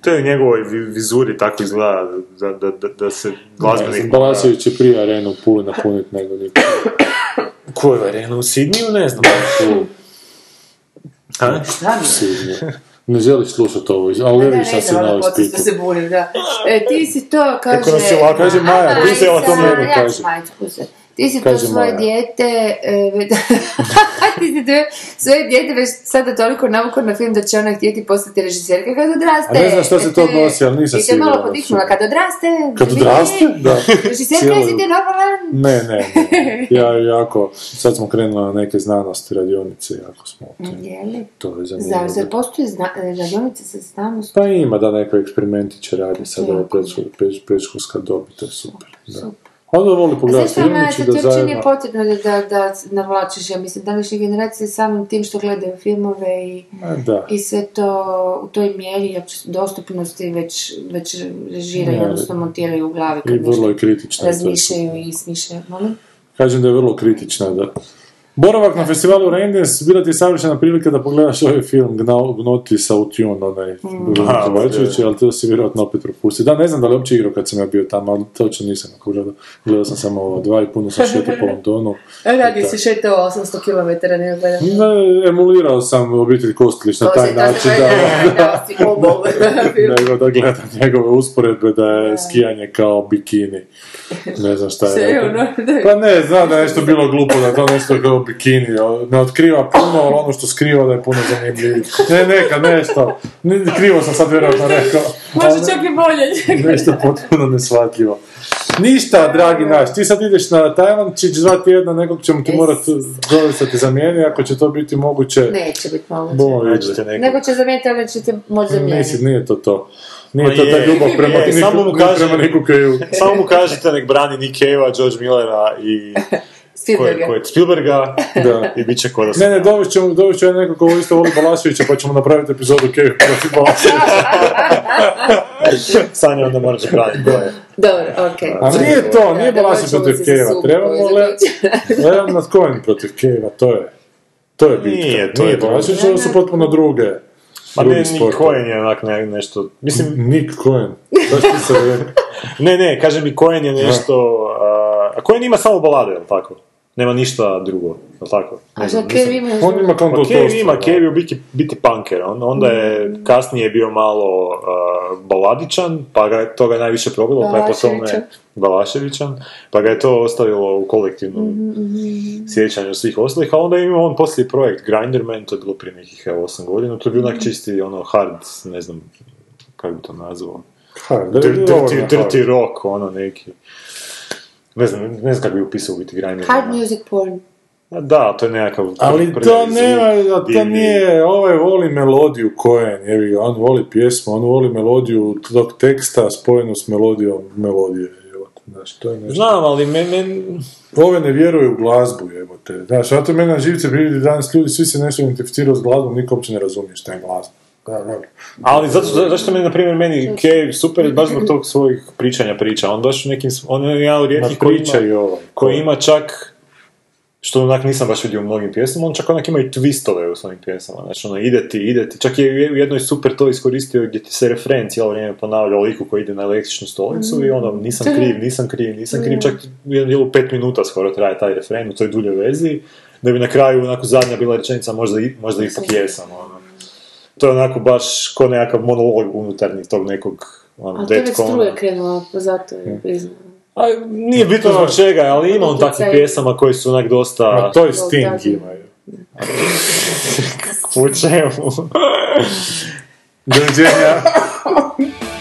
to je u njegovoj vi- vizuri tako izgleda da, da, da, da se Ne glazbenik... Balašević će prije arenu u Puli napunit nego niko. Ko je arena u Sidniju, ne znam. A? Sidnje. Ne želiš slušati ovo, ali Ne, ne ne, vidiš šta ne si znam, na ono podsjećam ispitu. se bunim, da. E, ti si to, kaže... Kako nas je ovako- Kaže Maja, uzela to Majica, meni, ja ću kaže. Ti si Kaže to svoje dijete, e, ti si to svoje dijete već sada toliko navukao na film da će ona htjeti postati režiserka kad odraste. A ne znam šta se to odnosi, ali nisam I te malo podihnula, kad odraste... Kad vidi, odraste? Da. Režiserka Cijelo- je si ti normalan? Ne, ne, ne. Ja jako, sad smo krenuli na neke znanosti, radionice, jako smo u tim. Je li? To je Zar, zanimljivo. zar postoje zna, e, radionice sa znanosti? Pa ima da neke eksperimentiće radi sad To je ovo jako predškol- pred- predškolska dobi, to je super. Da. Onda voli pogledati filmić se i da uopće nije zajedno... potrebno da, da, da navlačiš, ja mislim, današnje generacije samim tim što gledaju filmove i, da. i sve to u toj mjeri dostupnosti već, već režiraju, Ne, odnosno montiraju u glavi I vrlo je kritična. razmišljaju i smišljaju. Molim? Kažem da je vrlo kritična, da. Boravak na festivalu Raindance bila ti je savršena prilika da pogledaš ovaj film Gnoti sa Utune, onaj mm. Kovačević, ali to si vjerojatno opet propustio. Da, ne znam da li je uopće igrao kad sam ja bio tamo, ali točno nisam ako gledao. Gledao sam samo ova dva i puno sam šetao po Londonu. Radi si šetao 800 km, ne gledam. Ne, emulirao sam obitelj Kostelić na taj način da, da, da, si obol. nego da gledam njegove usporedbe da je skijanje kao bikini. Ne znam šta je. Ono. Pa ne, znam da je nešto bilo glupo, da to nešto kao bikini, ne otkriva puno, ali ono što skriva da je puno zanimljivih. Ne, neka, nešto. Ne, krivo sam sad vjerojatno rekao. Može čak i bolje. Nešto potpuno nesvatljivo. Ništa, dragi naš, ti sad ideš na Tajlančić dva tjedna, nekog ćemo ti Es. morat dovesti da ti zamijeni, ako će to biti moguće. Neće biti moguće. Bomo. Nađete nekog. Nego će zamijeniti, ali ćete moći Nisi, zamijeniti. nije to to. Nije Ma to ta ljubav prema, je, Niku, samo mu prema. Samo mu kažete nek brani Nick Cave-a, George Millera i... Spielberga. ko je Spielberga Da. i bit će ko da Ne, ne, dovest ćemo, dovest ćemo nekog ko isto voli Balaševića, pa ćemo napraviti epizodu Cave protiv Balaševića. Sanja onda moraš braniti je. Dobro, okej. A nije to, nije Balašević protiv se supu trebamo Leon nad Cohen protiv Cave-a, to je, to je bitka. Nije, to nije je. Balašević, ovo su potpuno druge. Ma ne, Nick. Cohen je onak ne, nešto, mislim, Nick Cohen. Ti rekao? ne, ne, kaže mi Cohen je nešto, a, a Cohen ima samo balade, jel tako? Nema ništa drugo, jel tako? Ne A znam, što Kev nisam- ima On ima Pa. Kev ima, da. Kev je u biti, biti punker, on, onda je kasnije bio malo uh, baladičan, pa ga je toga najviše probilo, pa je po tome Balaševićan. Pa ga je to ostavilo u kolektivnom Mhm, sjećanju svih ostalih, a onda je imao on poslije projekt Grinderman, to je bilo prije nekih evo, 8 godina, to je bio onak čisti ono hard, ne znam, kako bi to nazvao, dirty, dirty rock, ono neki, ne znam, ne znam kako bi upisao biti Grinderman. Hard music porn. Da, to je nekakav Ali prvi to nema, to divni. nije, ovaj voli melodiju Cohen, jevi, on voli pjesmu, on voli melodiju tog teksta spojenu s melodijom melodije, evo, znaš, to je nešto. Znam, ali men, men, Ove ne vjeruju u glazbu, jebote. Znaš, zato mene na živce prividi danas ljudi, svi se nešto identificiraju s glazbom, niko uopće ne razumije šta je glazba. Da, da. ali zato, za- zašto mi, na primjer, meni Cave super je baš zbog tog svojih pričanja priča. On baš u nekim, on je jedan od Ma rijetkih koji priča i ima, koji ima čak, što onak nisam baš vidio u mnogim pjesmama, on čak onak ima i twistove u svojim pjesmama. Znači, ono, ide ti, ide ti. Čak je u jednoj super to iskoristio gdje ti se referen cijelo vrijeme ponavlja o liku koji ide na električnu stolicu i ono, nisam kriv, nisam kriv, nisam kriv. Čak jednu dijelu pet minuta skoro traje taj referen u toj dulje vezi, da bi na kraju onako zadnja bila rečenica možda, i- možda ipak jesam. Ono. To je onako baš ko nekakav monolog unutarnji tog nekog ono, A to je već detkona. struja krenula, pa zato je priznala. A, nije bitno zbog čega, ali ima on takvih pjesama koji su onak dosta... A to i Sting imaju. U čemu? Doviđenja.